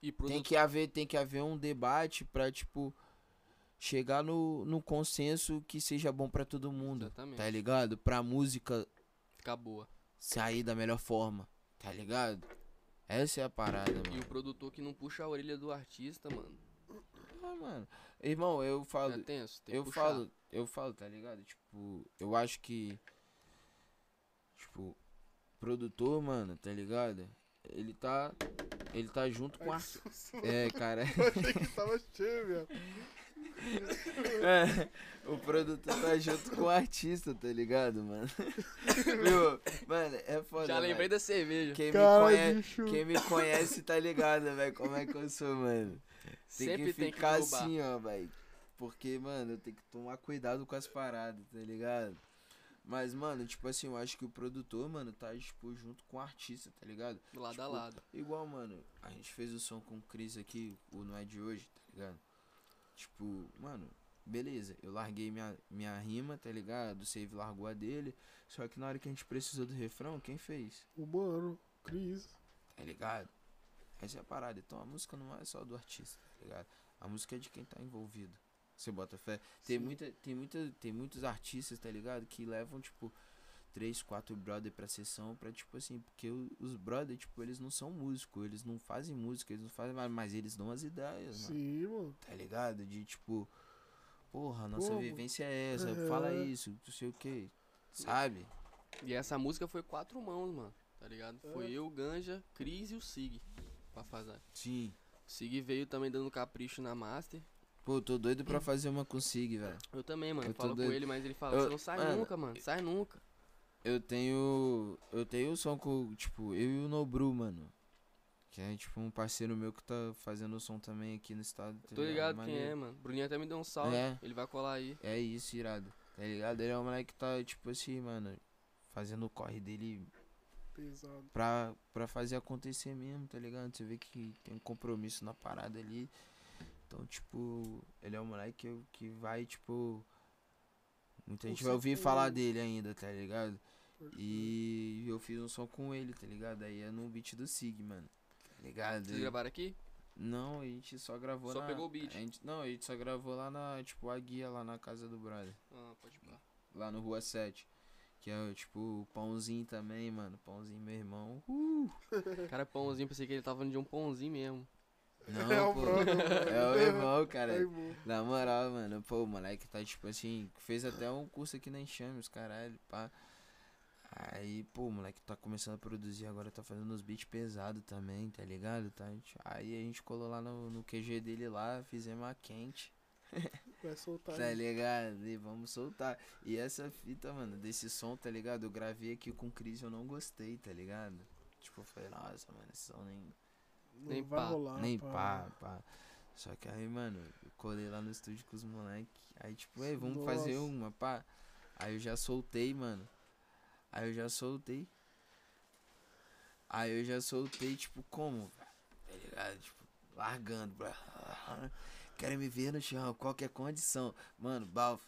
E tem que haver, tem que haver um debate pra, tipo, chegar no, no consenso que seja bom pra todo mundo, Exatamente. tá ligado? Pra música ficar boa. sair da melhor forma, tá ligado? Essa é a parada, E mano. o produtor que não puxa a orelha do artista, mano. Ah, mano. Irmão, eu falo, É tenso. Tem eu falo, eu falo, tá ligado? Tipo, eu acho que tipo, produtor, mano, tá ligado? Ele tá ele tá junto com a É, cara. Eu achei que tava cheio, velho. É, o produtor tá junto com o artista, tá ligado, mano? Viu? Mano, é foda. Já lembrei velho. da cerveja. Quem me, Cara, conhece, bicho. quem me conhece tá ligado, velho, como é que eu sou, mano. Tem Sempre que tem que ficar assim, ó, velho. Porque, mano, eu tenho que tomar cuidado com as paradas, tá ligado? Mas, mano, tipo assim, eu acho que o produtor, mano, tá, tipo, junto com o artista, tá ligado? Lado a Tipo, lado. Igual, mano, a gente fez o som com o Cris aqui, o Não É De Hoje, tá ligado? Tipo, mano, beleza, eu larguei minha, minha rima, tá ligado? O Save largou a dele, só que na hora que a gente precisou do refrão, quem fez? O mano, Cris. Tá ligado? Essa é a parada. Então a música não é só do artista, tá ligado? A música é de quem tá envolvido. Você bota fé. Tem, muita, tem, muita, tem muitos artistas, tá ligado? Que levam, tipo, três, quatro brother pra sessão pra, tipo assim, porque os brother, tipo, eles não são músicos, eles não fazem música, eles não fazem mais, mas eles dão as ideias, mano. Sim, mano. Tá ligado? De tipo, porra, nossa Como? vivência é essa, É. fala isso, não sei o que. Sabe? E essa música foi quatro mãos, mano. Tá ligado? Foi É. eu, Ganja, Cris e o Sig. Pra fazer. Sim. O Sig veio também dando capricho na Master. Pô, tô doido pra fazer uma com o Sig, velho. Eu também, mano. Eu Eu tô falo com doido. ele, mas ele fala, Eu- você não sai mano, nunca, mano. Sai nunca. Eu tenho. Eu tenho o som com, tipo, eu e o Nobru, mano. Que é tipo um parceiro meu que tá fazendo o som também aqui no estado. tá Tô ligado quem Maneiro. é, mano. Bruninho até me deu um salve. É. Ele vai colar aí. É isso, irado. Tá ligado? Ele é um moleque que tá, tipo assim, mano, fazendo o corre dele Pesado. pra, pra fazer acontecer mesmo, tá ligado? Você vê que tem um compromisso na parada ali. Então, tipo, ele é um moleque que, que vai, tipo. Muita gente vai ouvir falar dele ainda, tá ligado? E eu fiz um som com ele, tá ligado? Aí é no beat do Sig, mano. Tá ligado? Vocês gravaram aqui? Não, a gente só gravou Só na... pegou o beat. a gente- não, a gente só gravou lá na, tipo, a guia lá na casa do brother. Ah, pode pá. Lá no Rua 7. Que é, tipo, o Pãozinho também, mano. Pãozinho, meu irmão. Cara, pãozinho, pensei que ele tava falando de um pãozinho mesmo. Não, É o pô. É o irmão, cara. Aí, mano. Na moral, mano, pô, o moleque tá tipo assim, fez até um curso aqui na Enxame, os caralho, pá. Aí, pô, o moleque tá começando a produzir agora, tá fazendo uns beats pesados também, tá ligado? Tá? Aí a gente colou lá no, no QG dele lá, fizemos a quente, Vai soltar. tá ligado? E vamos soltar. E essa fita, mano, desse som, tá ligado? Eu gravei aqui com o Cris e eu não gostei, tá ligado? Tipo, eu falei, nossa, mano, esse som nem, Não Nem vai pá. rolar. nem pá, pá. Só que aí, mano, eu colei lá no estúdio com os moleques. Aí, tipo, ei, vamos fazer Nossa. uma, pá. Aí eu já soltei, mano. Aí eu já soltei. Aí eu já soltei, tipo, como? Tá ligado? Tipo, largando, bro. Querem me ver no chão, qualquer condição. Mano, Balf.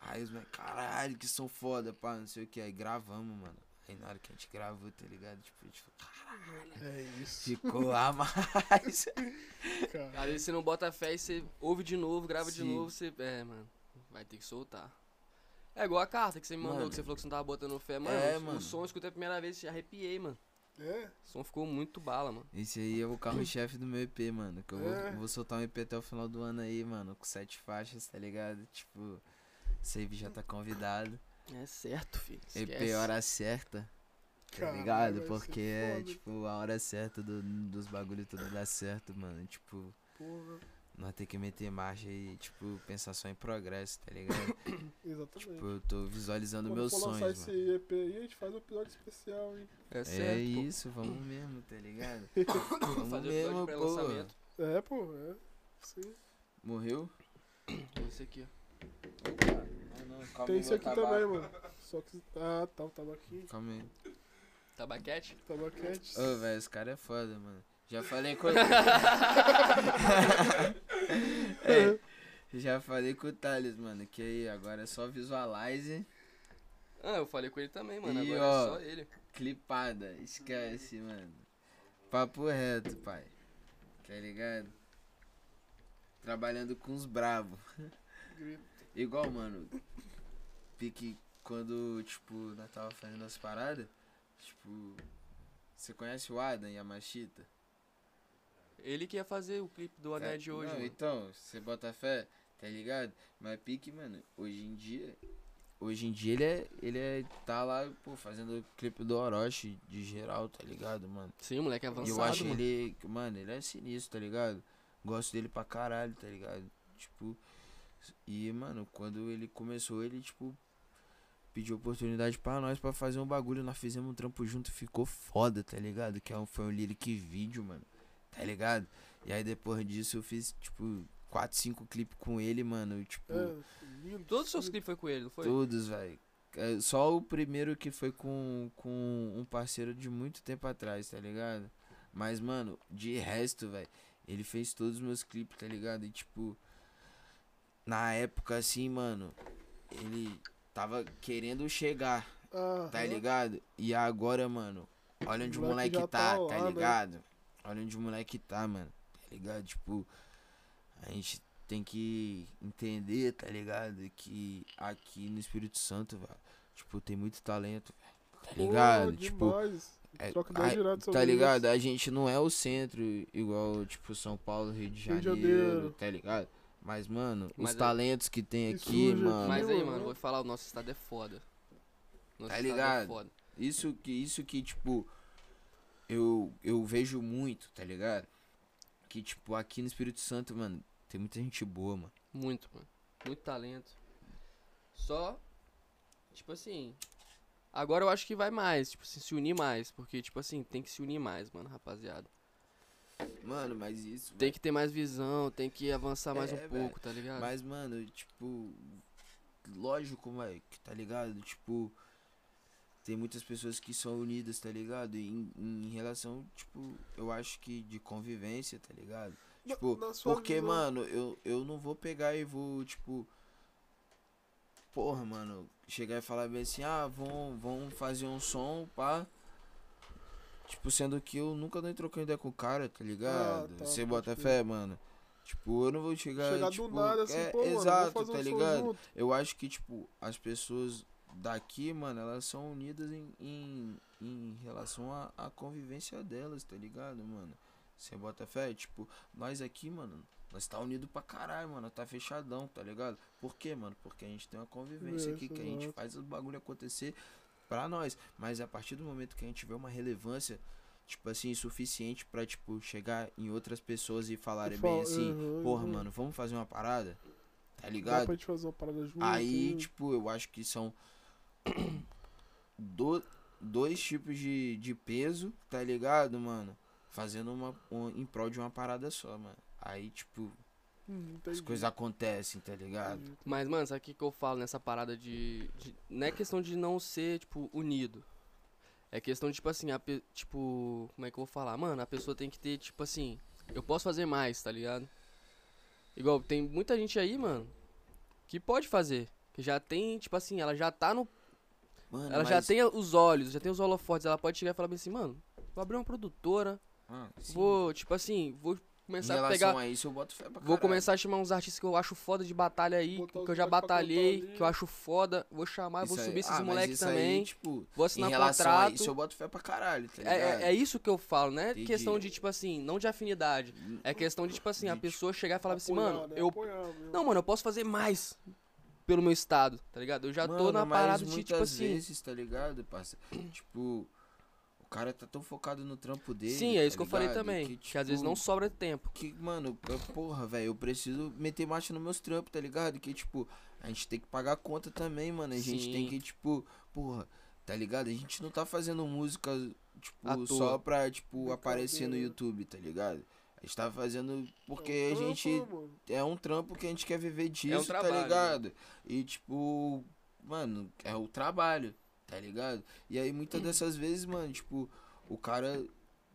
Aí os moleques, caralho, que som foda, pá, não sei o que. Aí gravamos, mano. Aí na hora que a gente gravou, tá ligado? Tipo, a gente falou, É isso. ficou a mais. Cara. Vezes você não bota fé e você ouve de novo, grava de Sim. novo, você. É, mano. Vai ter que soltar. É igual a carta que você me mandou, Mano. que você falou que você não tava botando fé, mano. É, o- mano. O som eu escutei a primeira vez e arrepiei, mano. É? O som ficou muito bala, mano. Esse aí é o carro-chefe do meu EP, mano. Que eu vou, É. vou soltar um EP até o final do ano aí, mano. Com sete faixas, tá ligado? Tipo, Save já tá convidado. É certo, filho. EP Esquece. hora certa, tá ligado? Porque é, tipo, a hora certa do- dos bagulho tudo dá certo, mano. Tipo, Porra. nós tem que meter marcha e, tipo, pensar só em progresso, tá ligado? Exatamente. tipo, eu tô visualizando Quando meus for lançar sonhos, esse mano. EP aí, a gente faz um episódio especial, hein? É certo. É isso, vamos mesmo, tá ligado? Vamos fazer o mesmo, episódio pô. pré-lançamento. É, pô, é. Sim. Morreu? Esse aqui, ó. Ah, Tem isso aqui tabaco. também, mano. Só que. Ah, tá, o tabaquinho. Calma aí. Tabaquete? Tabaquete. Ô, velho, esse cara é foda, mano. Já falei com. É, já falei com o Thales, mano, que aí agora é só visualize, Ah, eu falei com ele também, mano. E, Agora ó, é só ele. clipada. Esquece, mano. Papo reto, pai. Tá ligado? Trabalhando com os bravos. Igual, mano. Pique quando, tipo, nós tava fazendo as paradas. Tipo. Você conhece o Adam e a Machita? Ele que ia fazer o clipe do Ané de hoje, É, Não, mano. então, você bota fé, tá ligado? Mas pique, mano, hoje em dia. Hoje em dia ele é. Ele é. tá lá, pô, fazendo o clipe do Orochi de geral, tá ligado, mano? Sim, o moleque é E avançado, eu acho mano. ele. Mano, ele é sinistro, tá ligado? Gosto dele pra caralho, tá ligado? Tipo. E, mano, quando ele começou, ele, tipo. Pediu oportunidade pra nós pra fazer um bagulho. Nós fizemos um trampo junto e ficou foda, tá ligado? Que é um- foi um lyric vídeo, mano. Tá ligado? E aí depois disso eu fiz, tipo, 4, 5 clipes com ele, mano. Tipo, É. Todos os seus clipes foi com ele, não foi? todos, velho. É, só o primeiro que foi com, com um parceiro de muito tempo atrás, tá ligado? Mas, mano, de resto, velho, ele fez todos os meus clipes, tá ligado? E, tipo, na época, assim, mano, ele tava querendo chegar, Aham. tá ligado? E agora, mano, olha onde o moleque moleque já tá, tá lá, tá né? ligado? Olha onde o moleque tá, mano, tá ligado? Tipo, a gente tem que entender, tá ligado? Que aqui no Espírito Santo, velho, tipo, tem muito talento, velho, tá Pô, ligado? Tipo, demais. é- a- tá isso. ligado? A gente não é o centro igual, tipo, São Paulo, Rio de Rio de Janeiro, Janeiro. tá ligado? Mas, mano, Mas os é- talentos que tem aqui, surge mano. Mas aí, mano. vou falar, o nosso estado é foda. Nosso Tá estado ligado? É foda. Isso que, isso que, tipo, eu, eu vejo muito, tá ligado? Que, tipo, aqui no Espírito Santo, mano, tem muita gente boa, mano. Muito, mano. Muito talento. Só, tipo assim. Agora eu acho que vai mais, tipo assim, se unir mais. Porque, tipo assim, tem que se unir mais, mano, rapaziada. Mano, mas isso. Tem que ter mais visão, tem que avançar mais É, um velho. pouco, tá ligado? Mas, mano, tipo, lógico, mano, que tá ligado? Tipo, tem muitas pessoas que são unidas, tá ligado? Em, em relação, tipo, eu acho que de convivência, tá ligado? Tipo, porque, visão- mano, eu, eu não vou pegar e vou, tipo. Porra, mano, chegar e falar bem assim, ah, vão, vão fazer um som, pá. Tipo, sendo que eu nunca nem troquei ideia com o cara, tá ligado? tá, Você bota crer. fé, mano. Tipo, eu não vou chegar. Chegar tipo, do nada assim, é, pô, mano, exato, tá um ligado? junto. Eu acho que, tipo, as pessoas daqui, mano, elas são unidas em, em, em relação à convivência delas, tá ligado, mano? Você bota fé? Tipo, nós aqui, mano, nós tá unido pra caralho, mano. Tá fechadão, tá ligado? Por quê, mano? Porque a gente tem uma convivência aqui Isso, que a gente faz o bagulho acontecer pra nós. Mas a partir do momento que a gente vê uma relevância, tipo assim, suficiente pra, tipo, chegar em outras pessoas e falarem bem assim, aham, porra, aham. mano, vamos fazer uma parada? Tá Dá ligado? pra gente fazer uma parada junto. Aí, tipo, eu acho que são do- dois tipos de, de peso, tá ligado, mano? Fazendo uma um- em prol de uma parada só, mano. Aí, tipo, Hum, as coisas acontecem, tá ligado? entendi. Mas, mano, sabe o que, que eu falo nessa parada de, de- Não é questão de não ser, tipo, unido. É questão de, tipo assim, a pe- tipo. Como é que eu vou falar? Mano, a pessoa tem que ter, tipo assim. Eu posso fazer mais, tá ligado? Igual, tem muita gente aí, mano, que pode fazer. Que já tem, tipo assim, ela já tá no. Mano, Ela já mas- tem os olhos, já tem os holofotes. Ela pode chegar e falar bem assim, mano, vou abrir uma produtora. Ah. Vou, tipo assim, vou começar a relação pegar. a isso, eu boto fé pra Vou começar a chamar uns artistas que eu acho foda de batalha aí, Botar os que eu já batalhei, que eu acho foda. Vou chamar, vou Isso aí- subir esses ah, moleques isso aí, também. tipo, vou em assinar a contrato. isso, eu boto fé pra caralho, tá É, ligado? é, é isso que eu falo, né? Entendi. Questão de, tipo assim, não de afinidade. É questão de, tipo assim, a De, pessoa chegar e falar assim, mano, né? eu. Apoiar. Não, mano, eu posso fazer mais pelo meu estado, tá ligado? Eu já tô Mano, na mas parada de, tipo assim. vezes, tá ligado, parça? Tipo, cara tá tão focado no trampo dele. Sim, é tá isso que eu falei ligado? também. Que, às vezes tipo, não sobra tempo. que, mano, eu- porra, velho, eu preciso meter marcha nos meus trampos, tá ligado? Que, tipo, a gente tem que pagar a conta também, mano. A gente tem que, tipo, porra, tá ligado? A gente não tá fazendo música, tipo, só pra, tipo, aparecer no. YouTube, tá ligado? A gente tá fazendo porque É um a gente né, mano? é um trampo que a gente quer viver disso, tá trabalho, né? ligado? E tipo, mano, é o trabalho, tá ligado? E aí muitas dessas vezes, mano, tipo, o cara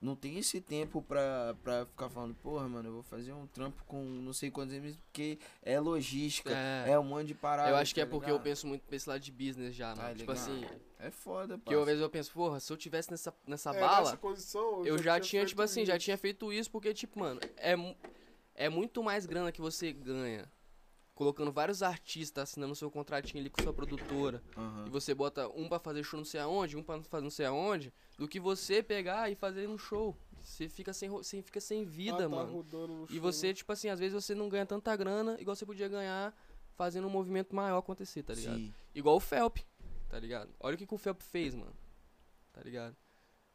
não tem esse tempo pra, pra ficar falando, porra, mano, eu vou fazer um trampo com não sei quantos Ms, porque é logística, É. é, um monte de parada. eu acho que é tá porque eu ligado? penso muito pra esse lado de business já, Tá mano. Tipo assim, É foda, que eu, às vezes eu penso, porra, se eu tivesse nessa, nessa É, bala. nessa condição, eu já tinha, feito tipo assim, já isso. tinha feito isso porque, tipo, mano, é, é muito mais grana que você ganha colocando vários artistas assinando seu contratinho ali com sua produtora Aham. e você bota um pra fazer show não sei aonde, um pra fazer não sei aonde, do que você pegar e fazer um show. Você fica sem, você fica sem vida, Ah, tá mano. E você, né? tipo assim, às vezes você não ganha tanta grana igual você podia ganhar fazendo um movimento maior acontecer, tá ligado? Sim. Igual o Felp, tá ligado? Olha o que, que o Felp fez, mano. Tá ligado?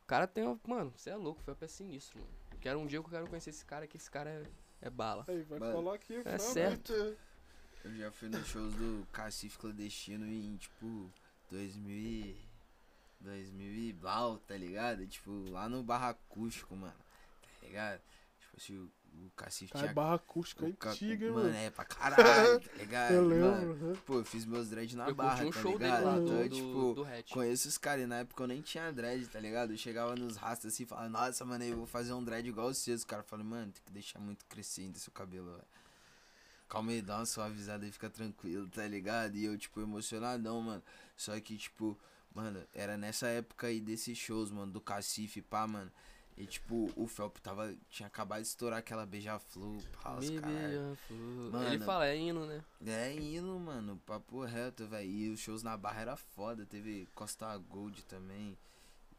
O cara tem. uma- Mano, você é louco, o Felp é sinistro, mano. Quero um dia que eu quero conhecer esse cara, que esse cara é, é bala. Aí, vai Mano, falar aqui, fala, certo. Eu já fui nos shows do Cacife Clandestino em, tipo, 2000 e... 2000 e blau, tá ligado? Tipo, lá no Barra Acústico, mano. Tá ligado? Tipo assim, o o Cacife Tá, tinha. barra acústica o ca- antiga, mano. mano. é pra caralho, tá ligado? Eu Mano, lembro. né? Pô, eu fiz meus dread na eu barra, um tá show dele ligado? lá, então, do, tipo, do. Conheço os caras, e na época eu nem tinha dread, tá ligado? Eu chegava nos rastros assim e falava, nossa, mano, eu vou fazer um dread igual os seus. Os caras falaram, mano, tem que deixar muito crescer ainda seu cabelo, velho. Calma aí, dá uma suavizada e fica tranquilo, tá ligado? E eu, tipo, emocionadão, mano. Só que, tipo, mano, era nessa época aí desses shows, mano, do Cacife, pá, mano. E, tipo, o Felp tava, tinha acabado de estourar aquela beija-flor, pá, os beija. Mano. Ele fala, é hino, né? É hino, mano, papo reto, velho. E os shows na barra era foda. Teve Costa Gold também.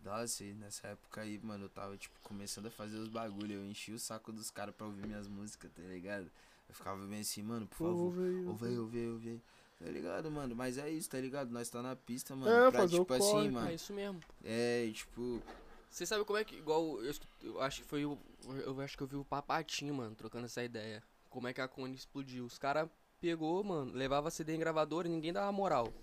Nossa, e nessa época aí, mano, eu tava, tipo, começando a fazer os bagulho. Eu enchi o saco dos caras pra ouvir minhas músicas, tá ligado? Eu ficava bem assim, mano, por favor, velho. ouve aí, ouve aí, ouve aí. Tá ligado, mano? Mas é isso, tá ligado? Nós tá na pista, mano. É, pra, fazer o tipo assim, corre. É mano. isso mesmo. É, e, tipo. Você sabe como é que. Igual, eu, eu acho que foi o. Eu acho que eu vi o Papatinho, mano, trocando essa ideia. Como é que a Cone explodiu. Os caras pegou, mano, levava CD em gravador e ninguém dava moral.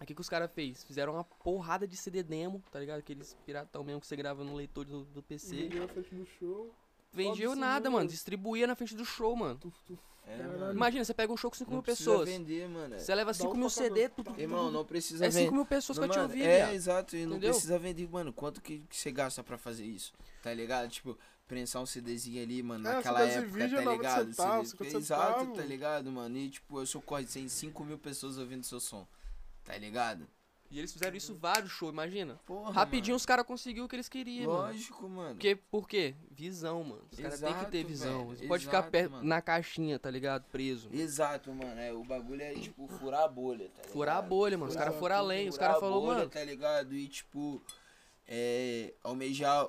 O que, que os caras fez? Fizeram uma porrada de CD demo, tá ligado? Aqueles piratão mesmo que você grava no leitor do, do PC. Ninguém frente do show. Vendia Foda-se nada, mesmo. mano. Distribuía na frente do show, mano. Tu, tu, É, mano. Imagina, você pega um show com 5 Não mil pessoas. vender, mano. Você leva Dá 5 um mil CD, tu, tu, Irmão, não precisa é vender. 5 mil pessoas que Não, eu te mano, ouvir, É, exato, e não precisa vender, mano, quanto que, que você gasta pra fazer isso, tá ligado? Tipo, prensar um CDzinho ali, mano, É, naquela época, vídeo é tá 90 ligado? centavos, CD 50 Exato, centavos. tá ligado, mano? E, tipo, eu sou corre, tem 5 mil pessoas ouvindo seu som, tá ligado? E eles fizeram isso vários shows, imagina. Porra, Rapidinho os caras conseguiram o que eles queriam, mano. Lógico, mano. Porque, por quê? Visão, mano. Os caras têm que ter visão. velho. Você pode ficar perto, mano. na caixinha, tá ligado? Preso. Exato, mano. É, o bagulho é, tipo, furar a bolha, tá ligado? Furar a bolha, mano. Os caras foram além. Os caras falaram, mano. Tá ligado? E, tipo, é, almejar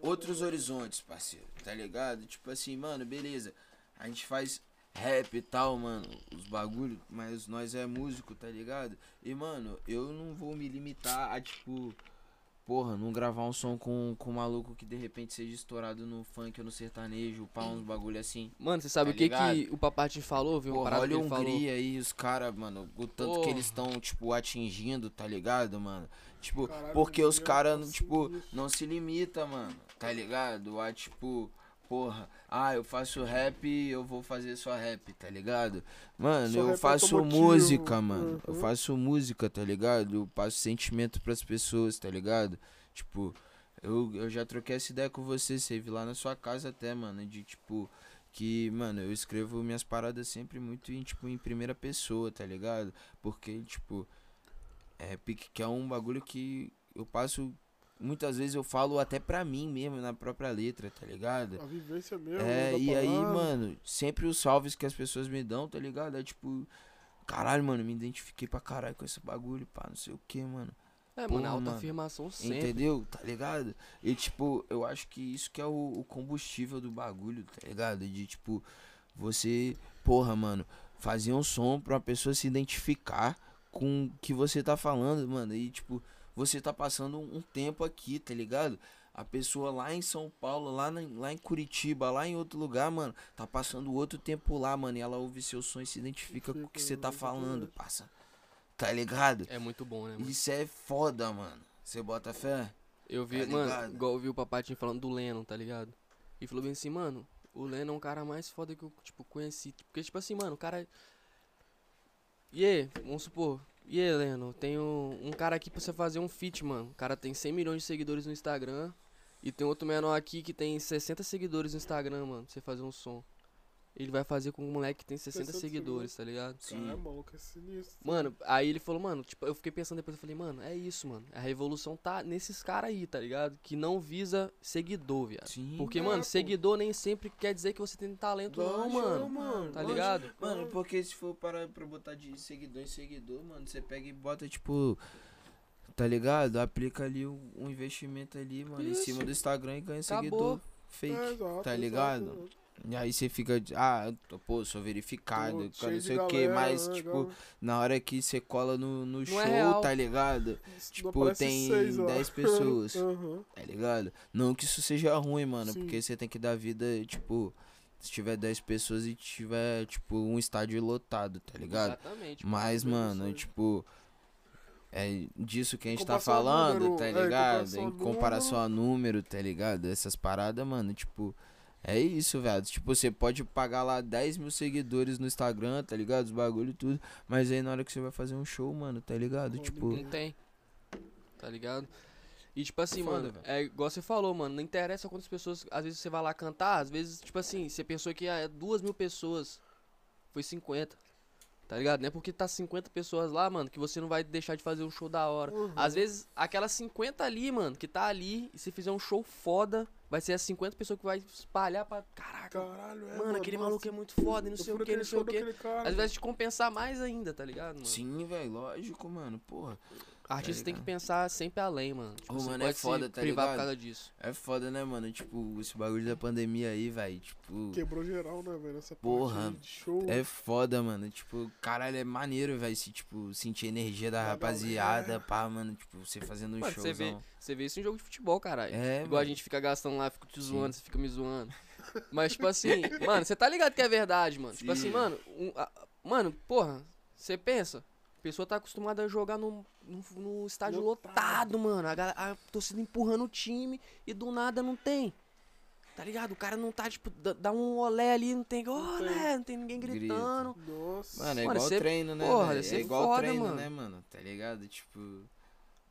outros horizontes, parceiro, tá ligado? Tipo assim, mano, beleza. A gente faz rap e tal, mano, os bagulho, mas nós é músico, tá ligado? E, mano, eu não vou me limitar a, tipo, porra, não gravar um som com, com um maluco que de repente seja estourado no funk ou no sertanejo, pá, uns bagulho assim. Mano, você sabe Tá o que, ligado? que o Papatinho falou, viu? Porra, olha que a. Hungria aí, os caras, mano, o tanto que Porra. eles estão, tipo, atingindo, tá ligado, mano? Tipo, Caralho, porque os caras, tipo, sinistro. não se limita, mano, tá ligado? A, tipo, porra, ah, eu faço rap, eu vou fazer só rap, tá ligado? Mano, Só eu faço música, mano, eu uhum. faço música, tá ligado? Eu passo sentimento pras pessoas, tá ligado? Tipo, eu, eu já troquei essa ideia com você, você viu lá na sua casa até, mano, de, tipo, que, mano, eu escrevo minhas paradas sempre muito em, tipo, em primeira pessoa, tá ligado? Porque, tipo, é que é um bagulho que eu passo. Muitas vezes eu falo até pra mim mesmo, na própria letra, tá ligado? A vivência mesmo. É, da e aí, mano, sempre os salves que as pessoas me dão, tá ligado? É tipo, caralho, mano, me identifiquei pra caralho com esse bagulho, pá, não sei o que, mano. É, Porra, mano. autoafirmação sempre. Entendeu? Tá ligado? E tipo, eu acho que isso que é o, o combustível do bagulho, tá ligado? De tipo, você, porra, mano, fazer um som pra uma pessoa se identificar com o que você tá falando, mano. E tipo, você tá passando um tempo aqui, tá ligado? A pessoa lá em São Paulo, lá, na- lá em Curitiba, lá em outro lugar, mano, tá passando outro tempo lá, mano. E ela ouve seu som e se identifica com o que você tá falando, passa. Tá ligado? É muito bom, né, mano? Isso é foda, mano. Você bota fé? Eu vi, Tá mano, igual eu vi o Papatinho falando do Lennon, tá ligado? E falou bem assim, mano, o Lennon é um cara mais foda que eu, tipo, conheci. Porque, tipo assim, mano, o cara. E aí, vamos supor. E aí, Lennon, tem um, cara aqui pra você fazer um feat, mano. O cara tem 100 milhões de seguidores no Instagram. E tem outro menor aqui que tem 60 seguidores no Instagram, mano, pra você fazer um som. Ele vai fazer com um moleque que tem 60 60 seguidores, tá ligado? Cara, é maluco, é sinistro. Mano, aí ele falou, mano, tipo, eu fiquei pensando depois, eu falei, mano, é isso, mano. A revolução tá nesses caras aí, tá ligado? Que não visa seguidor, viado. Sim. Porque, É, mano, pô. seguidor nem sempre quer dizer que você tem talento, não, Lógico, mano. mano. Tá lógico. ligado? Mano, porque se for para pra botar de seguidor em seguidor, mano, você pega e bota, tipo. Tá ligado? Aplica ali um, investimento ali, mano, em Isso. cima do Instagram e ganha Acabou. seguidor fake. É, exato, tá ligado? exato. E aí você fica, ah, eu tô- pô, sou verificado, Pô, cara, não sei o que, mas, né, tipo, galera. na hora que você cola no, no Não show, é tá ligado? Não Tipo, tem seis lá. 10 pessoas. Aham. Tá ligado? Não que isso seja ruim, mano, Sim. porque você tem que dar vida, tipo, se tiver 10 pessoas e tiver, tipo, um estádio lotado, tá ligado? Exatamente. Mas, mano, isso tipo, é disso que a gente tá comparação falando, número, tá é, em ligado? comparação Em comparação a número, tá ligado? Essas paradas, mano, tipo, É isso, velho. Tipo, você pode pagar lá 10 mil seguidores no Instagram, tá ligado? Os bagulho e tudo. Mas aí na hora que você vai fazer um show, mano, tá ligado? Pô, tipo. Não tem. Tá ligado? E tipo assim, Foda, mano, velho. é igual você falou, mano, não interessa quantas pessoas, às vezes você vai lá cantar, às vezes, tipo assim, você pensou que é duas mil pessoas, foi 50. Tá ligado? Não é porque tá 50 pessoas lá, mano, que você não vai deixar de fazer um show da hora. Uhum. Às vezes, aquelas 50 ali, mano, que tá ali, e se fizer um show foda, vai ser as 50 pessoas que vai espalhar pra. Caraca, Caralho, é, mano, aquele nossa, maluco é muito foda, e não eu sei o que, não sei o que. Às vezes te compensar mais ainda, tá ligado, mano? Sim, velho, lógico, mano. Porra. Artista tem que pensar sempre além, mano. Tipo, Ô, você mano, é pode foda, se tá privar por ligado? causa disso. É foda, né, mano? Tipo, esse bagulho da pandemia aí, velho. Tipo. Quebrou geral, né, velho? Essa Porra, de show. É foda, mano. Tipo, caralho, é maneiro, velho. Se, tipo, sentir a energia da Da rapaziada, galera. pá, mano. Tipo, você fazendo um show. você vê, você vê isso em jogo de futebol, caralho. É, Igual a mano. gente fica gastando lá, fica te Sim. zoando, você fica me zoando. Mas, tipo assim, mano, você tá ligado que é verdade, mano. Tipo Sim. assim, mano, um- a- mano, porra, você pensa, a pessoa tá acostumada a jogar no, no, no estádio Lotado. lotado, mano. A, a torcida empurrando o time e do nada não tem. Tá ligado? O cara não tá, tipo, dá, um olé ali, não tem. Olé, não tem ninguém Grita. gritando. Nossa. Mano, é Mano, igual cê- treino, né? porra, ser é igual foda, treino, mano. né, mano? Tá ligado? Tipo,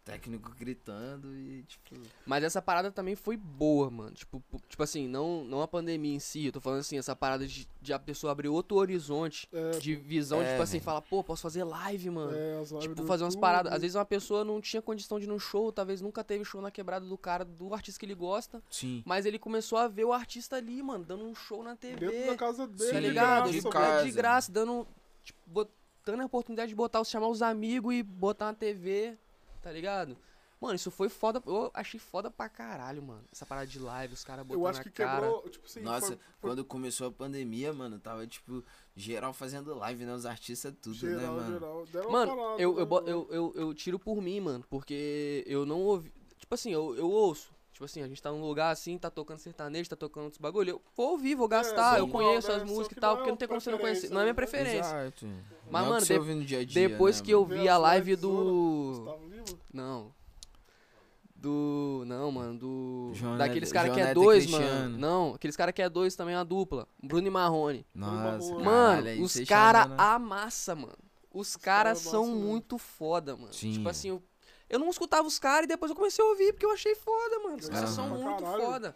técnico gritando e, tipo. Mas essa parada também foi boa, mano. Tipo, tipo assim, não, não a pandemia em si, eu tô falando assim, essa parada de, de a pessoa abrir outro horizonte É, de visão, É, tipo assim, falar, pô, posso fazer live, mano. é, as lives Tipo, do fazer umas paradas. Às vezes uma pessoa não tinha condição de ir num show, talvez nunca teve show na quebrada do cara, do artista que ele gosta. Sim. Mas ele começou a ver o artista ali, mano, dando um show na TV. Dentro da casa dele, tá Sim, ligado? de Tipo, graça, de graça, dando. Tipo, botando a oportunidade de botar, chamar os amigos e botar na TV, tá ligado? Mano, isso foi foda. Eu achei foda pra caralho, mano. Essa parada de live, os caras botando Eu acho na que cara. quebrou, tipo assim, Nossa, foi- foi quando começou a pandemia, mano, tava, tipo, geral fazendo live, né? Os artistas, tudo, né, geral, mano? geral. Deram Mano, parada, eu, né, eu, mano? eu, eu, eu tiro por mim, mano, porque eu não ouvi. Tipo assim, eu, eu ouço. Tipo assim, a gente tá num lugar assim, tá tocando sertanejo, tá tocando outros bagulho. Eu vou ouvir, vou gastar, É, eu conheço Né? as músicas e tal, é porque não tem como você não conhecer. Não é minha né? preferência. Exato. Mas, Não é o mano, de- dia dia, Depois né, que eu mano? Vi a live do. Lima? Não. Do. Não, mano, do. João daqueles João que é Neto dois, mano. Não, aqueles caras que é dois também é uma dupla. Bruno e Marrone. Nossa, Mano, Mano, os você caras chama, né? amassa, mano. Os caras cara são amassam mesmo. muito foda, mano. Sim. Tipo assim, eu, eu não escutava os caras e depois eu comecei a ouvir porque eu achei foda, mano. Os caras são muito caralho. foda.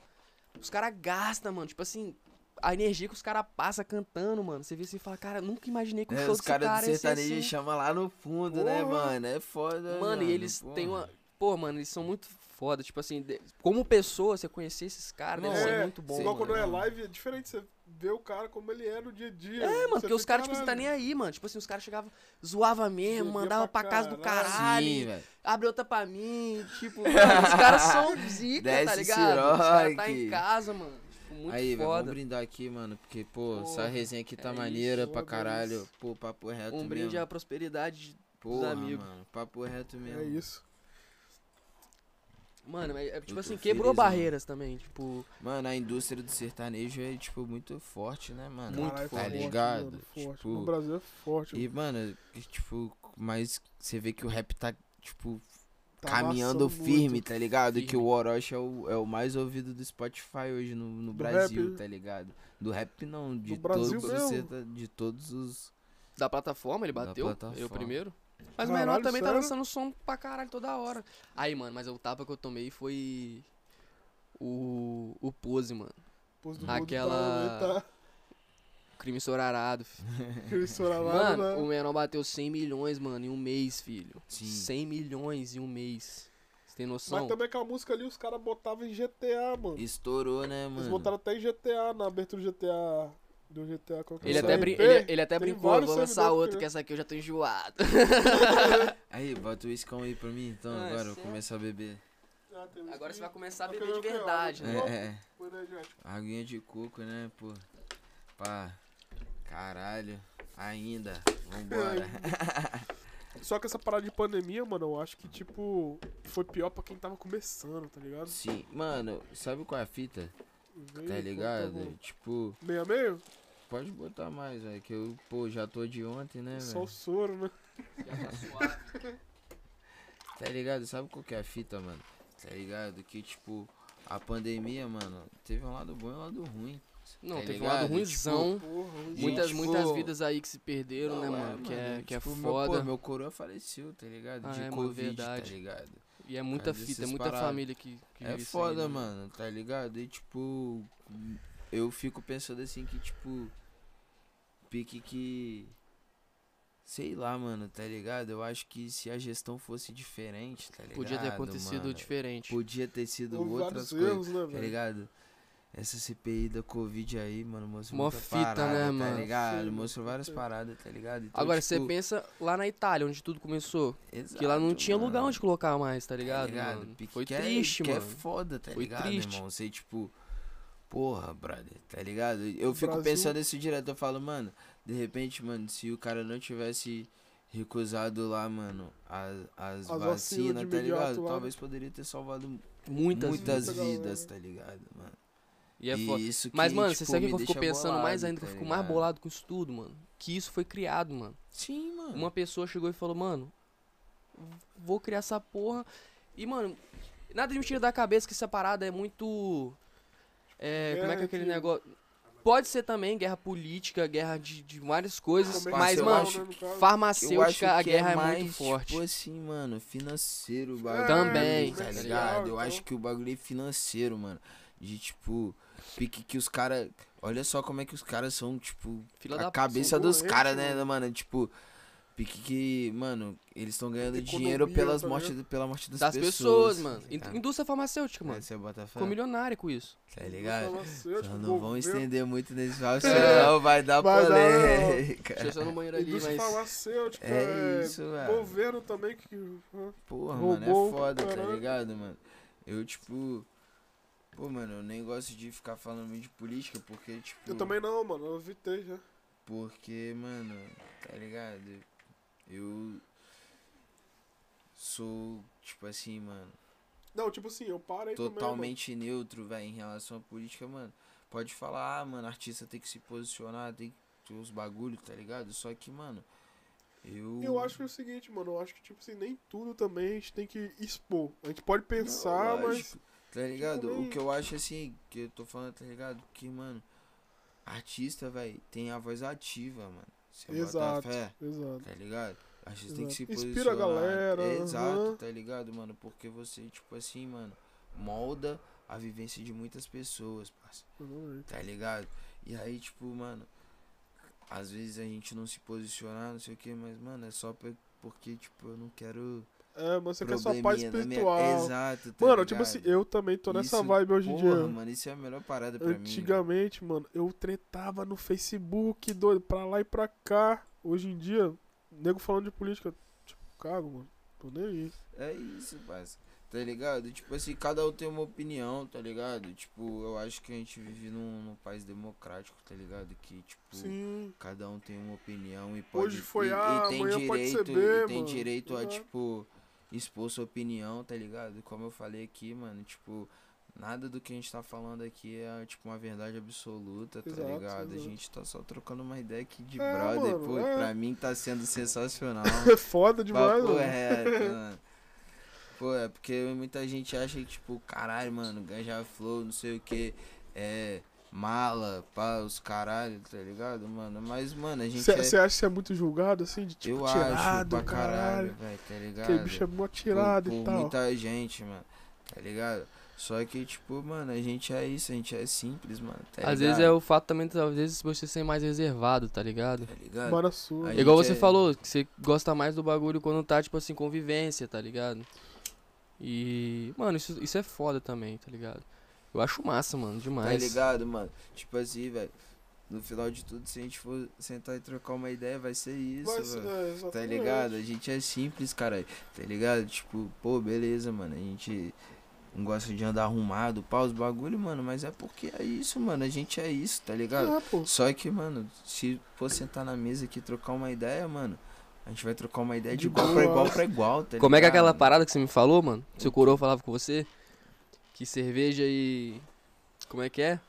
Os caras gastam, mano. Tipo assim, a energia que os caras passam cantando, mano. Você vê assim e fala, cara, nunca imaginei que o É, show os desse caras cara do sertanejo assim. chamam lá no fundo, né, Porra. mano? É foda, Mano, e eles porra. têm uma. Pô, mano, eles são muito foda. Tipo assim, de- como pessoa, você conhecer esses caras deve ser é, muito bom. Igual mano. quando é live, é diferente. Você vê o cara como ele é no dia a dia. É, mano, porque os caras, tipo, você tá nem aí, mano. Tipo assim, os caras chegavam, zoava mesmo, mandava pra pra casa do caralho. Sim, velho. abre outra pra mim, tipo, mano, os caras são zica, tá ligado? Os caras tá em casa, mano. Tipo, muito Aí, velho, foda. vamos brindar aqui, mano, porque, pô, essa Porra, resenha aqui tá é maneira isso, pra foda caralho. Pô, papo reto Um mesmo. brinde à prosperidade. Porra, amigos. mano, papo reto mesmo. É isso. Mano, é, é, tipo assim, quebrou barreiras também, tipo, Mano, a indústria do sertanejo é, tipo, muito forte, né, mano? Muito Caralho, tá forte, ligado? mano, forte. Tipo, No Brasil é forte. E, mano, tipo, mas você vê que o rap tá, tipo, tá caminhando firme, muito. tá ligado? Que Firme. o Orochi é o, é o mais ouvido do Spotify hoje no, no Brasil, rap. tá ligado? Do rap não, de todos os mesmo. de todos os. da plataforma, ele bateu, eu primeiro. Mas o menor também tá sério? lançando som pra caralho toda hora. Aí, mano, mas o tapa que eu tomei foi o, o Pose, mano. Pôs do Aquela- mundo Tá, Crime sorarado, filho. aquele solarado, Mano, né? o menor bateu 100 milhões, mano, em um mês, filho. Sim. 100 milhões em um mês. Você tem Mas noção? também aquela música ali, os caras botavam em GTA, mano. Estourou, né, Eles mano? botaram até em GTA, na abertura do GTA. Do GTA qual que é Ele até, brin ele, ele até tem brincou, vou lançar outro, que- que essa aqui eu já tô enjoado. Aí, bota o iscão aí pra mim, então, Ah, agora eu começar a beber. Ah, Agora você vai começar a beber de quê? verdade, né? É, é. Aguinha de coco, né, pô? Pá. Caralho. Ainda. Vambora. Só que essa parada de pandemia, mano, eu acho que, tipo, foi pior pra quem tava começando, tá ligado? Sim, mano, sabe qual é a fita? Veio, Tá pô, ligado? bom. Tipo, Meio a meio? pode botar mais, velho. Que eu, pô, já tô de ontem, né, Só velho? o soro, né? Tá ligado? Sabe qual que é a fita, mano? Tá ligado? Que, tipo, a pandemia, mano, teve um lado bom e um lado ruim. Não, Tá teve um ligado? lado ruimzão. Porra, Gente, muitas, tipo, muitas vidas aí que se perderam, né, Não, é, mano? Que é, que é tipo, meu- foda. pô, meu coroa faleceu, tá ligado? Ah, De é, Covid, verdade. tá ligado? E é muita causa fita, é muita paradas. família que, que É isso aí, foda, né, mano, tá ligado? E tipo, eu fico pensando assim que, tipo, pique que. Sei lá, mano, tá ligado? Eu acho que se a gestão fosse diferente, tá ligado? Podia ter acontecido mano? diferente. Podia ter sido Houve outras coisas, erros, né, tá velho? ligado? Essa CPI da Covid aí, mano, mostrou Mó muita fita, parada, né, tá mano? ligado? Sim, Mostrou várias paradas, tá ligado? Então, Agora, você tipo, pensa lá na Itália, onde tudo começou. exato, que lá não tinha mano. lugar onde colocar mais, tá Tá ligado, mano? Foi que é- triste, que mano. é foda, tá Foi ligado, triste. irmão? Você, tipo, porra, brother, tá ligado? Eu fico Brasil- pensando isso direto, eu falo, mano, de repente, mano, se o cara não tivesse recusado lá, mano, as, as, As vacinas tá ligado? lá, Talvez poderia ter salvado Muitas, muitas, vidas. vidas. vidas, tá ligado, mano? E é foda. isso que, Mas, mano, tipo, você sabe o que eu fico pensando mais bolado, ainda, que eu tá fico mais bolado com isso tudo, mano? Que isso foi criado, mano. Sim, mano. Uma pessoa chegou e falou, mano, vou criar essa porra. E, mano, nada de me tira da cabeça que essa parada é muito. É, como é que é aquele negócio. Pode ser também guerra política, guerra de, de várias coisas, mas, mano, acho né, farmacêutica, a que guerra é, mais, muito forte. Tipo assim, mano, financeiro o bagulho. É, Também, tá ligado? Eu então. acho que o bagulho é financeiro, mano. De tipo, pique que os caras. Olha só como é que os caras são, tipo, Fila a da cabeça dos caras, né, mano. mano? Tipo, pique que, mano, eles estão ganhando Economia, dinheiro pelas tá mortes, ligado? pela morte das, das pessoas, pessoas. mano. tá? Indústria farmacêutica, mano. É, você bota fé, Ficou milionário com isso. Tá ligado? Farmacêutico, Só não vão estender muito nesse falso, senão vai dar Vai dar, polêmica. Deixa eu só no banheiro ali, Indústria mas. farmacêutica, É é, isso, velho. governo também que... Porra, Roubou mano, é foda, tá caralho. ligado, mano? Eu, tipo. Pô, mano, eu nem gosto de ficar falando muito de política, porque, tipo. Eu também não, mano, eu evitei já. Porque, mano, tá ligado? Eu. Sou, tipo assim, mano, Não, tipo assim, eu parei também, totalmente neutro, velho, em relação à política, mano. Pode falar, ah, mano, artista tem que se posicionar, tem que ter os bagulhos, tá ligado? Só que, mano, eu. Eu acho que é o seguinte, mano, eu acho que, tipo assim, nem tudo também a gente tem que expor. A gente pode pensar, Não, mas... Tá ligado? O que eu acho assim, que eu tô falando, tá ligado? Que, mano, artista, velho, tem a voz ativa, mano. Você bota Exato, fé, exato. tá ligado? A gente tem que se posicionar. Inspira a galera, É, exato, aham. tá ligado, mano? Porque você, tipo assim, mano, molda a vivência de muitas pessoas, parça. Exatamente. Tá ligado? E aí, tipo, mano, às vezes a gente não se posicionar, não sei o que, mas, mano, é só porque, tipo, eu não quero. É, mas você quer sua paz na minha- espiritual. Exato, tá Mano, ligado? tipo assim, eu também tô nessa Isso, vibe hoje em dia. mano, isso é a melhor parada pra mim. Antigamente, mano, eu tretava no Facebook, doido, pra lá e pra cá. Hoje em dia, nego falando de política, tipo, cago, mano. Tô nem aí. É isso, parça. Tá ligado? Tipo assim, cada um tem uma opinião, tá ligado? Tipo, eu acho que a gente vive num, num país democrático, tá ligado? Que, tipo, Sim. cada um tem uma opinião e pode. Hoje foi e, A, e tem amanhã pode direito, ser B, e tem mano. direito a, tipo, expor sua opinião, tá ligado? Como eu falei aqui, mano, tipo, nada do que a gente tá falando aqui é, tipo, uma verdade absoluta, tá Exato, ligado? A exato. gente tá só trocando uma ideia aqui de É, brother, mano, pô, é. pra mim tá sendo sensacional. É foda demais, Papo mano. reto, mano. Pô, é porque muita gente acha que, tipo, caralho, mano, ganja flow, não sei o que, é mala, pá, os caralho, tá ligado, mano? Mas, mano, a gente Você é... acha que você é muito julgado, assim, de tipo, eu tirado, acho pra caralho, caralho? velho, tá ligado? Que bicho é mó tirado por, e por tal. muita gente, mano, tá ligado? Só que, tipo, mano, a gente é isso, a gente é simples, mano, tá Às vezes é o fato também, às vezes, você ser mais reservado, tá ligado? Tá ligado? Bora sua. É igual você é- falou, que você gosta mais do bagulho quando tá, tipo assim, convivência, tá ligado? E, mano, isso, isso é foda também, tá ligado? Eu acho massa, mano, Tá demais. ligado, mano? Tipo assim, velho. No final de tudo, se a gente for sentar e trocar uma ideia, vai ser isso, Vai ser- é, Tá ligado? A gente é simples, cara. Tá ligado? Tipo, pô, beleza, mano. A gente não gosta de andar arrumado, pau, os bagulho, mano. Mas é porque é isso, mano. A gente é isso, tá ligado? É, pô. Só que, mano, se for sentar na mesa aqui e trocar uma ideia, mano, a gente vai trocar uma ideia de, De igual pra igual pra igual, tá Como é que é aquela ligado? parada que você me falou, mano? Seu coroa falava com você? Que cerveja e. Como é que é?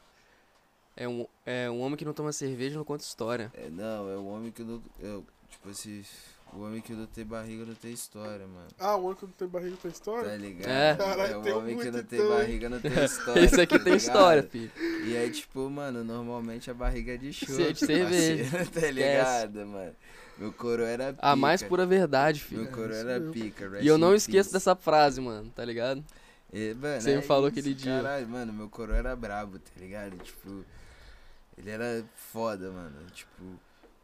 É um, é um homem que não toma cerveja não conta história. É, não, é o homem que não. Eu, tipo assim. O homem que não tem barriga não tem história, mano. Ah, o homem que não tem barriga tem Tá história? ligado? É. Caralho, o tem homem que não tem então, barriga não tem história. Esse aqui tá tem história, filho. E aí, tipo, mano, normalmente a barriga é de choro. de cerveja. tá ligado, mano? Meu coro era pica. A mais pura verdade, Meu filho. coro É, era pica. E eu não esqueço dessa frase, mano, tá ligado? E, mano, Você me é falou isso, aquele dia. Caralho, mano, meu coro era brabo, tá ligado? Tipo, ele era foda, mano. Tipo.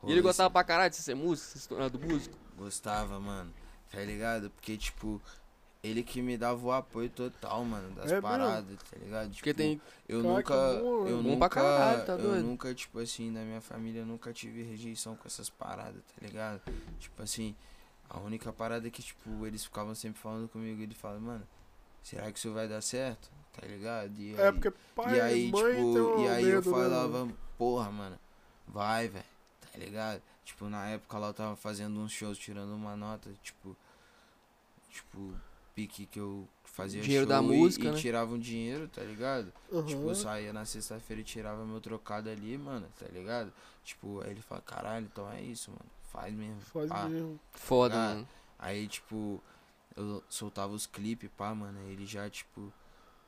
E ele gostava pra caralho de ser músico, se tornar do músico. Gostava, mano. Tá ligado? Porque, tipo, ele que me dava o apoio total, mano, das É mesmo? paradas, tá ligado? Porque Tipo, tem. Eu Cara, nunca. que bom, eu nunca. caralho, tá eu doido? nunca, tipo assim, na minha família, eu nunca tive rejeição com essas paradas, tá ligado? Tipo assim, a única parada que, tipo, eles ficavam sempre falando comigo, ele fala, mano, será que isso vai dar certo? Tá ligado? E É, aí- porque pai e aí, e mãe tipo, um e aí medo, eu né, falava, mano? porra, mano, vai, velho, tá ligado? Tipo, na época lá eu tava fazendo uns shows tirando uma nota, tipo, tipo, pique que eu fazia Dinheiro show da e- música, e, né? tirava um dinheiro, tá ligado? Tipo, eu saía na sexta-feira e tirava meu trocado ali, mano, tá ligado? Tipo, aí ele fala, caralho, então é isso, mano, faz mesmo. Faz pá. mesmo. Foda, Ah, mano. Aí, tipo, eu soltava os clipes, pá, mano. Aí ele já, tipo,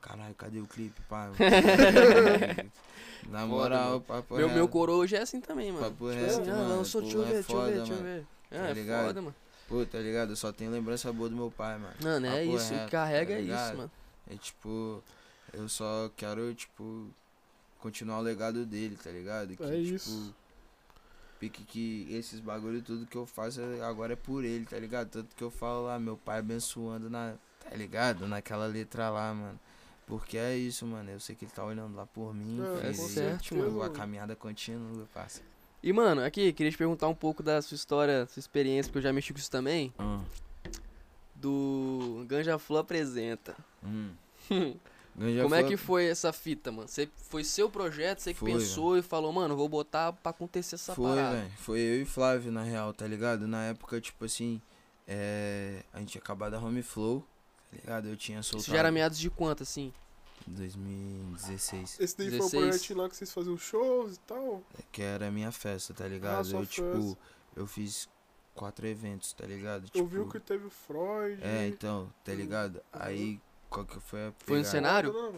caralho, cadê o clipe, pá? Na moral, mano. papo Meu, reto. meu coroa hoje é assim também, mano. Papo Tipo reto, assim, ah, mano. lançou, Pô, deixa eu é ver, deixa eu ver, deixa eu ver. Tá É, é ligado? foda, mano. Pô, tá ligado? Eu só tenho lembrança boa do meu pai, mano. Mano, é Papo isso. reto, carrega tá é isso, mano. É tipo, eu só quero, tipo, continuar o legado dele, tá ligado? Que, É tipo, isso. Pique que esses bagulho tudo que eu faço é- agora é por ele, tá ligado? Tanto que eu falo lá, meu pai abençoando na. Tá ligado? Naquela letra lá, mano. Porque é isso, mano. Eu sei que ele tá olhando lá por mim. É, É certo, mano. A caminhada continua, parça. E, mano, aqui, queria te perguntar um pouco da sua história, sua experiência, porque eu já mexi com isso também. Hum. Do Ganja Flow apresenta. Hum. Ganja Como é que foi essa fita, mano? Você, foi seu projeto, você que Foi, pensou e falou, mano, vou botar pra acontecer essa Foi, parada. velho. Foi eu e Flávio, na real, tá ligado? Na época, tipo assim, é... a gente tinha acabado a Home Flow, tá ligado? Eu tinha soltado... Isso já era meados de quanto, assim? 2016. Esse daí foi 16. um projetinho lá que vocês faziam shows e tal. Que era a minha festa, tá ligado? sua eu, tipo, festa. eu fiz quatro eventos, tá ligado? Eu Tipo, vi o que teve o Freud. É, então, tá ligado? Uhum. Aí, qual que foi a Foi no pegada? cenário?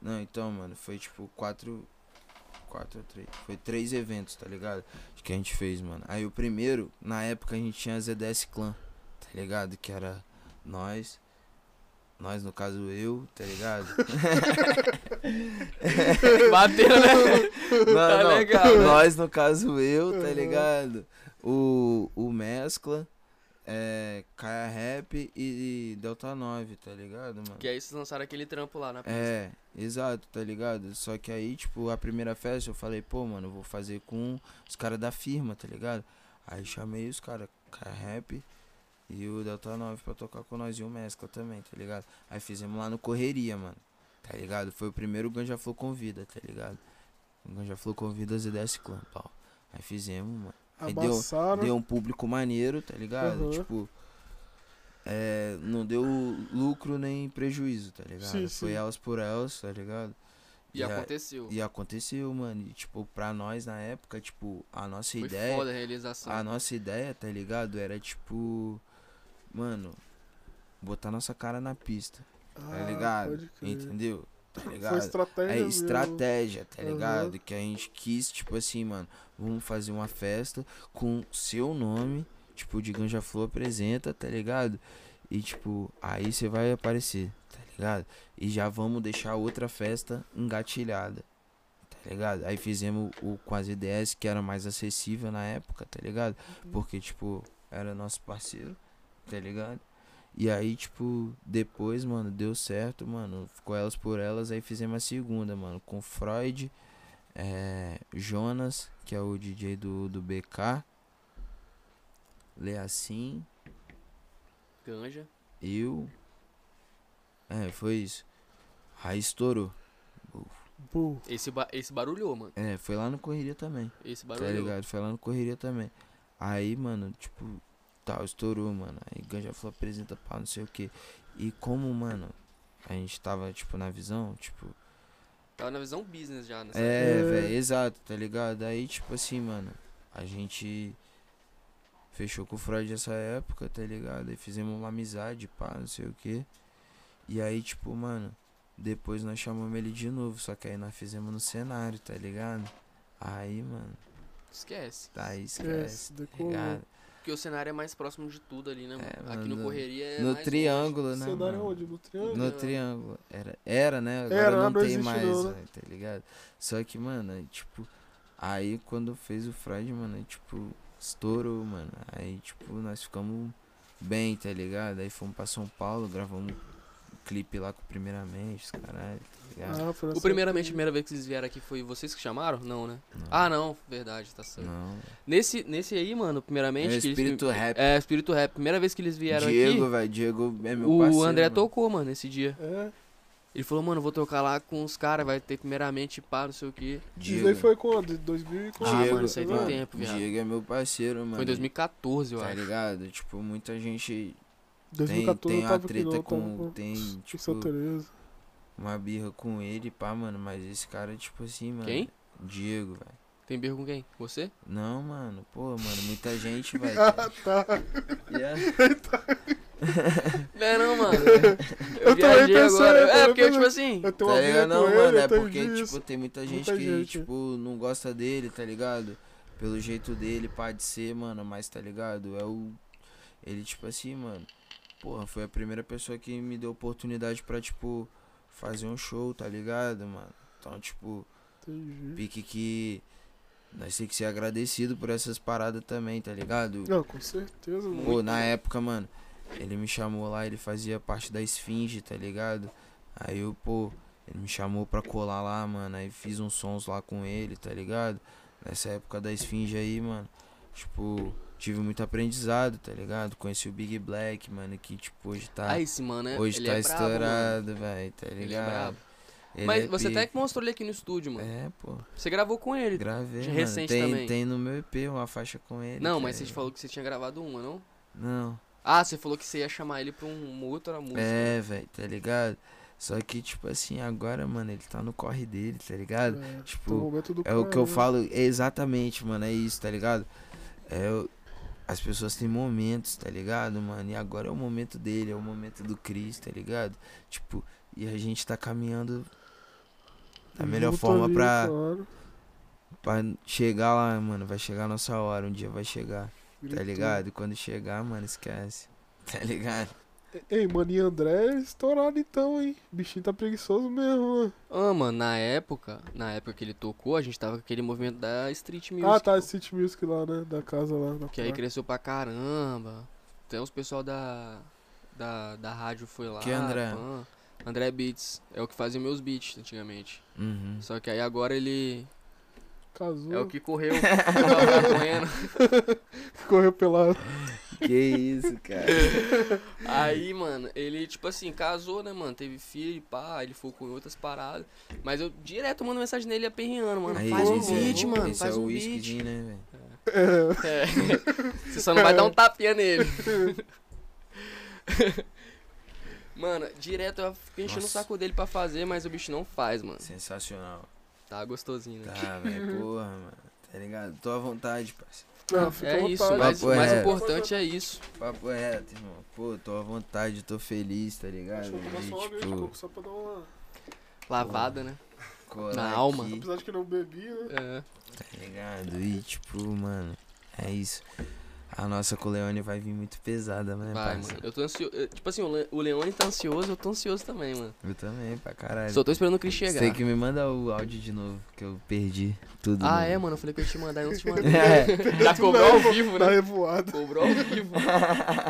Não, então, mano, foi tipo quatro. Quatro ou três. Foi três eventos, tá ligado? Que a gente fez, mano. Aí o primeiro, na época a gente tinha a ZDS Clan, tá ligado? Que era nós. Nós, no caso eu, tá ligado? Bateu, né? Não, Tá não. legal, né? Nós, no caso eu, tá ligado? O, o Mescla, é, Kaia Rap e Delta 9, tá ligado, mano? Que aí vocês lançaram aquele trampo lá na pista. É, exato, tá ligado? Só que aí, tipo, a primeira festa eu falei, pô, mano, eu vou fazer com os caras da firma, tá ligado? Aí chamei os caras, Kaia Rap e o Delta 9 pra tocar com nós e o Mescla também, tá ligado? Aí fizemos lá no Correria, mano, tá ligado? Foi o primeiro Ganja Flow Convida, tá ligado? O Ganja Flow Convida ZDS Clan, pau. Aí fizemos, mano. Aí deu, deu um público maneiro, tá ligado? Aham. Tipo, é, não deu lucro nem prejuízo, tá ligado? Sim, Foi sim. elas por elas, tá ligado? E a- aconteceu. E aconteceu, mano. E, tipo, pra nós na época, tipo, a nossa Foi ideia. foda a realização. A nossa ideia, tá ligado? Era tipo. Mano, botar nossa cara na pista, tá Ah, ligado? pode crer. Entendeu? Tá Foi ligado? estratégia. É mesmo. estratégia, tá Aham. ligado? Que a gente quis, tipo assim, mano, vamos fazer uma festa com seu nome, tipo, de Ganja Flow apresenta, tá ligado? E tipo, aí você vai aparecer, tá ligado? E já vamos deixar outra festa engatilhada, tá ligado? Aí fizemos o com as ideias que era mais acessível na época, tá ligado? Porque, tipo, era nosso parceiro, tá ligado? E aí, tipo, depois, mano, deu certo, mano. Ficou elas por elas, aí fizemos a segunda, mano. Com Freud, é, Jonas, que é o DJ do, do BK. Leacim, Ganja. eu. É, foi isso. Aí estourou. Esse, ba esse barulhou, mano. É, foi lá no Correria também. Esse Tá barulhou. ligado? Foi lá no Correria também. Aí, mano, tipo, tal, estourou, mano. Aí Ganja falou, apresenta pau, não sei o que. E como, mano, a gente tava, tipo, na visão, tipo. Tava na visão business já, nessa É, É. velho, exato, tá ligado? Aí, tipo assim, mano, a gente fechou com o Freud nessa época, tá ligado? Aí fizemos uma amizade, pá, não sei o que. E aí, tipo, mano, depois nós chamamos ele de novo, só que aí nós fizemos no cenário, tá ligado? Aí, mano, Esquece. tá aí, Esquece, esquece. tá ligado? Porque o cenário é mais próximo de tudo ali, né, mano? É, Aqui mano, no Correria é no mais triângulo, né? Cenário mano? onde? No triângulo? No triângulo. Era, era né? Agora Era, não, não tem mais, não, né? tá ligado? Só que, mano, tipo, aí quando fez o Freud, mano, tipo, estourou, mano. Aí, tipo, nós ficamos bem, tá ligado? Aí fomos pra São Paulo, gravamos clipe lá com Primeiramente, os caralho, tá? Ah, O primeiramente, época. primeira vez que vocês vieram aqui foi vocês que chamaram? Não, né? Não, Ah, não, verdade, tá certo. não. Nesse, nesse aí, mano, primeiramente. É que eles- espírito rap. É, Espírito Rap. Primeira vez que eles vieram Diego, velho, Diego é aqui, meu o parceiro. André mano. tocou, mano, nesse dia. É, Ele falou, mano, eu vou tocar lá com os caras, vai ter primeiramente pá, não sei o quê. isso Diego. aí foi quando? 2000 e quando? Ah, Diego, mano, isso aí tem mano, tempo, viado. Diego é meu parceiro, mano. Foi em 2014, eu Tá acho. ligado? Tipo, muita gente 2014 tem eu a tava aqui, treta não, com- tava tem, em tipo, Santa Teresa. uma birra com ele, pá, mano. Mas esse cara, tipo assim, mano. Quem? Diego, velho. Tem birra com quem? Você? Não, mano. Pô, mano, muita gente, velho. Ah, tá. Yeah. Não é não, mano. Eu também pensei, agora. eu É, porque, pensei. tipo assim... Eu tenho Tá uma ligado? Não, ele, mano, é eu tenho porque, tipo, tem muita gente Muita que, gente. tipo, não gosta dele, tá ligado? Pelo jeito dele, pode ser, mano, mas tá ligado? É o. Ele, tipo assim, mano. Porra, foi a primeira pessoa que me deu oportunidade pra, tipo, fazer um show, tá ligado, mano? Então, tipo, Entendi. pique que. Nós temos que ser agradecido por essas paradas também, tá ligado? Não, com certeza, mano. Pô, na época, mano, ele me chamou lá, ele fazia parte da Esfinge, tá ligado? Aí eu, pô, ele me chamou pra colar lá, mano. Aí fiz uns sons lá com ele, tá ligado? Nessa época da Esfinge aí, mano. Tipo, tive muito aprendizado, tá ligado? Conheci o Big Black, mano, que, tipo, hoje tá. Ah, esse mano, é, hoje ele tá é estourado, velho, tá Ele é ligado? brabo. Ele Mas é você até pica. que mostrou ele aqui no estúdio, mano. É, pô. Você gravou com ele. Gravei, De mano. recente tem, também. tem no meu EP uma faixa com ele. Não, que mas é- você falou que você tinha gravado uma, não? Não. Ah, você falou que você ia chamar ele pra um- uma outra música. É, velho, tá ligado? Só que, tipo assim, agora, mano, ele tá no corre dele, tá ligado? É, tipo, tá É o que eu falo, é exatamente, mano, é isso, tá ligado? É, o- as pessoas têm momentos, tá ligado, mano? E agora é o momento dele, é o momento do Chris, tá ligado? Tipo, e a gente tá caminhando da melhor Junto forma ali, pra, claro. pra chegar lá, mano. Vai chegar a nossa hora, um dia vai chegar, tá ligado? E quando chegar, mano, esquece, tá ligado? Ei, mano, e André é estourado então, hein? O bichinho tá preguiçoso mesmo, né? Ah, mano, na época, na época que ele tocou, a gente tava com aquele movimento da Street Music. Ah, tá, pô, City Music lá, né? Da casa lá. Na Que aí cresceu pra caramba. Até os pessoal da, da, da rádio foi lá. Que André? pã. André Beats. É o que fazia meus beats antigamente. Uhum. Só que aí agora ele Casou, é o que correu. correndo. correu pelado. Que isso, cara. Aí, mano, ele, tipo assim, casou, né, mano? Teve filho, pá, ele focou em outras paradas. Mas eu direto mando mensagem nele aperreando, mano. Aí, faz um esse é- beat, mano. Esse Faz é um o beat. né, velho? É, É. Você só não vai dar um tapinha nele. Mano, direto eu fico enchendo o Nossa. saco dele pra fazer, mas o bicho não faz, mano. Sensacional. Tá gostosinho, né? Tá, velho, porra, mano. Tá ligado? Tô à vontade, parceiro. Não, fica É isso, mas o mais importante é isso. Papo reto, irmão. Pô, tô à vontade, tô feliz, tá ligado? Deixa eu tomar E, só uma vez de tipo, só pra dar uma... Lavada, né? colar Na alma. aqui, Apesar de que não bebi, né? É. Tá ligado? E, tipo, mano, é isso. A nossa com o Leone vai vir muito pesada, né, Vai, mano. Eu tô ansioso. Tipo assim, o Le- o Leone tá ansioso, eu tô ansioso também, mano. Eu também, pra caralho. Só tô esperando o Chris Você chegar. tem que me mandar o áudio de novo, que eu perdi tudo. Ah, mano. é, mano. Eu falei que eu ia te mandar e não te mandei. É. Já cobrou ao vivo, Na né? revoada. Cobrou ao vivo.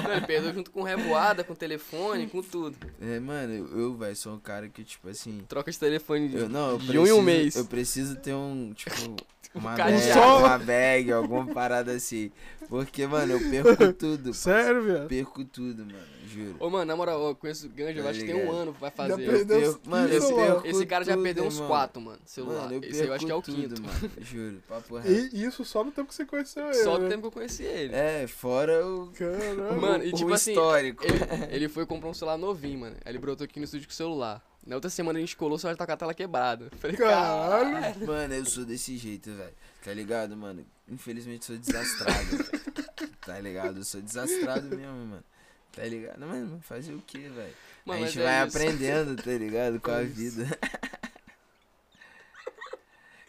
Não, ele perdeu junto com revoada, com telefone, com tudo. É, mano, eu, eu velho, sou um cara que, tipo assim. Troca de telefone de, Eu, não, eu de preciso, um em um mês. Eu preciso ter um, tipo, uma cadeado. bag, uma bag, alguma parada assim. Porque, mano, eu perco tudo. Sério, viado? Perco tudo, mano, juro. Ô, mano, na moral, eu conheço o Ganja, eu Tá acho que tem um ano vai Já fazer. perdeu Eu- mano, eu 15 lá. perco Esse cara já tudo, perdeu uns quatro, mano, celular. Mano, eu Esse aí eu acho que é o tudo, quinto. mano, juro, papo reto. E isso só no tempo que você conheceu ele, Só né? do tempo que eu conheci ele. É, fora o, Caralho. Mano, e o tipo assim, histórico. Ele, ele foi comprar um celular novinho, mano. Aí ele brotou aqui no estúdio com o celular. Na outra semana a gente colou, só tá com a tela quebrada. Falei, Caralho. caralho. Mano, eu sou desse jeito, velho. Tá ligado, mano? Infelizmente sou desastrado. tá ligado? Eu sou desastrado mesmo, mano. Tá ligado? Mas fazer o que, velho? A Mano, gente é vai isso. aprendendo, tá ligado? Com a É isso. vida.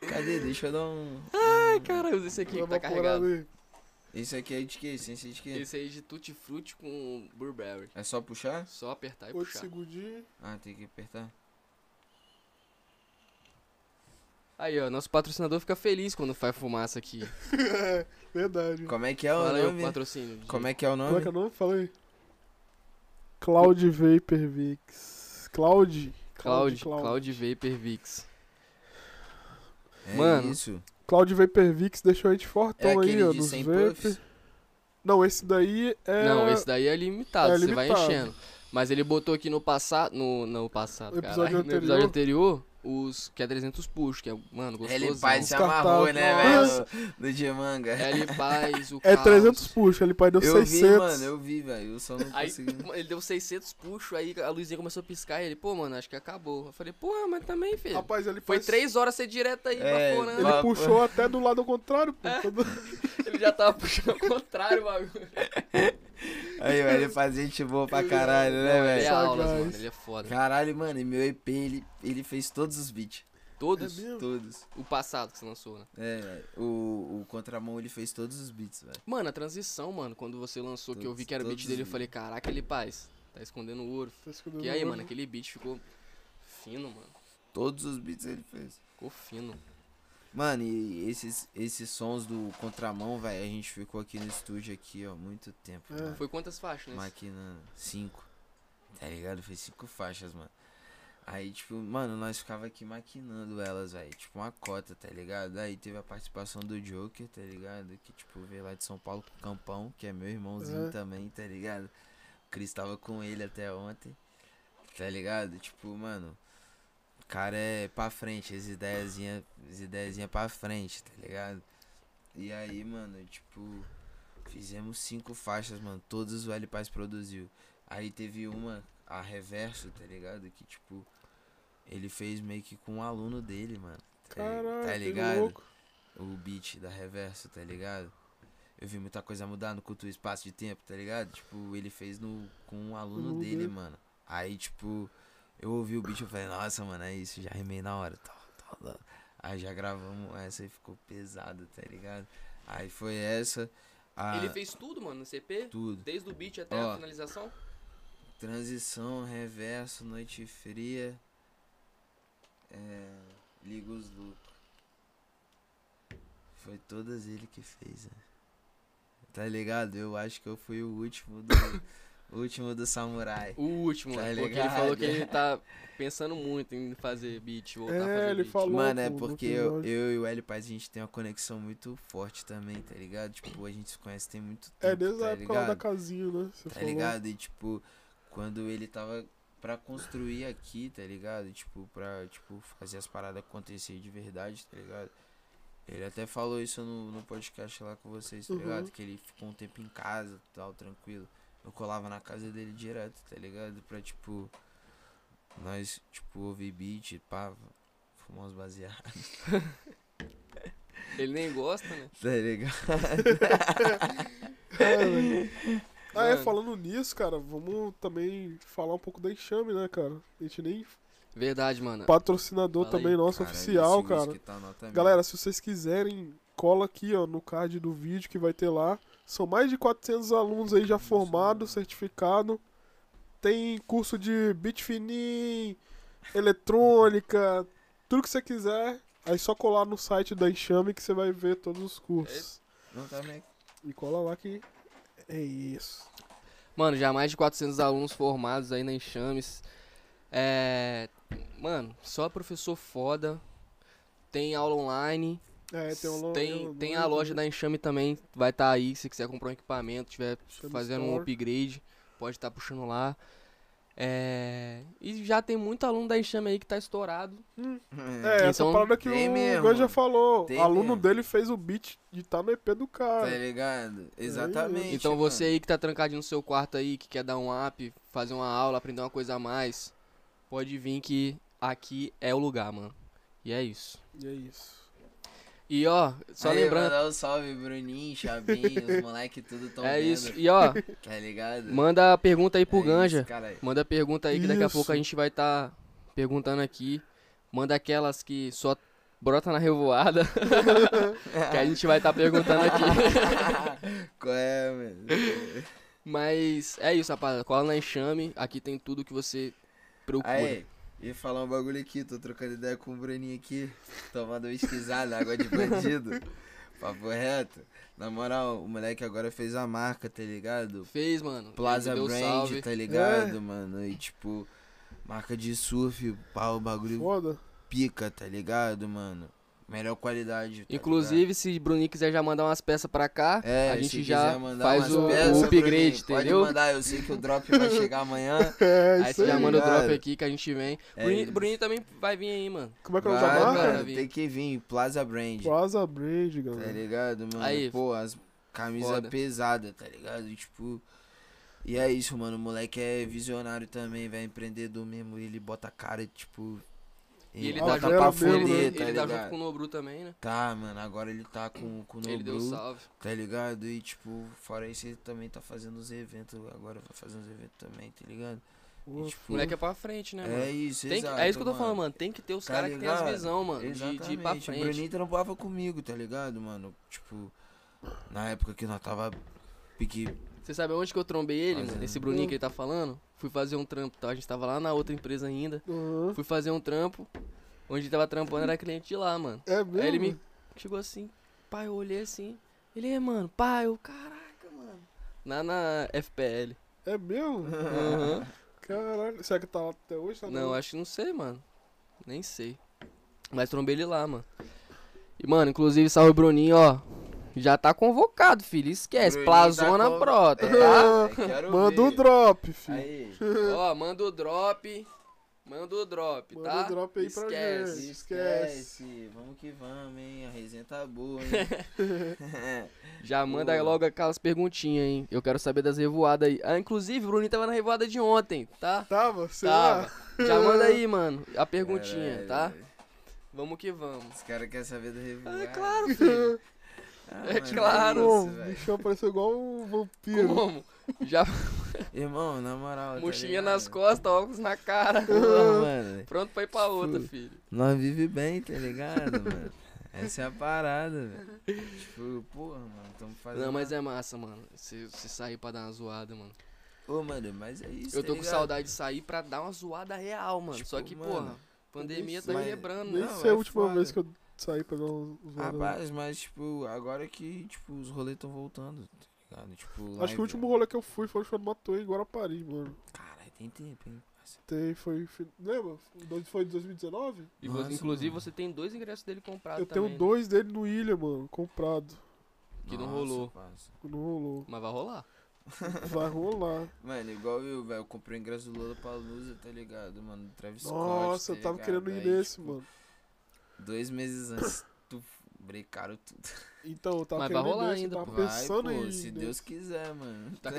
Cadê? Deixa eu dar um. Ai, cara, usa esse aqui que tá carregado. aí. Esse aqui é de quê? Ciência de quê? Esse aí de Tutti Frutti com Burberry. É só puxar? Só apertar e Oito puxar. segundinhos. Ah, tem que apertar. Aí, ó, nosso patrocinador fica feliz quando faz fumaça aqui. é, verdade. Como é que é o Fala aí o nome? patrocínio. de- Como é que é o Como é nome? que é o nome? Fala aí. Cloud Vapor Vix. Cloud. Cloud, Cloud Vapor Vix. É Mano. isso. Cloud Vapor Vix deixou a gente É fortão aí, aquele ó. de Nos 100 vape. puffs? Não, esse daí é. Não, esse daí é limitado, é você vai limitado. enchendo. Mas ele botou aqui no passado, no, no passado, No episódio caralho, no episódio anterior. Os que é 300 push, que é, mano, Ele gostosão. pai se amarrou, né, velho? No de manga. L Paz, o É Caos. 300 puxa, ele pai deu Eu 600. vi, mano, eu vi, velho. Eu só não Aí consegui. ele deu 600 puxo, aí a luzinha começou a piscar e ele, pô, mano, acho que acabou. Eu falei, porra, mas também, filho. Rapaz, ele Foi faz- 3 horas ser direto aí É, pra fora, Ele né? Puxou até do lado contrário, pô. Todo- Ele já tava puxando ao contrário o bagulho. Aí, velho, ele faz gente boa pra caralho, né, Não, ele é velho? aulas, Sagaz. mano, ele é foda. Caralho, mano, e meu EP, ele, ele fez todos os beats. Todos, É? Todos. o passado que você lançou, né? É, velho. O, o Contramão, ele fez todos os beats, velho. Mano, a transição, mano, quando você lançou, que eu vi Todos- que era o beat todos dele, eu falei, caraca, ele paz, tá escondendo ouro. Tá escondendo E aí, o mano, aquele beat ficou fino, mano. Todos os beats ele fez. Ficou fino. Mano, e esses, esses sons do Contramão, velho, a gente ficou aqui no estúdio aqui, ó, muito tempo. É. Foi quantas faixas, né? Maquinando. Cinco. Tá ligado? Fez cinco faixas, mano. Aí, tipo, mano, nós ficava aqui maquinando elas, velho. Tipo, uma cota, tá ligado? Aí teve a participação do Joker, tá ligado? Que, tipo, veio lá de São Paulo com o Campão, que é meu irmãozinho É. também, tá ligado? O Cris tava com ele até ontem, tá ligado? Tipo, mano, cara é pra frente, as ideiazinhas as ideiazinha pra frente, tá ligado? E aí, mano, tipo, fizemos cinco faixas, mano, todas o L Paz produziu. Aí teve uma, a Reverso, tá ligado? Que, tipo, ele fez meio que com um aluno dele, mano. Tá, Caralho, tá que ligado? louco. O beat da Reverso, tá ligado? Eu vi muita coisa mudar no culto espaço de tempo, tá ligado? Tipo, ele fez no, com um aluno dele, dele. mano. Aí, tipo, eu ouvi o beat e falei, nossa, mano, é isso, já rimei na hora. Tá, tá, tá. Aí já gravamos essa e ficou pesado, tá ligado? Aí foi essa. A, Ele fez tudo, mano, no CP? tudo. Desde o beat até Ó. a finalização? Transição, reverso, noite fria. É, liga os loucos. Foi todas ele que fez, né? Tá ligado? Eu acho que eu fui o último do. o último do samurai. O último, Tá mano. Porque ele ligado? falou que ele tá pensando muito em fazer beat, voltar a fazer É, ele beat. falou. Mano, é porque eu, eu e o L Paz a gente tem uma conexão muito forte também, tá ligado? Tipo, a gente se conhece tem muito tempo. É, desde tá a época lá da casinha, né? Você Tá falou. ligado? E tipo, quando ele tava pra construir aqui, tá ligado? Tipo, pra tipo, fazer as paradas acontecer de verdade, tá ligado? Ele até falou isso no, no podcast lá com vocês, tá Uhum. ligado? Que ele ficou um tempo em casa, tal, tranquilo. Eu colava na casa dele direto, tá ligado? Pra, tipo, nós, tipo, ouvir beat, pá, fumar uns baseados, Ele nem gosta, né? tá ligado? É, velho. Ah, é, falando nisso, cara, vamos também falar um pouco da Enxame, né, cara? A gente nem. Verdade, mano. Patrocinador Fala aí. também nosso, Caralho, oficial, esse cara. tá. Galera, se vocês quiserem, cola aqui, ó, no card do vídeo que vai ter lá. São mais de 400 alunos aí já formados, certificado. Tem curso de beat fininho, eletrônica, tudo que você quiser. Aí só colar no site da Enxame que você vai ver todos os cursos. E cola lá que é isso. Mano, já mais de 400 alunos formados aí na Enxames. É. Mano, só professor foda. Tem aula online. É, tem, lo- tem, tem a loja da Enxame também. Vai estar aí. Se quiser comprar um equipamento, tiver Enxame fazendo um Store. upgrade, pode estar puxando lá. É. E já tem muito aluno da Enxame aí que tá estourado. É, essa Então, parada que o mesmo, Ganja falou. tem O aluno mesmo. dele fez o beat de tá no EP do Tá cara. ligado? Exatamente. Então você mano. aí que tá trancadinho no seu quarto aí, que quer dar um up, fazer uma aula, aprender uma coisa a mais, pode vir que aqui é o lugar, mano. E é isso. E é isso. E ó, só Aí, lembrando. Mandar um salve, Bruninho, Chavinho, os moleque tudo tão É vendo, isso. E ó, Tá ligado? manda a pergunta aí pro É Ganja. isso, caralho. Manda pergunta aí que daqui a Isso. pouco a gente vai estar perguntando aqui. Manda aquelas que só brota na revoada. que a gente vai estar perguntando aqui. Qual é, mano? Mas é isso, rapaziada. Cola na enxame. Aqui tem tudo que você procura. Aí, ia falar um bagulho aqui, tô trocando ideia com o Bruninho aqui, tomando um esquisado, água de bandido. Papo reto. Na moral, o moleque agora fez a marca, tá ligado? Fez, mano. Plaza Brand, salve. tá ligado, mano? E tipo, marca de surf, pau, bagulho Foda. pica, tá ligado, mano? Melhor qualidade. tá Inclusive, se Bruninho quiser já mandar umas peças pra cá, É, a se gente quiser já mandar faz o, peças, o upgrade, Bruninho, entendeu? Pode mandar, eu sei que o drop vai chegar amanhã. É, Aí você já manda o drop aqui que a gente vem. É Bruninho. Bruninho também vai vir aí, mano. Como é que é o nome Vai, da marca? tem que vir, Plaza Brand. Plaza Brand, Tá galera. ligado, mano? Aí. Pô, as camisas Foda. pesadas, tá ligado? Tipo. E é isso, mano. O moleque é visionário também, vai empreendedor mesmo. Ele bota a cara, tipo. E ele tá junto pra com- fuder, mesmo, tá ele tá junto com o Nobru também, né? Tá, mano, agora ele tá com, com o Ele deu Nobru, salve. tá ligado? E, tipo, fora isso, ele também tá fazendo os eventos. Agora vai fazer uns eventos também, tá ligado? E, tipo, O moleque é pra frente, né, mano? é isso, Tem que- exato, é isso que eu tô mano. falando, mano. Tem que ter os Tá caras que tem as visão, mano. De, de ir pra Exatamente. O frente. Bruninho trampava comigo, tá ligado, mano? Tipo, na época que nós tava pique. Você sabe onde que eu trombei ele, mano? Esse Bruninho que ele tá falando? Fui fazer um trampo, tá? A gente tava lá na outra empresa ainda. Aham. Fui fazer um trampo. Onde ele tava trampando era cliente de lá, mano. É mesmo? Aí ele me chegou assim, pai, eu olhei assim. Ele é, mano, pai, eu, caraca, mano. Lá na FPL. É mesmo? Aham. Caralho. Será que tá lá até hoje? Tá Não, acho que não sei, mano. Nem sei. Mas trombei ele lá, mano. E, mano, inclusive, salve Bruninho, ó. Já tá convocado, filho. Esquece. Bruninho Plazona tá com- brota, É, tá? quero Manda o drop, filho. Aí, Ó, manda o drop. Manda o drop, Manda tá? o drop aí pra Esquece. gente. esquece. Vamos que vamos, hein? A resenha tá boa, hein? Já manda logo aquelas perguntinhas, hein? Eu quero saber das revoadas aí. Ah, inclusive, o Bruninho tava na revoada de ontem, tá? Tava? Será? Tava. Já manda aí, mano, a perguntinha, Caralho, tá? velho. Vamos que vamos. Os caras querem saber do review. É claro, filho. Ah, É mano, claro. Pô, isso, o bichão apareceu igual um vampiro. Como? Já Irmão, na moral. tá nas costas, óculos na cara. Porra, mano. Pronto pra ir pra outra, filho. Nós vive bem, tá ligado, mano? Essa é a parada, velho. Tipo, porra, mano, tamo fazendo. Não, mas é massa, mano. Se você sair pra dar uma zoada, mano. Ô, mano, mas é isso. Eu tô tá com saudade de sair pra dar uma zoada real, mano. Tipo, Só que, mano, porra, pandemia tá quebrando, Nem né? Não, sei a é última foda. vez que eu dar uns uns zoadas. Rapaz, mas tipo, agora que tipo, os rolês tão voltando, tá ligado? Tipo, Acho que o último rolê que eu fui foi no show do Matoê em Guarapari, mano. Caralho, tem tempo, hein? Tem, foi. Lembra? Dois- Foi de 2019? E você- Nossa, inclusive, mano. você tem dois ingressos dele comprados eu também. tenho né? dois dele no Ilha, mano, comprado. Que não Nossa, rolou. parça. Não rolou. Mas vai rolar. Vai rolar. Mano, igual eu, velho, eu comprei o ingresso do Lola Palusa, tá ligado, mano? Travis Scott. Nossa, tá eu tava ligado? querendo ir Aí, nesse, tipo, mano. Dois meses antes, tu brecaram tudo. Então, eu tava Mas vai rolar ainda, pô. tava Vai, pensando pô, em. se Deus quiser, mano. Tá Tá?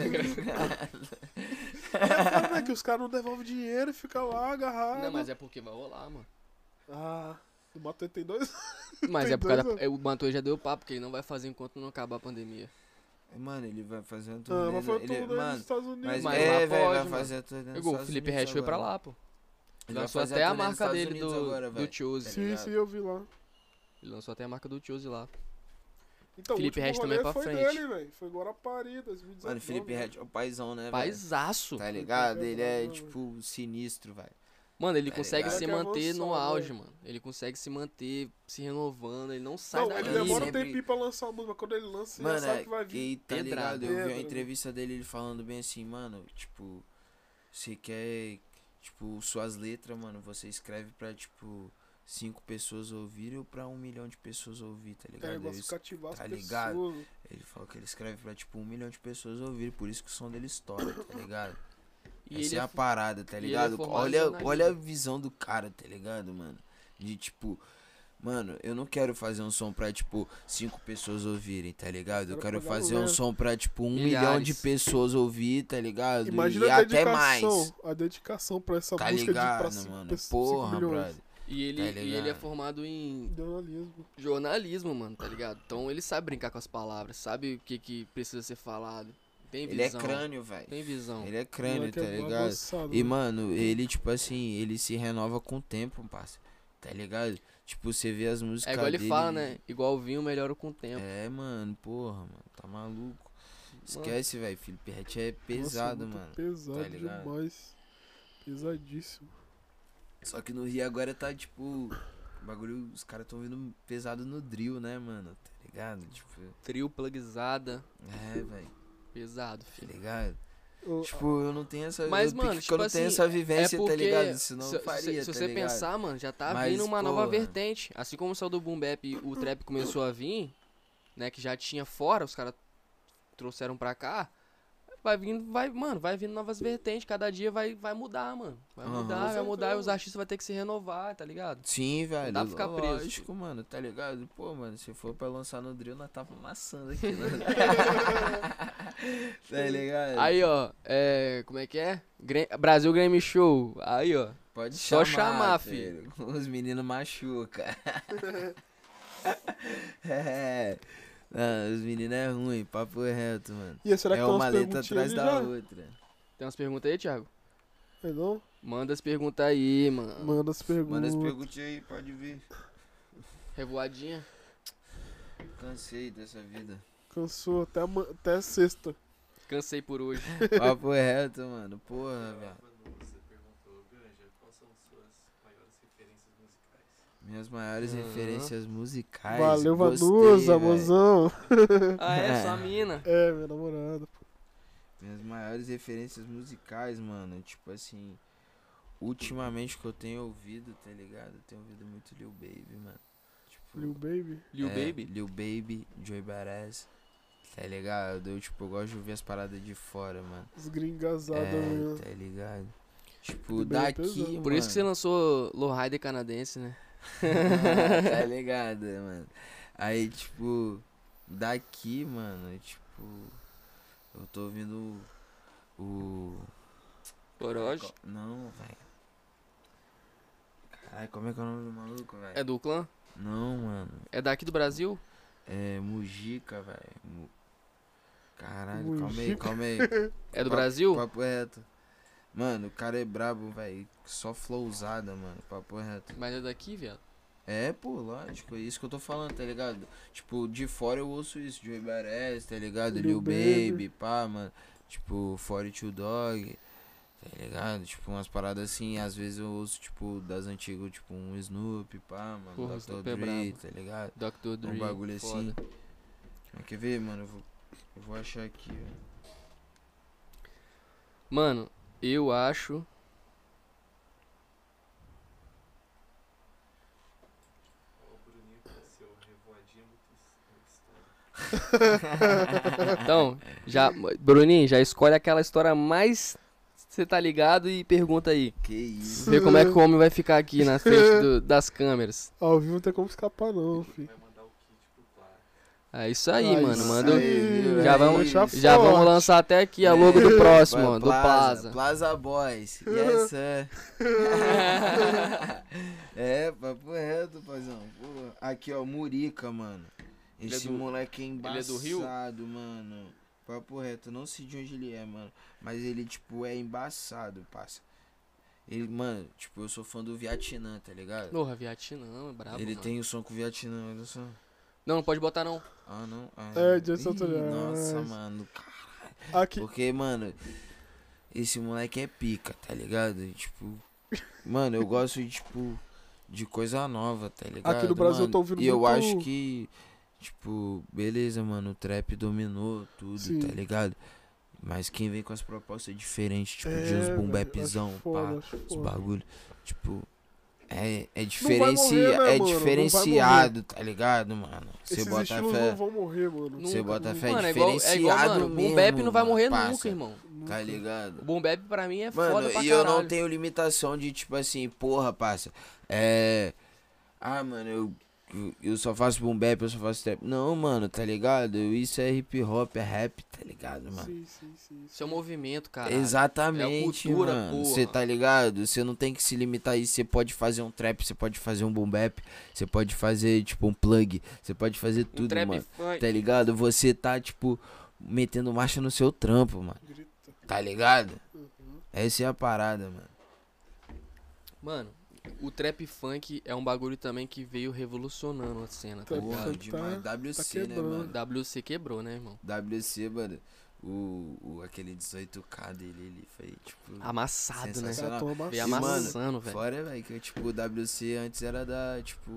É, né, que os caras não devolvem dinheiro e ficam lá agarrados. Não, mas é porque vai rolar, mano. Ah, o Matoê tem dois. Mas Tem é por causa dois da... é, O Matoê já deu papo, porque ele não vai fazer enquanto não acabar a pandemia. Mano, ele vai fazer um Ah, turnê. mas foi ele, tudo nos Estados Unidos. mas, Mas é, velho, vai fazer a turnê nos o Estados Felipe Unidos Hash foi pra lá, pô. Ele Lançou até a nos marca dele Unidos do, agora, do. Chose. tá Sim, sim, eu vi lá. Ele lançou até a marca do Chose lá. Então, Felipe Red também é pra foi frente. dele. Foi Guarapari, 2019. Mano, Felipe Red é o paizão, né? Paisaço. Tá ligado? Ele é, Mano. tipo, sinistro, velho. Mano, ele Tá consegue ligado? se Cara que manter no auge, né? mano. Ele consegue se manter se renovando, ele não sai Não, daí. ele demora um tempinho pra lançar uma música, mas quando ele lança, Mano, já sabe é, que vai vir. e tá ligado? Eu vi a né? entrevista dele, ele falando bem assim, mano, tipo, você quer, tipo, suas letras, mano, você escreve pra, tipo, cinco pessoas ouvirem ou pra um milhão de pessoas ouvir, tá É, ligado? negócio Ele, cativar as tá ligado? pessoas. ele falou que ele escreve pra, tipo, um milhão de pessoas ouvirem, por isso que o som dele estoura, tá ligado? E Essa é a é parada, tá é ligado? em olha, olha a visão do cara, tá ligado, mano? De tipo, mano, eu não quero fazer um som pra, tipo, cinco pessoas ouvirem, tá ligado? Eu Quero fazer um som pra, tipo, um Milhares. milhão de pessoas ouvir, tá ligado? Imagina e a até mais. A dedicação pra essa Tá música de pra ligado, cinco mano? pessoas, cinco Porra, milhões. brother. E ele, Tá e ele é ligado? formado em Jornalismo. jornalismo, mano, tá ligado? Então ele sabe brincar com as palavras, sabe o que, que precisa ser falado. Tem Ele é visão. crânio, velho. Tem visão. Ele é crânio, tá é ligado? avançado, E, mano, ele, tipo assim, ele se renova com o tempo, parça. Tá ligado? Tipo, você vê as músicas É igual ele dele... fala, né? Igual o vinho melhora com o tempo. É, mano, porra, mano, tá maluco. Esquece, velho, Felipe Rett é Nossa, pesado, muito mano. Pesado tá ligado? demais. Pesadíssimo. Só que no Rio agora tá, tipo, o bagulho, os caras tão vindo pesado no drill, né, mano? Tá ligado? Tipo, Trio plugizada, é, velho, pesado, tá filho. ligado? Tipo, eu não tenho essa... Mas, eu, mano, tipo eu não tenho assim, essa vivência, é porque, tá ligado? Senão se, eu faria, se, se tá você ligado? pensar, mano, já tá Mas, vindo uma nova porra. vertente. Assim como saiu do Boom Bap, o trap começou a vir, né? Que já tinha fora, os caras trouxeram pra cá. Vai vindo, vai, mano, vai vindo novas vertentes. Cada dia vai, vai mudar, mano. Vai Aham. mudar, vai mudar e os artistas vão ter que se renovar, tá ligado? Sim, velho. dá pra ficar preso, Lógico, mano, tá ligado? Pô, mano, se for pra lançar no drill, nós tava amassando aqui, né? tá ligado? Aí, ó, é. Como é que é? Gra- Brasil Grammy Show. Aí, ó. Pode só chamar, chamar, filho. Os meninos machucam. é. Não, os meninos é ruim, papo reto, mano. E será que é uma letra atrás da já? outra. Tem umas perguntas aí, Thiago? Não? Manda as perguntas aí, mano. Manda as perguntas. Manda as perguntinhas aí, pode vir. Revoadinha. Cansei dessa vida. Cansou até, até sexta. Cansei por hoje. Papo reto, mano. Porra, velho. Você perguntou, Ganja, quais são suas maiores referências musicais? Minhas maiores Aham. referências musicais. Valeu, Vanusa, mozão. Ah, é? Sua mina. É, minha namorada. pô. Minhas maiores referências musicais, mano, tipo assim, ultimamente que eu tenho ouvido, tá ligado? Eu tenho ouvido muito Lil Baby, mano. Tipo, Lil Baby. Lil é, Baby. Lil Baby, Joy Badass, tá ligado? Eu, tipo, eu gosto de ouvir as paradas de fora, mano. Os gringazados É, mesmo. tá ligado? Tipo, é daqui, pesado. mano. Por isso que você lançou Lowrider canadense, né? Tá ligado, mano? Aí, tipo, daqui, mano, tipo, eu tô ouvindo o. Orochi. Não, velho. Caralho, como é que é o nome do maluco, velho? É do clã? Não, mano. É daqui do Brasil? É Mujica, velho. Mu- Caralho, calma aí, Mujica? calma aí. É do Papo- Brasil? Papo reto. Mano, o cara é brabo, velho. Só flowzada, mano. Papo reto. Mas é daqui, viado. É, pô, lógico, é isso que eu tô falando, tá ligado? Tipo, de fora eu ouço isso, Joey Badass, tá ligado? Lil Lil Baby. Baby, pá, mano. Tipo, 42 Dog, tá ligado? Tipo, umas paradas assim, às vezes eu ouço, tipo, das antigas, tipo, um Snoop, pá, mano, Porra, Dr. Snoop é Dre, tá ligado? Dr. Dre. Um bagulho foda. assim. Mas quer ver, mano? Eu vou, eu vou achar aqui, ó. Mano, eu acho. Então, já. Bruninho, já escolhe aquela história mais. Você tá ligado e pergunta aí. Que isso. Vê como é que o homem vai ficar aqui na frente do- das câmeras. Ao vivo não tem como escapar, não, filho. Vai mandar o kit pro Plá. É isso aí, Ah, mano. isso Manda. aí? Já Aí, vamos, já forte. vamos lançar até aqui a logo do próximo, ó, do Plaza. Plaza Boys. Yes, sir. é, papo reto, paizão. Aqui, ó, Murica, mano. Ele é Esse do- moleque é é embaçado, do Rio? mano. Papo reto, não sei de onde ele é, mano. Mas ele, tipo, é embaçado, parça. Ele, mano, tipo, eu sou fã do Vietnã, tá ligado? Porra, Vietnã, é brabo. ele mano. tem o som com o Vietnã, olha só. Não, não pode botar não. Ah, não? Ah, É, Ih, autorais. Nossa, mano. Aqui, Porque, mano, esse moleque é pica, tá ligado? E, tipo, mano, eu gosto de, tipo, de coisa nova, tá ligado? Aqui no Brasil eu mano? tô ouvindo E eu muito- acho que, tipo, beleza, mano, o trap dominou tudo, Sim. tá ligado? Mas quem vem com as propostas diferentes, tipo, de É, uns boom velho, bapzão, acho foda, pá, os bagulho, tipo, é, é diferenci... morrer, né, é mano? Diferenciado, tá ligado, mano? Você bota fé, não vão morrer, mano. você bota fé, Mano, é igual, é igual, diferenciado o Boom mesmo, Bap não vai morrer nunca, irmão. Tá ligado? O Boom Bap pra mim é Mano, foda pra e caralho. eu não tenho limitação de, tipo assim, porra, parça. É. Ah, mano, eu, eu- só faço boom bap, eu só faço trap. Não, mano, tá ligado? Isso é hip hop, é rap, tá ligado, mano? Sim, sim, sim. Isso é um movimento, cara. Exatamente, É a cultura, mano. Você tá ligado? Você não tem que se limitar a isso. Você pode fazer um trap, você pode fazer um boom bap, você pode fazer, tipo, um plug, você pode fazer Um tudo, trap mano. funk. Tá ligado? Você tá, tipo, metendo marcha no seu trampo, mano. Grita. Tá ligado? Uhum. Essa é a parada, mano. Mano, o trap funk é um bagulho também que veio revolucionando a cena, tá ligado? funk. demais. tá WC, né, quebrando. mano? WC quebrou, né, irmão? WC, mano. O, o, aquele 18K dele, ele foi, tipo. Amassado, né? Veio E, mano, amassando, velho. Fora, velho, que tipo, o WC antes era da, tipo,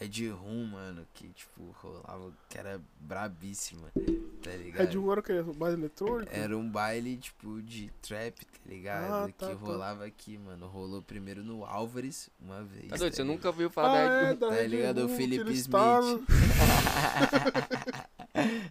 Red Room, mano, que, tipo, rolava, que era brabíssima, tá ligado? Red One era o que? Mais eletrônico? Era um baile, tipo, de trap, tá ligado? Ah, tá, que tá. rolava aqui, mano. Rolou primeiro no Álvares, uma vez. Tá doido? Você nunca ouviu falar Ah, da é, da Tá Red ligado? O Room, Felipe que eles Smith.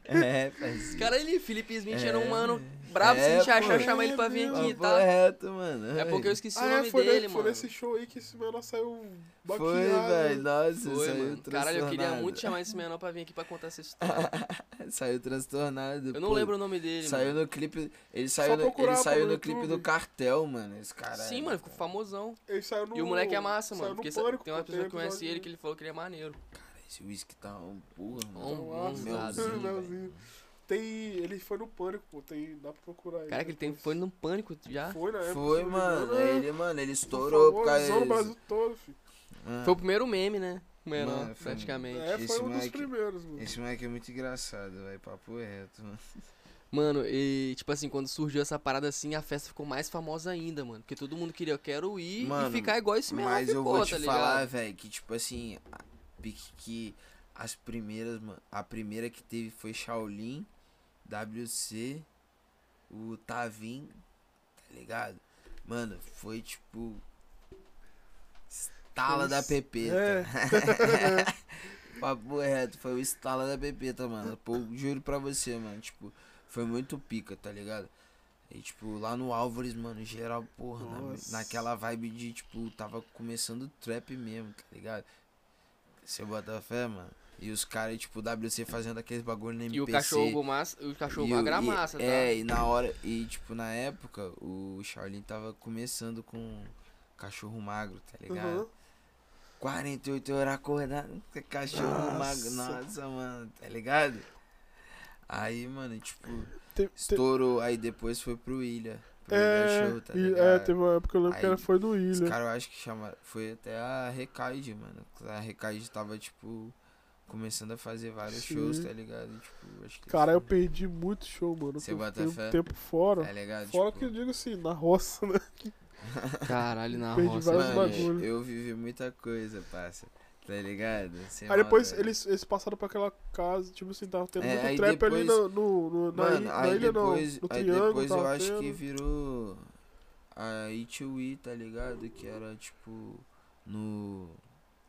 é, parceiro. cara ali, Felipe Smith, era É. um mano brabo. É, se a gente achar, pô. chama ele pra vir É, aqui, tá? reto, mano. É porque eu esqueci Ah, o é, nome foi, dele, ne- foi mano. nesse show aí que esse menor saiu Foi, baqueado. velho. Nossa, Foi, saiu mano. Caralho, eu queria muito chamar esse menor pra vir aqui pra contar essa história. Saiu transtornado. Eu não pô. lembro o nome dele, Saiu mano. no clipe. Ele saiu, no, ele saiu no clipe do cartel, mano. Esse cara. Sim, mano, ficou famosão. Ele saiu no... E o moleque é massa, mano. no Porque tem uma pessoa que conhece ele que ele falou que ele é maneiro. Esse whisky tá um porra, mano. Um- ah, um velho. melzinho. Tem... Ele foi no Pânico, pô. Tem... Dá pra procurar ele. Cara, que ele tem, foi num pânico já. Foi na época. Foi, me mano. é. Ele, mano, ele estourou por causa no disso. Brasil todo, filho. Ah, Foi o primeiro meme, né? O menor, Mano, foi- praticamente. É, Esse foi um dos moleque- primeiros, mano. Esse moleque é muito engraçado, velho. Papo reto, mano. Mano, e tipo assim, quando surgiu essa parada assim, a festa ficou mais famosa ainda, mano. Porque todo mundo queria, eu quero ir Mano, e ficar igual esse menor Mas ficou, eu vou te tá falar, velho, que tipo assim, que as primeiras, mano, a primeira que teve foi Shaolin, WC, o Tavim, tá ligado? Mano, foi tipo estala da pepeta. É. Papo reto, foi o estala da pepeta, mano. Pô, juro pra você, mano, tipo, foi muito pica, tá ligado? E, tipo, lá no Álvares, mano, geral, porra, na- naquela vibe de, tipo, tava começando o trap mesmo, tá ligado? Você bota fé, mano. E os caras, tipo, WC fazendo aqueles bagulho no MPC. E o cachorro gomassa, o cachorro E e- gramassa, tá? É, e na hora, e tipo, na época, o Shaolin tava começando com cachorro magro, tá ligado? Uhum. 48 horas acordado, com cachorro Nossa. magro, nossa, mano, tá ligado? Aí, mano, tipo, Tem- tem- estourou, aí depois foi pro Ilha, pro Ilha É, Show, tá e- ligado? é, teve uma época que eu lembro que Aí, era, foi do Os Ilha. caras eu acho que chama, foi até a Recaide, mano, a Recaide tava, tipo, começando a fazer vários Sim. shows, tá ligado? Tipo, acho que Cara, eu perdi muito show, mano. Você bota fiquei fé? tempo fora. Tá ligado? Fora Tipo, que eu digo assim, na roça, né? Caralho, na Perdi roça. vários Mano, bagulho. eu vivi muita coisa, parça. Tá ligado? Sem Aí depois maldade. eles, eles passaram pra aquela casa, tipo assim, tava tendo É, muito aí trap ali depois- no, no, no- na, Mano, ilha, na aí ilha depois, não, no aí triângulo. depois eu acho que tendo. virou a Itui, tá ligado? Que era tipo no.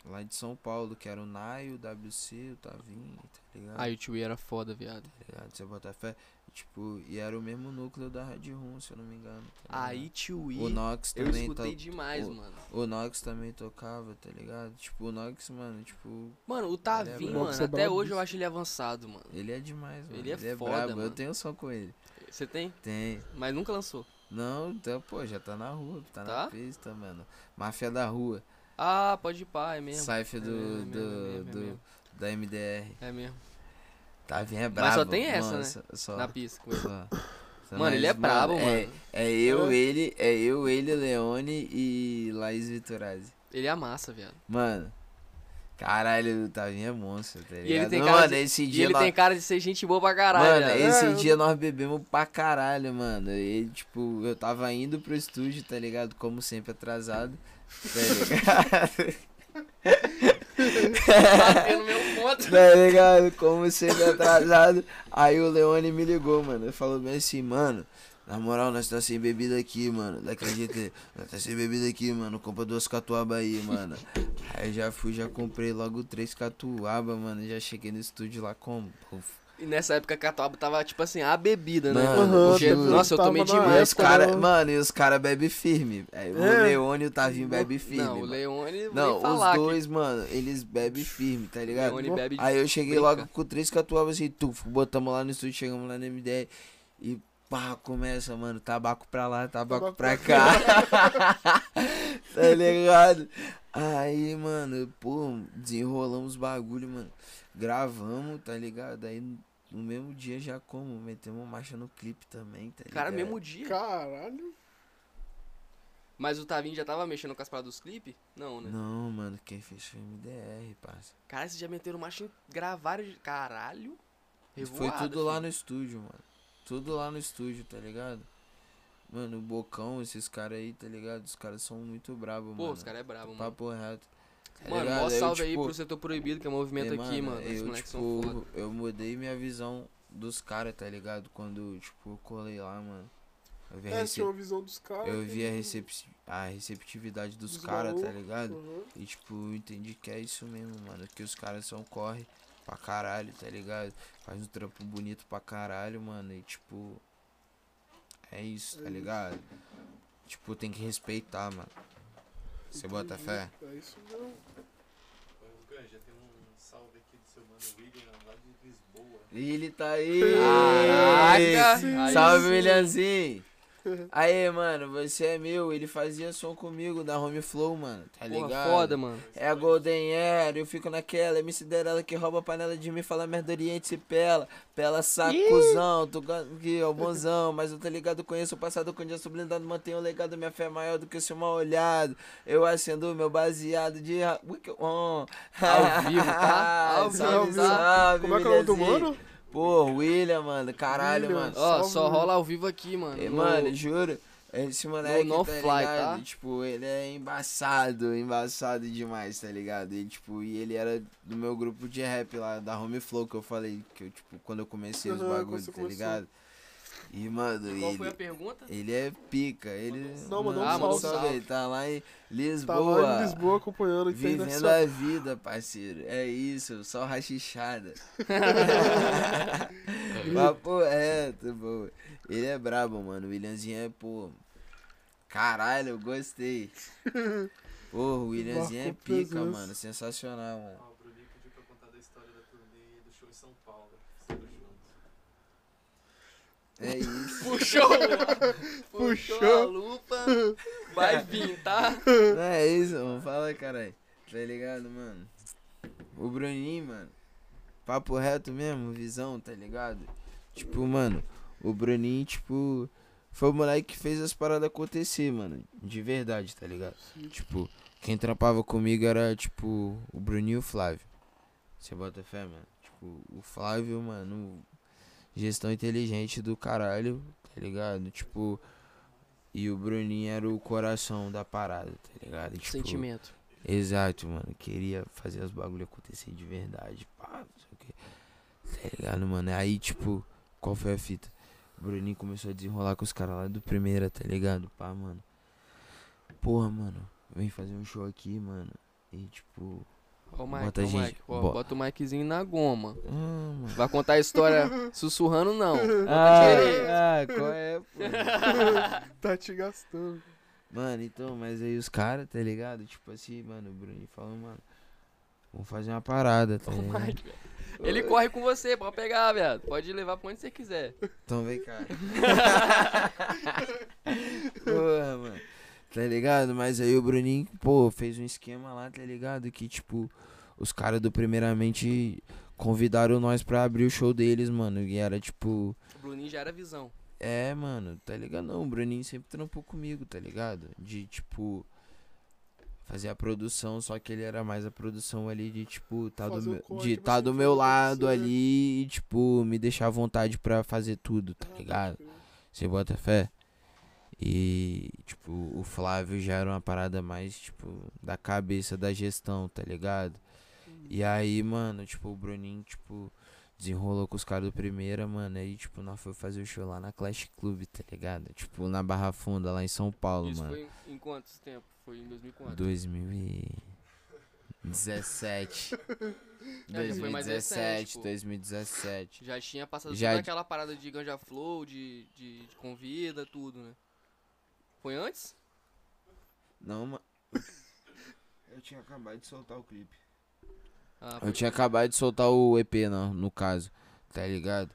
Lá de São Paulo, que era o Naio, o WC, o Tavinho, tá ligado? Aí o tio era foda, viado. Tá ligado? Você bota fé. Tipo, e era o mesmo núcleo da Red Room, se eu não me engano. Tá Aí tio o Nox eu também escutei to- demais, o- mano. O Nox também tocava, tá ligado? Tipo, o Nox, mano, tipo, Mano, o Ele é Tavinho, brabo. mano, é até hoje eu acho ele avançado, mano. ele é demais, mano. Ele é foda, brabo. Eu mano. tenho som com ele. Você tem? Tem. Mas nunca lançou. Não, então, pô, já tá na rua, tá, Tá? na pista, mano. Máfia da rua. Ah, pode ir pá, é mesmo. Cypher É do, mesmo, é do, mesmo, é mesmo, é do- mesmo. da MDR. É mesmo. Tavinha é Mas brabo. só tem essa, mano, né? Só, Na pista só. Mano, ele é brabo, é, mano. É eu, É. ele, é eu, ele, Leone e Laís Vitorazzi. Ele amassa, viado. Mano, caralho, o Tavinha é monstro, tá ligado? E ele tem mano, cara de, esse e dia ele nós- tem cara de ser gente boa pra caralho, Mano, esse É. dia nós bebemos pra caralho, mano. E, tipo, eu tava indo pro estúdio, tá ligado? Como sempre, atrasado. Tá ligado? Meu ponto. tá ligado? Como sempre, atrasado. Aí o Leone me ligou, mano. Ele falou bem assim, mano. Na moral, nós tá sem bebida aqui, mano. Não acredita? Nós tá sem bebida aqui, mano. Compra duas catuaba aí, mano. Aí já fui, já comprei logo três catuaba, mano. Já cheguei no estúdio lá com. E nessa época a Catuaba tava, tipo assim, a bebida, né? Mano, Porque, juro. nossa, eu tomei na demais. os cara, da- mano, e os caras bebem firme. É, o É. Leone e o Tavinho bebem firme. Não, o mano. Leone Não, vem falar os dois, mano, eles bebem firme, tá que ligado? Leone bebe Aí eu cheguei brinca. logo com três catuabas assim, tu, botamos lá no estúdio, chegamos lá no MDR e pá, começa, mano, tabaco pra lá, tabaco, Tabaco pra pra cá. tá ligado? Aí, mano, pô, desenrolamos bagulho, mano. Gravamos, tá ligado? Aí no mesmo dia já como, metemos marcha no clipe também, tá ligado? Cara, mesmo dia. Caralho. Mas o Tavinho já tava mexendo com as paradas dos clipes? Não, né? Não, mano, quem fez foi o MDR, parça. Cara, vocês já meteram marcha em gravaram. de- Caralho. Foi Revoada, tudo lá no estúdio, mano. Tudo lá no estúdio, tá ligado? Mano, o Bocão, esses caras aí, tá ligado? Os caras são muito bravos, Pô, mano. os caras é brabo, mano. Papo reto. Tá Mano, ligado? mó Eu, salve aí tipo, pro setor proibido, que é movimento é, aqui, mano. Eu, tipo, são foda. eu mudei minha visão dos caras, tá ligado? Quando, tipo, eu colei lá, mano. Eu vi a, É, rece- tinha uma visão dos caras. eu vi a, recep... a receptividade dos Dos caras, tá ligado? Uhum. E tipo, eu entendi que é isso mesmo, mano. Que os caras são corre pra caralho, tá ligado? Faz um trampo bonito pra caralho, mano. E tipo. É isso, É tá isso. ligado? Tipo, tem que respeitar, mano. Você bota fé? É isso mesmo. Ô, Ganja, tem um salve aqui do seu mano William, lá de Lisboa. E ele tá aí! Caraca! Salve. Williamzinho! Aí, mano, você é meu. Ele fazia som comigo da Home Flow, mano. Tá Porra, ligado? foda, mano. É a Golden Air, eu fico naquela, MC dela que rouba a panela de mim, fala merda oriente se pela, pela sacuzão, tu ganha aqui, ó, mozão, mas eu tô ligado, conheço o passado, com dia sou blindado, mantenho o legado, minha fé é maior do que o seu mal olhado, eu acendo meu baseado de ra-. Ao vivo, tá? Ao Salve, vivo, salve, Como é que é o nome do mano? Pô, William, mano, caralho, William. mano. Ó, só rola ao vivo aqui, mano. E, No- mano, juro, esse moleque, no tá fly, ligado? tá? Tipo, ele é embaçado, embaçado demais, tá ligado? E, tipo, e ele era do meu grupo de rap lá, da Home Flow, que eu falei, que eu, tipo, quando eu comecei os bagulhos, tá começou. ligado? E, mano, Qual foi a ele, pergunta? ele é pica, ele... Não, mandou um mano, salve. salve, Ele tá lá em Tá Lisboa. lá em Lisboa acompanhando. Vivendo a vida, parceiro. É isso, só rachichada. Papo reto, pô. Ele é brabo, mano. O Williamzinho é, pô. Caralho, eu gostei. Pô, o Williamzinho é pica, mano. Sensacional, mano. Ó, o Bruninho pediu pra contar da história da turnê do show em São Paulo, que fizeram junto. É isso. Puxou! Puxou. a lupa. Vai vir, tá? Não é isso, mano. Fala, caralho. Tá ligado, mano? O Bruninho, mano. Papo reto mesmo, visão, tá ligado? Tipo, mano, o Bruninho, tipo, foi o moleque que fez as paradas acontecer, mano. De verdade, tá ligado? Tipo, quem trampava comigo era, tipo, o Bruninho e o Flávio. Você bota fé, mano? Tipo, o Flávio, mano, gestão inteligente do caralho, tá ligado? Tipo, e o Bruninho era o coração da parada, tá ligado? Tipo, Sentimento. Exato, mano. Queria fazer os bagulho acontecer de verdade. Pá, não sei o que. Tá ligado, mano? Aí, tipo, qual foi a fita? O Bruninho começou a desenrolar com os caras lá do primeira, tá ligado? Pá, mano. Porra, mano. Vem fazer um show aqui, mano. E, tipo. Ó o Mike, Bota ó gente- Mike. Ó, bo- bota o Mikezinho na goma. Mano. Vai contar a história sussurrando, não. Ah, ah, qual é, pô? Tá te gastando. Mano, então, mas aí os caras, tá ligado? Tipo assim, mano, o Bruninho falou, mano. Vamos fazer uma parada, tá Ó o ligado? Mike, velho. Ele corre com você, pode pegar, viado. Pode levar pra onde você quiser. Então vem cá. Porra, mano. Tá ligado? Mas aí o Bruninho, pô, fez um esquema lá, tá ligado? Que, tipo, os caras do Primeiramente convidaram nós pra abrir o show deles, mano. E era tipo. O Bruninho já era visão. É, mano, tá ligado? Não, o Bruninho sempre trampou comigo, tá ligado? De, tipo. Fazer a produção, só que ele era mais a produção ali de, tipo, tá do Fazer meu, corte, de tá do meu lado acontecer. ali e, tipo, me deixar à vontade pra fazer tudo, tá ligado? Você bota fé? E, tipo, o Flávio já era uma parada mais, tipo, da cabeça da gestão, tá ligado? E aí, mano, tipo, o Bruninho, tipo, desenrolou com os caras do primeira, mano. Aí, tipo, nós foi fazer o show lá na Clash Club, tá ligado? Tipo, na Barra Funda, lá em São Paulo, Isso mano. foi em quantos tempos? Foi em 2004. 2000 e... 17. É, já foi mais recente, 2017, pô. 2017. Já tinha passado Já- aquela parada de ganja flow, de, de, de convida, tudo, né? Foi antes? Não, mano. Eu tinha acabado de soltar o clipe. Ah, Eu tinha acabado de soltar o EP, não, no caso, tá ligado?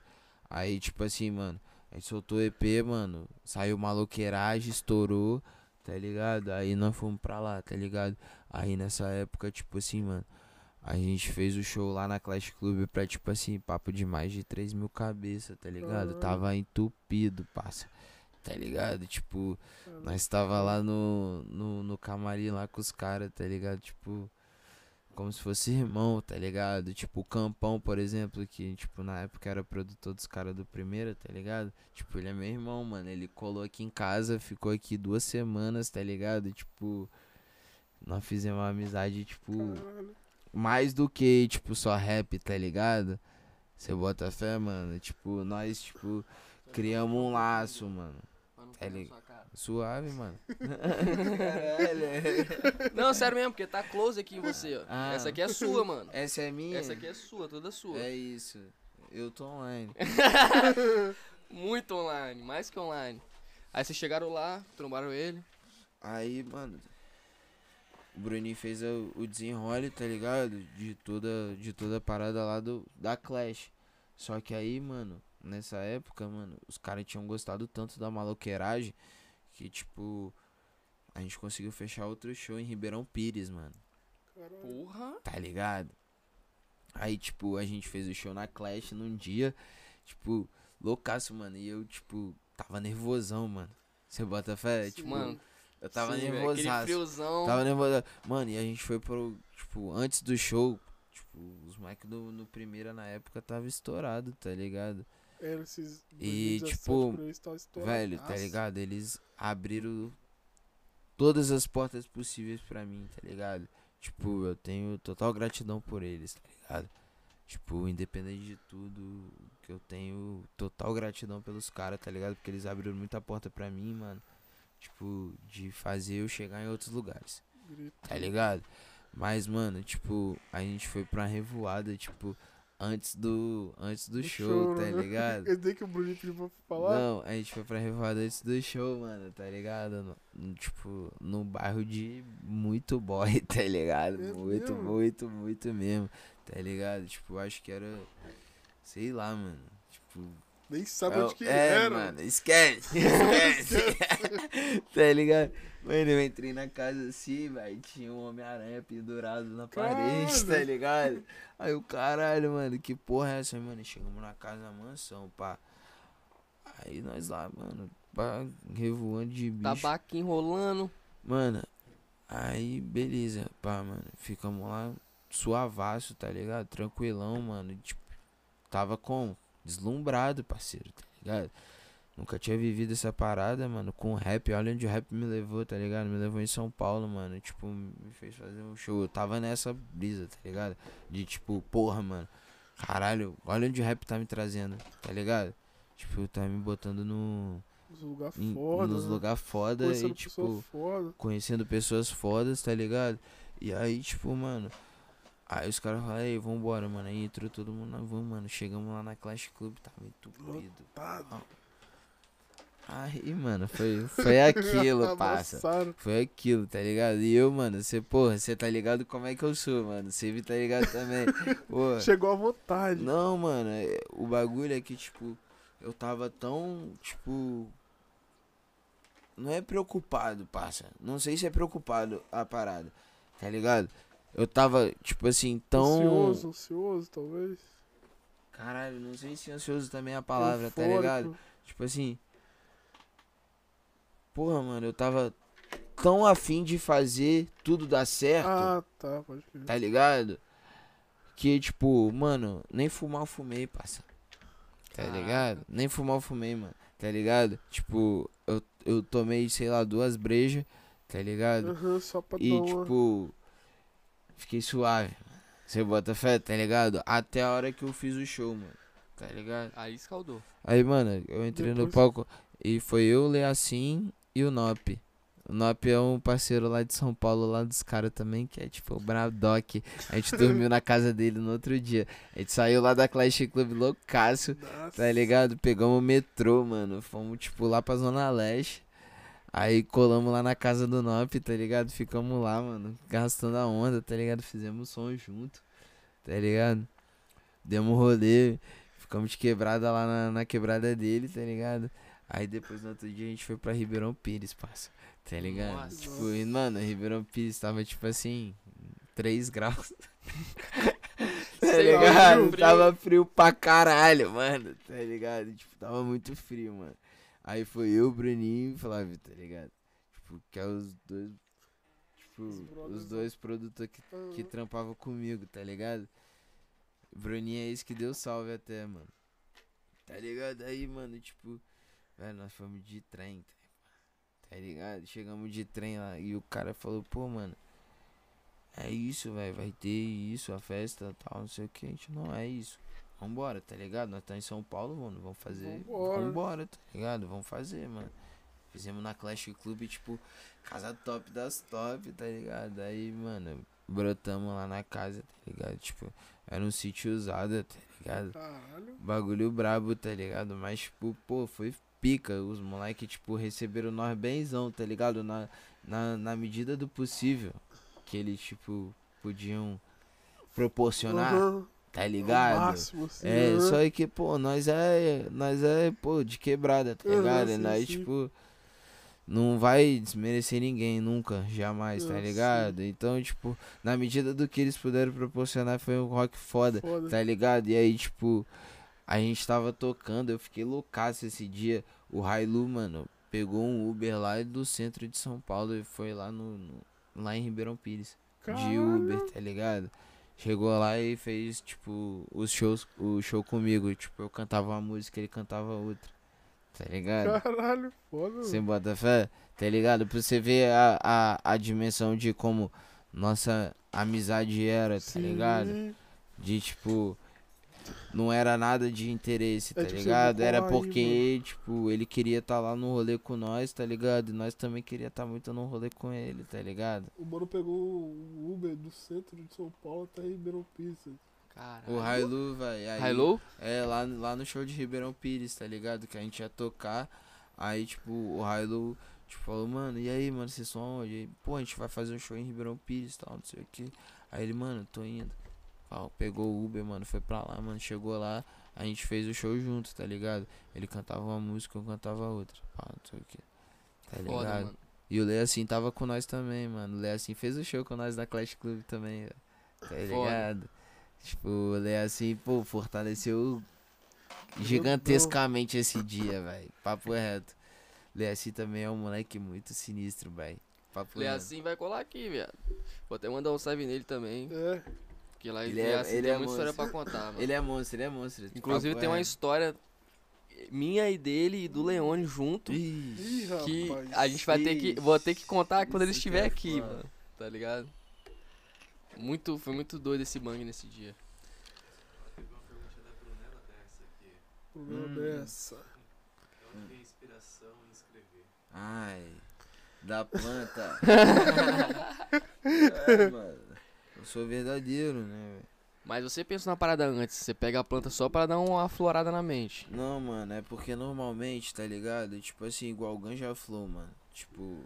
Aí, tipo assim, mano, a gente soltou o EP, mano, saiu maloqueiragem, estourou, tá ligado? Aí nós fomos pra lá, tá ligado? Aí nessa época, tipo assim, mano, a gente fez o show lá na Clash Club pra, tipo assim, papo de mais de 3 mil cabeças, tá ligado? Caralho. Tava entupido, passa. Tá ligado? Tipo, Caralho. nós tava lá no, no, no camarim lá com os caras, tá ligado? Tipo, como se fosse irmão, tá ligado? Tipo, o Campão, por exemplo, que, tipo, na época era produtor dos caras do primeiro, tá ligado? Tipo, ele é meu irmão, mano. Ele colou aqui em casa, ficou aqui duas semanas, tá ligado? Tipo, nós fizemos uma amizade, tipo, mais do que, tipo, só rap, tá ligado? Você bota fé, mano? Tipo, nós, tipo, criamos um laço, mano. Na ligado? sua cara. Suave, mano. Caralho. Não, sério mesmo, porque tá close aqui em você, ó. Ah. Essa aqui é sua, mano. Essa é minha? Essa aqui é sua, toda sua. É isso. Eu tô online. Muito online, mais que online. Aí vocês chegaram lá, trombaram ele. Aí, mano, o Bruninho fez o, o desenrole, tá ligado? De toda, de toda a parada lá do, da Clash. Só que aí, mano, nessa época, mano, os caras tinham gostado tanto da maloqueiragem que, tipo, a gente conseguiu fechar outro show em Ribeirão Pires, mano. Caralho. Porra. tá ligado? Aí, tipo, a gente fez o show na Clash num dia, tipo, loucaço, mano. E eu, tipo, tava nervosão, mano. Você bota fé? Sim. Tipo, Mano, eu tava sim, nervosaço. Friozão. Tava nervoso. Mano, e a gente foi pro, tipo, antes do show, tipo, os mic do, no primeira na época tava estourado, tá ligado? Era esses. E, 2017 tipo, Velho, tá ligado? Eles abriram todas as portas possíveis pra mim, tá ligado? Tipo, eu tenho total gratidão por eles, tá ligado? Tipo, independente de tudo, que eu tenho total gratidão pelos caras, tá ligado? Porque eles abriram muita porta pra mim, mano. Tipo, de fazer eu chegar em outros lugares Grito. tá ligado? Mas, mano, tipo, a gente foi pra uma revoada, tipo, antes do, antes do Do show, show, tá né? ligado? Esse daí que o Bruninho pediu pra falar. Não, a gente foi pra revoada antes do show, mano, tá ligado? No- no- tipo, num bairro de muito boy, tá ligado? É muito, mesmo? muito, muito mesmo, tá ligado? Tipo, acho que era, sei lá, mano, tipo... Nem sabe é, onde que é, era. mano, esquece, esquece. tá ligado? Mano, eu entrei na casa assim, velho, tinha um Homem-Aranha pendurado na parede, tá ligado? Aí o caralho, mano, que porra é essa, mano? Chegamos na casa da mansão, pá. Aí nós lá, mano, pá, revoando de bicho. Tabaco enrolando. Mano, aí beleza, pá, mano. Ficamos lá suavaço, tá ligado? Tranquilão, mano. Tipo, tava como? Deslumbrado, parceiro, tá ligado? Nunca tinha vivido essa parada, mano, com rap. Olha onde o rap me levou, tá ligado? Me levou em São Paulo, mano. Tipo, me fez fazer um show. Eu tava nessa brisa, tá ligado? De tipo, porra, mano. Caralho, olha onde o rap tá me trazendo, tá ligado? Tipo, tá me botando no. Nos lugares em- foda. nos né? lugares foda Conhecendo e, tipo pessoa foda. conhecendo pessoas fodas, tá ligado? E aí, tipo, mano. Aí os caras falaram, ei, vambora, mano. Aí entrou todo mundo, vamos, mano. Chegamos lá na Clash Club, tava entupido. Lotado. Aí, mano, foi, foi aquilo, parça. Foi aquilo, tá ligado? E eu, mano, você, porra, você tá ligado como é que eu sou, mano. Você tá ligado também. Pô, Chegou à vontade. não, mano, é- o bagulho é que, tipo, eu tava tão, tipo. Não é preocupado, parça. Não sei se é preocupado a parada, tá ligado? Eu tava, tipo assim, tão. Ansioso, ansioso, talvez. Caralho, não sei se ansioso também é a palavra, tá Eufórico. ligado? Tipo assim. Porra, mano, eu tava tão afim de fazer tudo dar certo. Ah, tá, pode crer. Tá ligado? Que, tipo, mano, nem fumar eu fumei, parça. Tá Caraca. ligado? Nem fumar eu fumei, mano. Tá ligado? Tipo, eu, eu tomei, sei lá, duas brejas, tá ligado? Aham, só pra E, uma... tipo, fiquei suave. Você bota fé, tá ligado? Até a hora que eu fiz o show, mano. Tá ligado? Aí escaldou. Aí, mano, eu entrei no Depois- palco e foi eu, o Leacim e o Nop. O Nop é um parceiro lá de São Paulo, lá dos caras também, que é tipo o Bradock. A gente dormiu na casa dele no outro dia. A gente saiu lá da Clash Club loucaço, Nossa. tá ligado? Pegamos o metrô, mano. Fomos, tipo, lá pra Zona Leste. Aí colamos lá na casa do Nop, tá ligado? Ficamos lá, mano, gastando a onda, tá ligado? Fizemos som junto, tá ligado? Demos rolê, ficamos de quebrada lá na, na quebrada dele, tá ligado? Aí depois no outro dia a gente foi pra Ribeirão Pires, parça. Tá ligado? Nossa. Tipo, mano, Ribeirão Pires tava tipo assim, 3 graus. tá Sei lá, ligado? frio. Tava frio pra caralho, mano. Tá ligado? Tipo, tava muito frio, mano. Aí foi eu, Bruninho e Flávio, tá ligado? Tipo, que é os dois. Tipo, Os os brothers, dois produtores que, que Aham. trampavam comigo, tá ligado? Bruninho é esse que deu salve até, mano. Tá ligado? Aí, mano, tipo, velho, nós fomos de trem, tá tá ligado? Chegamos de trem lá e o cara falou, pô, mano, é isso, velho, vai ter isso, a festa tal, não sei o que. A gente, não, é isso. Vambora, tá ligado? Nós tá em São Paulo, mano, vamos fazer. Vambora. Vambora, tá ligado? Vamos fazer, mano. Fizemos na Clash Club, tipo, casa top das top, tá ligado? Aí, mano, brotamos lá na casa, tá ligado? Tipo, era um sítio usado, tá ligado? Caralho. Bagulho brabo, tá ligado? Mas, tipo, pô, foi pica. Os moleque, tipo, receberam nós benzão, tá ligado? Na, na, na medida do possível que eles, tipo, podiam proporcionar, Aham. tá ligado? máximo, É, só que, pô, nós é. Nós é, pô, de quebrada, tá ligado? sim, nós, sim. tipo. Não vai desmerecer ninguém, nunca, jamais, tá ligado? Então, tipo, na medida do que eles puderam proporcionar, foi um rock foda, Foda. tá ligado? E aí, tipo, a gente tava tocando, eu fiquei loucaço esse dia. O Railu, mano, pegou um Uber lá do centro de São Paulo e foi lá no, no- lá em Ribeirão Pires de. Uber, tá ligado? Chegou lá e fez, tipo, os shows, o show comigo. Tipo, eu cantava uma música, ele cantava outra. Tá ligado? Caralho, foda. Você bota fé? Tá ligado? Pra você ver a, a, a dimensão de como nossa amizade era, tá Sim. ligado? De tipo. Não era nada de interesse, É tá tipo, você ligado? Era aí, porque, tipo, ele queria estar lá no rolê com nós, tá ligado? E nós também queria estar muito no rolê com ele, tá ligado? O mano pegou o Uber do centro de São Paulo até Ribeirão Pires. Caralho. O Hailu, velho. Hilo? É, lá, lá no show de Ribeirão Pires, tá ligado? Que a gente ia tocar. Aí, tipo, o Hilo, tipo, falou, mano, e aí, mano, vocês são onde? Aí, Pô, a gente vai fazer um show em Ribeirão Pires e tal, não sei o que. Aí ele, mano, tô indo. Ó, pegou o Uber, mano, foi pra lá, mano. Chegou lá, a gente fez o show junto, tá ligado? Ele cantava uma música, eu cantava outra. Pá, não sei o que. Tá ligado? Foda, mano. E o Lê assim tava com nós também, mano. O Lê assim fez o show com nós da Clash Club também, velho. Tá Foda. ligado? Tipo, o Lê assim, pô, fortaleceu gigantescamente esse dia, velho. Papo reto. Lê assim também é um moleque muito sinistro, velho. Papo reto. assim, vai colar aqui, viado. Vou até mandar um salve nele também. É. Porque lá Ele ele é- assim, ele tem é muita história pra monstro. contar, mano. Ele é monstro, ele é monstro. Inclusive Papo tem uma reto. história minha e dele e do Leone junto. Ixi. Que rapaz. a gente vai ter que. Ixi, Vou ter que contar quando ele estiver é aqui, foda. mano. Tá ligado? Muito, foi muito doido esse bang nesse dia. Teve uma pergunta da Brunella dessa aqui. Problema Hum. dessa. De vem a inspiração em escrever? Ai, da planta. é, mano. Eu sou verdadeiro, né, velho? Mas você pensa na parada antes, você pega a planta só pra dar uma aflorada na mente. Não, mano, é porque normalmente, tá ligado? Tipo assim, igual o Ganja Flow, mano. Tipo,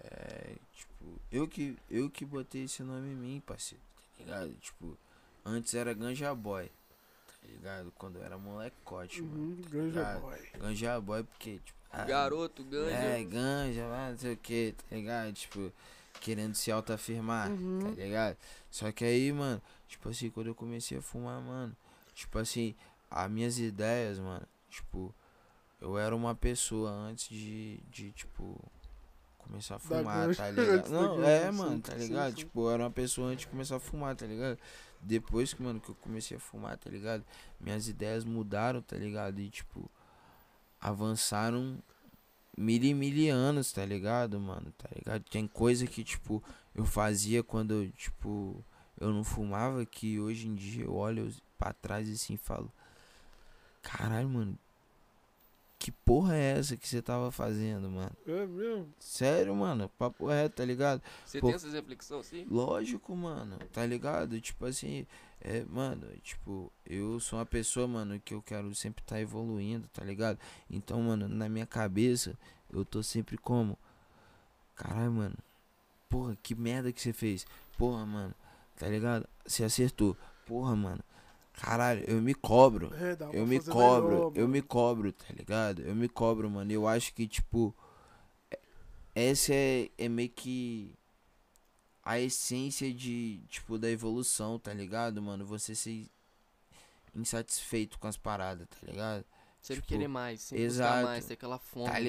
é. Tipo, eu que, eu que botei esse nome em mim, parceiro, tá ligado? Tipo, antes era Ganja Boy, tá ligado? Quando eu era molecote, mano. Uhum, Ganja ligado? Boy. Ganja Boy, porque, tipo. ah, Garoto, ganja. É, ganja, lá, não sei o que, tá ligado? Tipo, querendo se autoafirmar, Uhum. tá ligado? Só que aí, mano, tipo assim, quando eu comecei a fumar, mano, tipo assim, as minhas ideias, mano, tipo, eu era uma pessoa antes de, de tipo, começar a fumar, tá ligado? Não, é, mano, tá ligado? sim. Tipo, eu era uma pessoa antes de começar a fumar, tá ligado? Depois que, mano, que eu comecei a fumar, tá ligado? Minhas ideias mudaram, tá ligado? E, tipo, avançaram mil e mil anos, tá ligado, mano? Tá ligado? Tem coisa que, tipo, eu fazia quando, eu, tipo, eu não fumava, que hoje em dia eu olho pra trás e assim falo, caralho, mano, que porra é essa que você tava fazendo, mano? É mesmo? Sério, mano, papo reto, tá ligado? Você Pô. tem essas reflexões assim? Lógico, mano, tá ligado? Tipo assim, é, mano, tipo, eu sou uma pessoa, mano, que eu quero sempre estar evoluindo, tá ligado? Então, mano, na minha cabeça, eu tô sempre como? Caralho, mano, porra, que merda que você fez? Porra, mano, tá ligado? Você acertou. Porra, mano, caralho, eu me cobro. É, Eu me cobro, melhor, eu me cobro, tá ligado? Eu me cobro, mano. Eu acho que, tipo, é- essa é, é meio que a essência de, tipo, da evolução, tá ligado, mano? Você ser insatisfeito com as paradas, tá ligado? Sempre Tipo, querer mais, sempre buscar exato. mais, ter aquela fome. Tá né?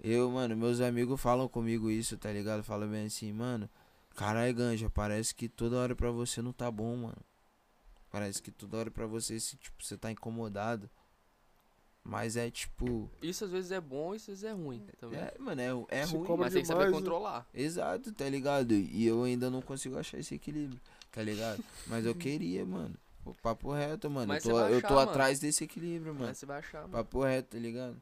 Eu, mano, meus amigos falam comigo isso, tá ligado? Falam bem assim, mano, caralho, Ganja, parece que toda hora pra você não tá bom, mano. Parece que toda hora pra você, se, tipo, você tá incomodado. Mas é tipo. Isso às vezes é bom, isso às vezes é ruim também. É, mano, é, é Se ruim. Mas tem que saber demais, né? controlar. Exato, tá ligado? E eu ainda não consigo achar esse equilíbrio, tá ligado? Mas eu queria, mano. Papo reto, mano. Mas eu tô, vai eu achar, tô mano. atrás desse equilíbrio, mano. Mas você vai achar, mano. Papo reto, tá ligado?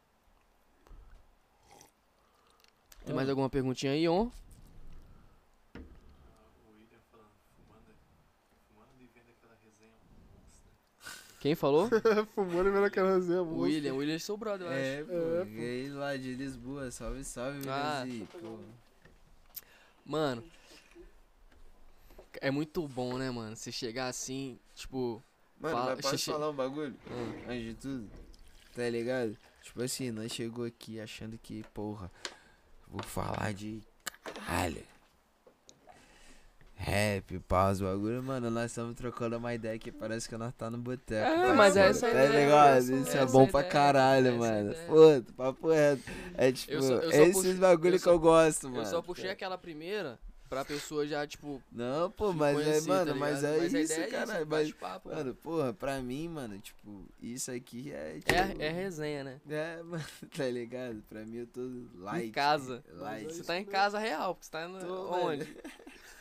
Tem mais alguma perguntinha aí, on? Ah, o William falando, fumando, fumando e vendo aquela resenha monstra. Quem falou? Fumando e vendo aquela resenha. o William. O William é seu brother, eu acho. É, pô. É, pô. Ele lá de Lisboa. Salve, salve, Ah. Brasil. pô. Mano. É muito bom, né, mano? Você chegar assim, tipo. Mano, Fala- mas posso xixi- falar um bagulho? hum, Antes de tudo, tá ligado? Tipo assim, nós chegou aqui achando que, porra, vou falar de caralho. Rap, pause, bagulho, mano, nós estamos trocando uma ideia que parece que nós tá no boteco. É, parceiro, mas essa é a Tá ideia, ligado? essa- Isso essa é é bom pra ideia, caralho, essa é mano. ideia. Foda, papo reto. É tipo, Eu só- eu só esses puxei- bagulho eu que só- eu gosto, mano. Eu só puxei aquela primeira pra pessoa já, tipo. Não, pô, mas é, conhecer, mano, tá mas é a isso, ideia é cara. isso, mas, bate-papo, mano, porra, pra mim, mano, tipo, isso aqui é, tipo... É, é resenha, né? É, mano, tá ligado? Pra mim eu tô light. em casa. Light. Você tá em casa real, porque você tá no, Tô, onde?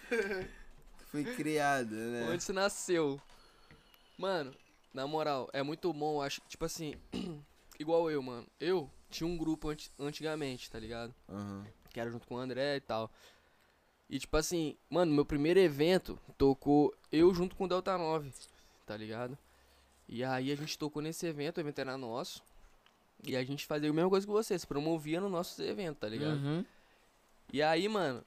Fui criado, né? Onde você nasceu. Mano, na moral, é muito bom, acho, tipo assim, igual eu, mano. Eu tinha um grupo anti- antigamente, tá ligado? Aham. Que era junto com o André e tal. E tipo assim, mano, meu primeiro evento tocou eu junto com o Delta 9, tá ligado? E aí a gente tocou nesse evento, o evento era nosso. E a gente fazia a mesma coisa que você, se promovia no nosso evento, tá ligado? Uhum. E aí, mano,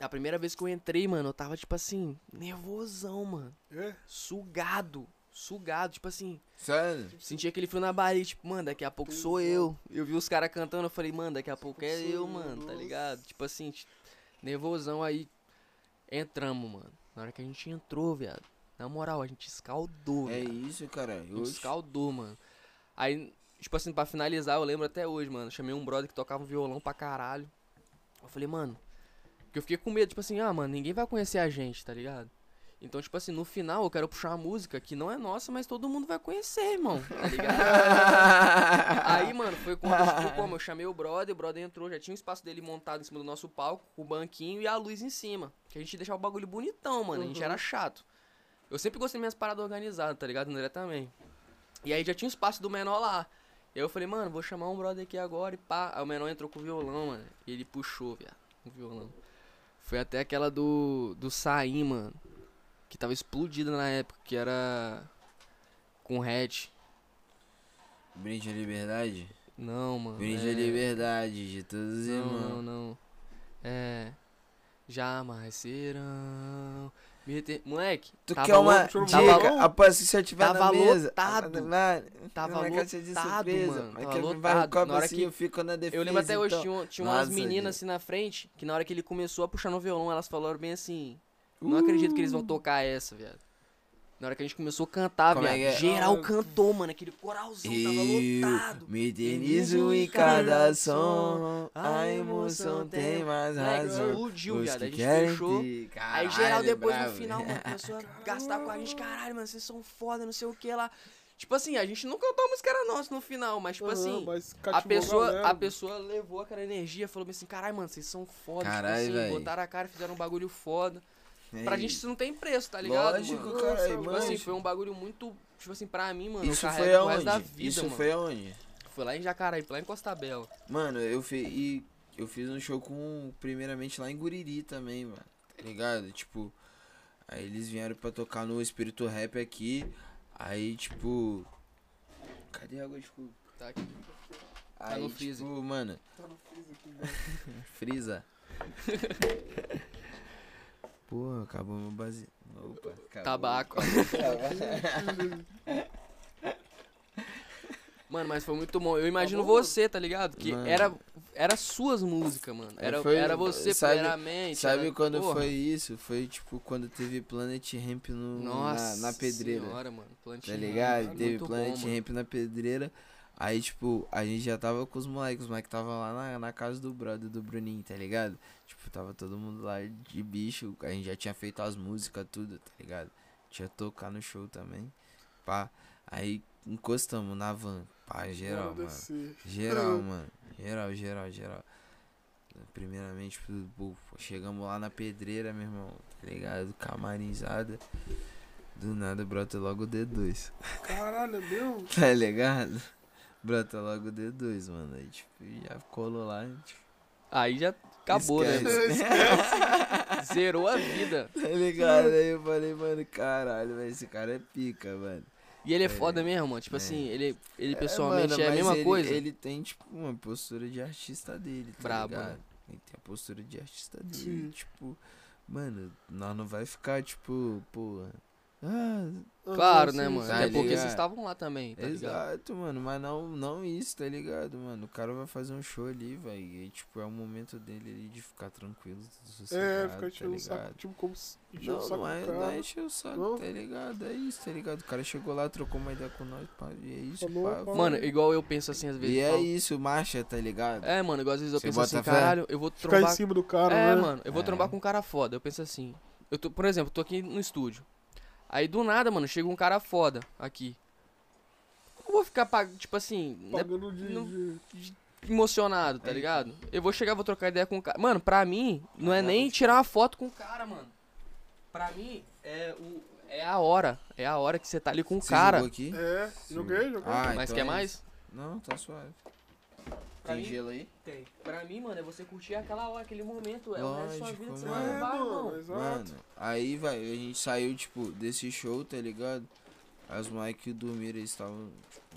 a primeira vez que eu entrei, mano, eu tava tipo assim, nervosão, mano. É? Sugado, sugado, tipo assim, Sério? sentia aquele frio na barriga, tipo, mano, daqui a pouco sou eu. Eu vi os caras cantando, eu falei, mano, daqui a pouco é eu, mano, tá ligado? Tipo assim, nervosão aí. Entramos, mano. Na hora que a gente entrou, viado. Na moral, a gente escaldou, É viado. isso, cara. A gente Oxe. escaldou, mano. Aí, tipo assim, pra finalizar, eu lembro até hoje, mano. Chamei um brother que tocava um violão pra caralho. Eu falei, mano. Porque eu fiquei com medo, tipo assim, ah, mano, ninguém vai conhecer a gente, tá ligado? Então, tipo assim, no final eu quero puxar uma música que não é nossa, mas todo mundo vai conhecer, irmão, tá ligado? Aí, mano, foi quando, tipo, como eu chamei o brother, o brother entrou, já tinha o espaço dele montado em cima do nosso palco, o banquinho e a luz em cima. Que a gente deixava o bagulho bonitão, mano, a gente Uhum. era chato. Eu sempre gostei das minhas paradas organizadas, tá ligado? André também. E aí já tinha o espaço do menor lá. E aí eu falei, mano, vou chamar um brother aqui agora e pá. Aí o menor entrou com o violão, mano. E ele puxou, viado, o violão. Foi até aquela do, do Saim, mano. Que tava explodida na época, que era com hatch. Brinde à liberdade? Não, mano. Brinde é... à liberdade de todos os Não, irmãos. não, não. É. Jamais serão. Reter... Moleque, Tu quer uma louco, dica? tava- Após se você tiver tava na mesa. lotado. Mano, Tava caixa de lotado, surpresa. mano, Mas tava lotado. Na hora assim, que- eu fico na defesa. Eu lembro até hoje, então. tinha, tinha umas Nossa, meninas assim na frente, que na hora que ele começou a puxar no violão, elas falaram bem assim. Não acredito que eles vão tocar essa, viado. Na hora que a gente começou a cantar, Como é viado, é? geral Ah, cantou, mano. Aquele coralzão tava lotado. me eternizo em cada som. A emoção tem mais razão. explodiu, viado. que A gente querem fechou. te- Aí geral Caralho, depois bravo. no final, mano, começou a gastar com a gente, caralho, mano, vocês são foda, não sei o que lá. Tipo assim, a gente não cantou a música era nossa no final, mas tipo Aham, assim, mas a pessoa, galera. a pessoa levou aquela energia, falou assim, caralho, mano, vocês são foda, Caralho, tipo assim, véi. botaram a cara, fizeram um bagulho foda. Pra Ei, gente isso não tem preço, tá ligado, Lógico, mano? cara, Tipo mano. assim, foi um bagulho muito, tipo assim, pra mim, mano, Isso eu foi aonde? da vida, Isso mano. foi aonde? Foi lá em Jacaraí, lá em Costa Bela. Mano, eu, fi, e eu fiz um show com, primeiramente lá em Guriri também, mano. Tá ligado? Tipo, aí eles vieram pra tocar no Espírito Rap aqui. Aí, tipo. Cadê a água de? Tá aqui. Aí, no tipo, mano, Tá no freezer aqui embaixo. frisa. Porra, acabou meu base. Opa, acabou. Tabaco. Mano, mas foi muito bom. Eu imagino bom, você, tá ligado? Que Mano. era, era suas músicas, mano. Era, Foi- era você sabe- primeiramente. Sabe era- quando porra. foi isso? Foi tipo quando teve Planet Ramp no, Nossa na, na pedreira. Senhora, mano. Planet Tá ligado? Teve bom, Planet mano. Ramp na pedreira. Aí, tipo, a gente já tava com os moleques. Os moleques tava lá na, na casa do brother do Bruninho, tá ligado? Tipo, tava todo mundo lá de bicho. A gente já tinha feito as músicas, tudo, tá ligado? Tinha tocar no show também. Pá. Aí encostamos na van. Pá, geral, mano. Geral, mano. Geral, geral, geral. Primeiramente, pô, chegamos lá na pedreira, meu irmão. Tá ligado? Camarinzada. Do nada brota logo o D2. Caralho, é mesmo? Tá ligado? Brota logo o D2, mano. Aí, tipo, já colou lá. Tipo, Aí já acabou, né? esquece. Zerou a vida. Tá ligado? Aí eu falei, mano, caralho, velho, esse cara é pica, mano. E ele é É. foda mesmo, mano. Tipo É. assim, ele, ele É, pessoalmente mano, é, a mesma ele- coisa. Ele tem, tipo, uma postura de artista dele, tá Brabo, ligado? né? Ele tem a postura de artista dele, Sim. tipo... Mano, nós não vai ficar, tipo, porra... Ah, Claro, né, mano? Tá Até porque ligado? vocês estavam lá também, tá ligado? exato, mano, mas não, não isso, tá ligado, mano? O cara vai fazer um show ali, velho, e, tipo, é o momento dele ali de ficar tranquilo, É, sossegado, fica tá enchendo o ligado? saco, tipo, como se enchendo o Não, saco não é, não é encher o saco, Não? tá ligado? É isso, tá ligado? O cara chegou lá, trocou uma ideia com nós, pá, e é isso, Falou, pá. pá. Mano, igual eu penso assim às vezes. E é isso, marcha, tá ligado? É, mano, igual às vezes eu Você penso assim, caralho, eu vou Ficar trombar. em cima do cara, é, né? mano, eu vou É. trombar com um cara foda. Eu penso assim. Eu tô, por exemplo, tô aqui no estúdio. Aí do nada, mano, chega um cara foda aqui. Eu vou ficar, tipo assim, né, Pagando de... não- de- emocionado, tá É ligado? Eu vou chegar, vou trocar ideia com o cara. Mano, pra mim, não é nem tirar uma foto com o cara, mano. Pra mim, é, o, é a hora. É a hora que você tá ali com o Você cara. jogou aqui? É, joguei, joguei. Ah, Mas então quer é mais? Não, tá suave. Pra Tem mim- gelo aí? Tem. Pra mim, mano, é você curtir aquela hora, aquele momento. É o resto da sua vida que você mano. vai É, levar, mano, irmão. exato. Mano, aí, vai, a gente saiu, tipo, desse show, tá ligado? As Mike dormiram, eles estavam, tipo,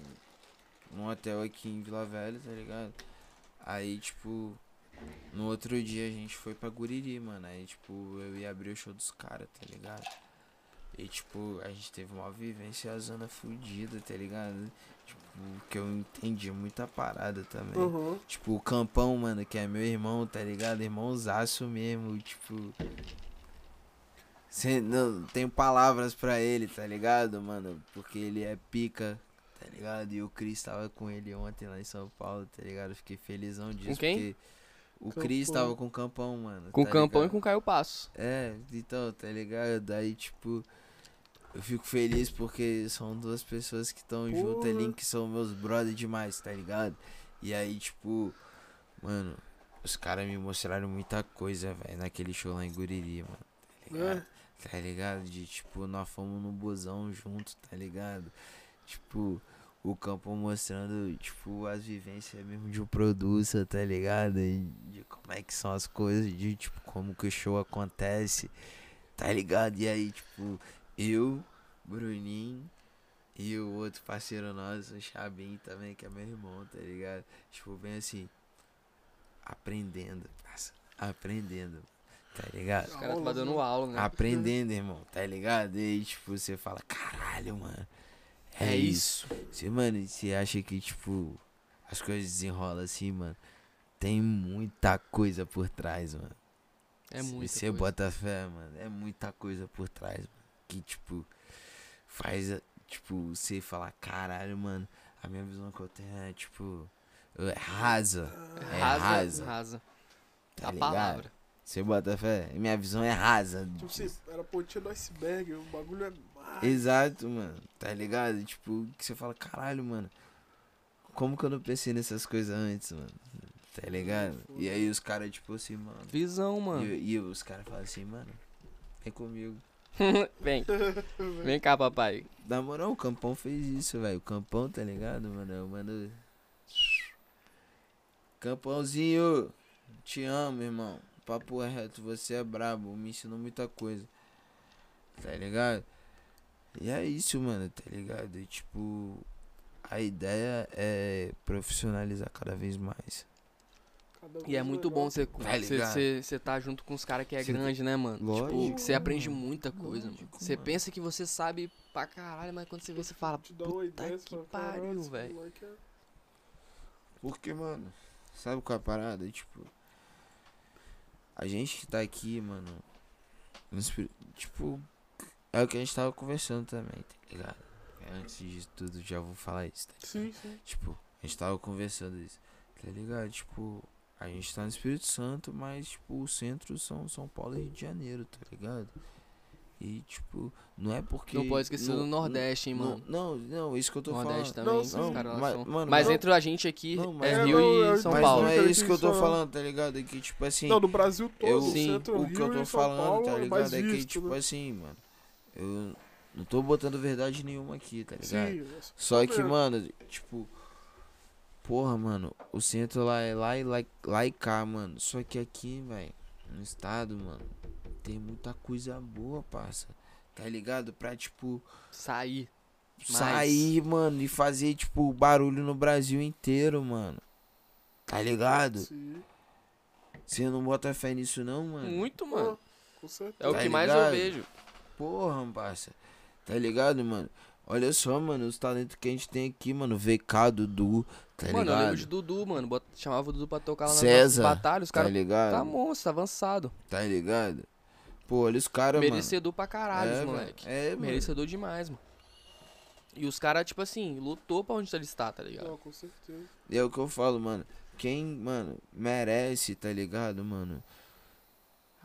num hotel aqui em Vila Velha, tá ligado? Aí, tipo, no outro dia a gente foi pra Guriri, mano. Aí, tipo, eu ia abrir o show dos caras, tá ligado? E, tipo, a gente teve uma vivência zona fudida, tá ligado? Tipo, que eu entendi muita parada também. Aham. Tipo, o Campão, mano, que é meu irmão, tá ligado? Irmãozaço mesmo, tipo. Cê, não tenho palavras pra ele, tá ligado, mano? Porque ele é pica, tá ligado? E o Cris tava com ele ontem lá em São Paulo, tá ligado? Fiquei felizão disso. quem? Porque o Cris tava com o Campão, mano. Com o tá Campão e ligado? com o Caio Passo. É, então, tá ligado? Daí, tipo, eu fico feliz porque são duas pessoas que estão junto ali, que são meus brother demais, tá ligado? E aí, tipo, mano, os caras me mostraram muita coisa, velho, naquele show lá em Guriri, mano. Tá ligado? É. Tá ligado? De tipo, nós fomos no busão junto, tá ligado? Tipo, o campo mostrando, tipo, as vivências mesmo de um producer, tá ligado? E de como é que são as coisas, de tipo, como que o show acontece, tá ligado? E aí, tipo, eu, Bruninho e o outro parceiro nosso, o Chabin também, que é meu irmão, tá ligado? Tipo, bem assim, aprendendo, nossa, aprendendo, tá ligado? Os caras tava dando aula, né? Aprendendo, irmão, tá ligado? E aí, tipo, você fala, caralho, mano. É isso. Você, mano, você acha que, tipo, as coisas desenrolam assim, mano. Tem muita coisa por trás, mano. É muito. Você bota fé, mano. É muita coisa por trás, mano. Que, tipo, faz, tipo, você falar, caralho, mano. A minha visão que eu tenho é, tipo, é rasa. É Rasa, rasa. rasa. Tá a ligado? palavra. Você bota fé? Minha visão é rasa. Tipo assim, era a pontinha do iceberg, o bagulho é mais. Exato, mano. Tá ligado? Tipo, que você fala, caralho, mano. Como que eu não pensei nessas coisas antes, mano? Tá ligado? E aí os caras, tipo assim, mano. Visão, mano. E, e os caras falam assim, mano, vem comigo. Vem. Vem cá, papai. Na moral, o Campão fez isso, velho. O Campão, tá ligado, mano? É o mano. Campãozinho, te amo, irmão. Papo reto, você é brabo, me ensinou muita coisa. Tá ligado? E é isso, mano, tá ligado? E, tipo, a ideia é profissionalizar cada vez mais. E é muito melhor. bom você Tá ligado? você tá junto com os caras que é Cê- grande, né, mano? tipo, Lógico, que você aprende mano. muita coisa, mano. Lógico, Você mano. pensa que você sabe pra caralho, mas quando você vê, você fala, puta ideia, você que fala, "Caralho, pariu, velho. é-" Porque, mano, sabe qual é a parada? Tipo, a gente que tá aqui, mano, tipo, é o que a gente tava conversando também, tá ligado? Antes de tudo, já vou falar isso, tá ligado? Sim, sim. Tipo, a gente tava conversando isso, tá ligado? Tipo, a gente tá no Espírito Santo, mas, tipo, o centro são São Paulo e Rio de Janeiro, tá ligado? E, tipo, não é porque. Não pode esquecer não- do Nordeste, hein, não- mano. Não, não, isso que eu tô Nordeste falando. também, Não, os sim. caras lá Mas- são- mano, Mas não- entre a gente aqui Não, mas- é É, Rio não, e é- São mas Paulo. não é Paulo. isso que eu tô falando, tá ligado? É que, tipo assim. Não, no Brasil todo, eu- Sim, centro, o Rio que eu tô falando, Paulo tá é mais ligado? É que, visto, tipo né? assim, mano. Eu não tô botando verdade nenhuma aqui, tá ligado? Sim, é Só que, É. mano, tipo. Porra, mano, o centro lá é lá e lá, lá e cá, mano. Só que aqui, velho, no estado, mano, tem muita coisa boa, parça. Tá ligado? Pra, tipo, Sair. Mais. sair, mano, e fazer, tipo, barulho no Brasil inteiro, mano. Tá ligado? Sim. Você não bota fé nisso, não, mano? Muito, mano. com certeza. É o Tá que mais eu ligado? vejo. Porra, parça. Tá ligado, mano? Olha só, mano, os talentos que a gente tem aqui, mano. VK, Dudu, tá mano, eu ligado? lembro de Dudu, mano. Bota- chamava o Dudu pra tocar lá nas César, nossas batalhas. Os Tá caras ligado? tá monstro, tá avançado. Tá ligado? Pô, olha os caras, mano. Merecedor pra caralho, é, os moleque. É, mano. Merecedor demais, mano. E os caras, tipo assim, lutou pra onde ele está, tá ligado? Não, com certeza. E é o que eu falo, mano. Quem, mano, merece, tá ligado, mano?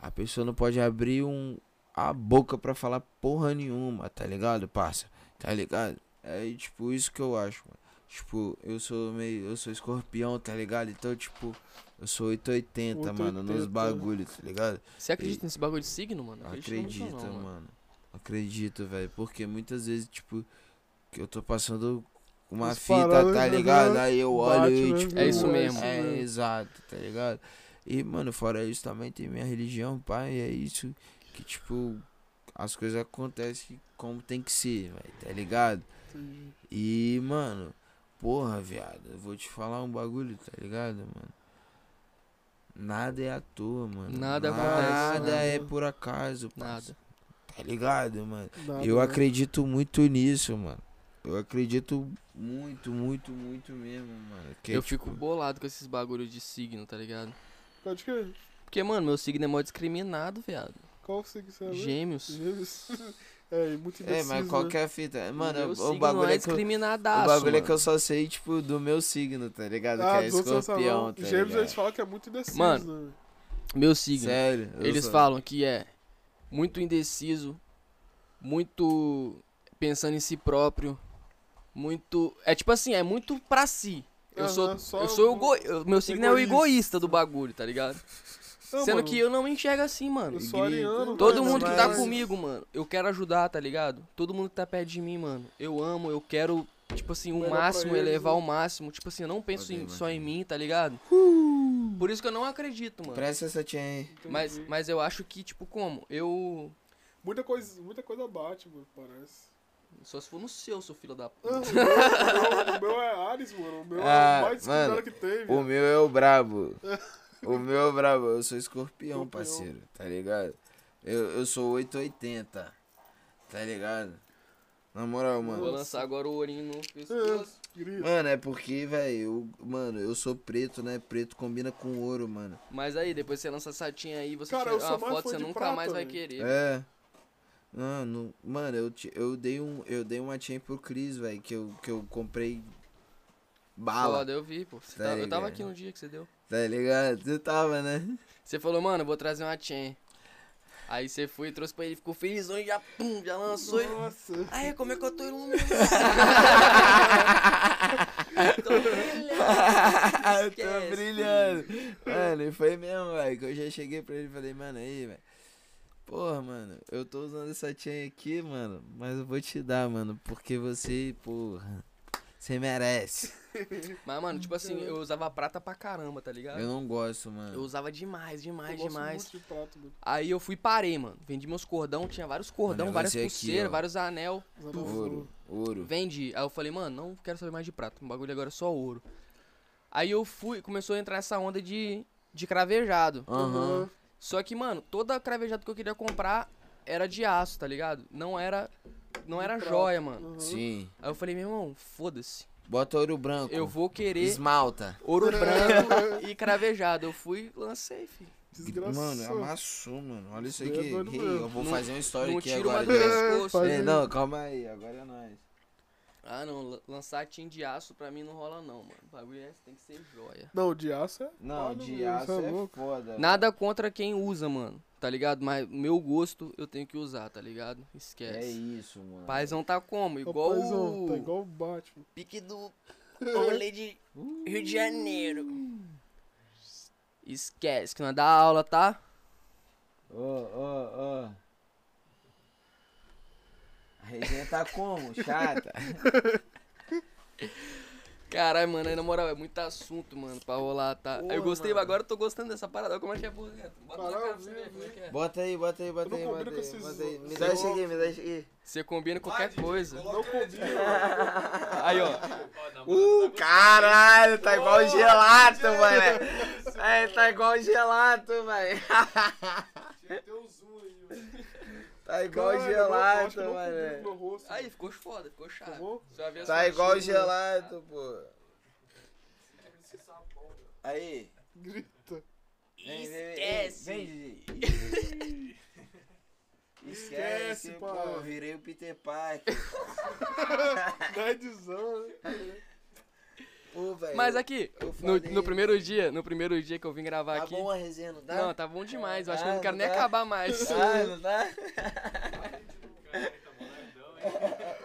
A pessoa não pode abrir um, a boca pra falar porra nenhuma, tá ligado, parça? Tá ligado? É tipo isso que eu acho, mano. Tipo, eu sou meio. Eu sou escorpião, tá ligado? Então, tipo, eu sou 880, mano, nos 880. bagulhos, tá ligado? Você acredita nesse bagulho de signo, mano? Acredito não, mano. Acredito, velho. Porque muitas vezes, tipo, que eu tô passando uma As fita, tá né? ligado? Aí eu olho e, né? tipo. É isso mesmo. É, mesmo. exato, tá ligado? E, mano, fora isso também tem minha religião, pai. É isso que, tipo, as coisas acontecem como tem que ser, velho, tá ligado? Entendi. E, mano, porra, viado, eu vou te falar um bagulho, tá ligado, mano? Nada é à toa, mano. Nada acontece, Nada nada. é por acaso, parça. Nada. Tá ligado, mano? Nada, Eu né? acredito muito nisso, mano. Eu acredito muito, muito, muito mesmo, mano. Que, eu tipo, fico bolado com esses bagulhos de signo, tá ligado? Pode que? Porque, mano, meu signo é mó discriminado, viado. Qual que você é? Gêmeos. Gêmeos. É, muito É, indeciso, mas né? qualquer fita. Mano, o signo bagulho é é que eu, o bagulho é que eu só sei, tipo, do meu signo, tá ligado? Ah, que é escorpião, tá Gêmeos ligado? eles falam que é muito indeciso, Mano, né? Meu signo. Sério? Eles sou- falam que é muito indeciso, muito pensando em si próprio, muito. É tipo assim, é muito pra si. Eu Aham, sou, eu sou o- ego... eu- meu signo é o egoísta. egoísta do bagulho, tá ligado? Não, Sendo mano, que eu não me enxergo assim, mano. Eu sou ariano, Todo mano, mundo que tá mas- comigo, mano, eu quero ajudar, tá ligado? Todo mundo que tá perto de mim, mano, eu amo, eu quero, tipo assim, o Melhor máximo, eles, elevar né? o máximo. Tipo assim, eu não penso Pode em- só em mim, tá ligado? Por isso que eu não acredito, mano. Presta essa tia aí. Mas, mas eu acho que, tipo, como? Eu. Muita coisa, muita coisa bate, mano, parece. Só se for no seu, seu filho da Ah, puta. o, meu, o meu é Ares, mano. O meu Ah, é o mais discriminado mano, que tem, O meu é o brabo. o meu é brabo. Eu sou escorpião, Escorpião. parceiro. Tá ligado? Eu, eu sou 880. Tá ligado? Na moral, Vou mano. lançar agora o ourinho no pescoço. Grita. Mano, é porque, velho, mano, eu sou preto, né? Preto combina com ouro, mano. Mas aí, depois você lança essa tinha aí, você Cara, tira uma foto, você nunca prata, mais vai querer. É. Não, não, mano, eu, te- eu dei um, eu dei uma chain pro Chris, velho, que eu, que eu comprei bala, Foda, eu vi, pô. Você Tá tava- eu tava aqui no dia que você deu. Tá ligado? Você tava, né? Você falou, mano, eu vou trazer uma chain. Aí você foi e trouxe pra ele, ficou felizão e já, pum, já lançou. e- Nossa. Aí, como é que eu tô iluminado? tô brilhando. eu tô brilhando. Mano, e foi mesmo, velho, que eu já cheguei pra ele e falei, mano, aí, velho. Porra, mano, eu tô usando essa chain aqui, mano, mas eu vou te dar, mano, porque você, porra, Você merece. Mas, mano, tipo assim, eu usava prata pra caramba, tá ligado? Eu não gosto, Eu mano. usava demais, demais, eu gosto demais. muito de prato, mano. Aí eu fui e parei, mano. Vendi meus cordão, tinha vários cordão, O várias pulseiras, vários anel. Ouro, ouro. Vendi. Aí eu falei, mano, não quero saber mais de prata. O bagulho agora é só ouro. Aí eu fui, começou a entrar essa onda de, de cravejado. Aham. Só que, mano, toda cravejado que eu queria comprar era de aço, tá ligado? Não era. Não era joia, mano. Uhum. Sim. Aí eu falei, meu irmão, foda-se. Bota ouro branco. Eu vou querer Esmalta. ouro branco e cravejado. Eu fui lancei, filho. Desgraçado. Mano, amassou, mano. Olha isso é aqui. Ei, mesmo. eu vou Não- fazer uma história Não aqui tiro agora. do É, pescoço. Ei, não, calma aí. Agora é nóis. Ah, não. la- Lançar tim de aço pra mim não rola, não, mano. O bagulho é, tem que ser joia. Não, de aço é. Não, foda, de mano, aço é é foda. Nada contra quem usa, mano. Tá ligado? Mas o meu gosto eu tenho que usar, tá ligado? É Esquece. isso, mano. Paizão tá como? Igual paizão, o Tá igual o Batman. pique do rolê de Rio de Janeiro. Esquece que não é da aula, tá? Ô, ô, ô. A resenha tá como? Chata. Caralho, mano, aí na moral, é muito assunto, mano, pra rolar, tá? Porra, eu gostei, mano. agora eu tô gostando dessa parada. Olha Como é que é, porra? Bota na Caralho, cara pra você ver como é é. Bota aí, bota aí, bota aí, bota com aí, esses bota aí. Me dá isso aqui, me dá isso aqui. Você combina qualquer coisa. Não combina. Aí, ó. Uh, caralho, tá igual gelato, mano. É, tá igual gelato, velho. Tinha que ter mano. Tá igual que gelato, mano. rosto. Aí, ficou foda, ficou chato. Tá igual gelato, pô. Aí. Grita. Vem, vem, vem, Esquece. Esquece, pô. Virei o Peter Parker. Nerdzão, né? Pô, velho. Mas aqui, no, falei- no primeiro dia, no primeiro dia que eu vim gravar Tá aqui. bom a resenha, não tá? Não, tá bom demais. Eu acho que eu Ah, não quero não nem tá? acabar mais. Ah, não tá?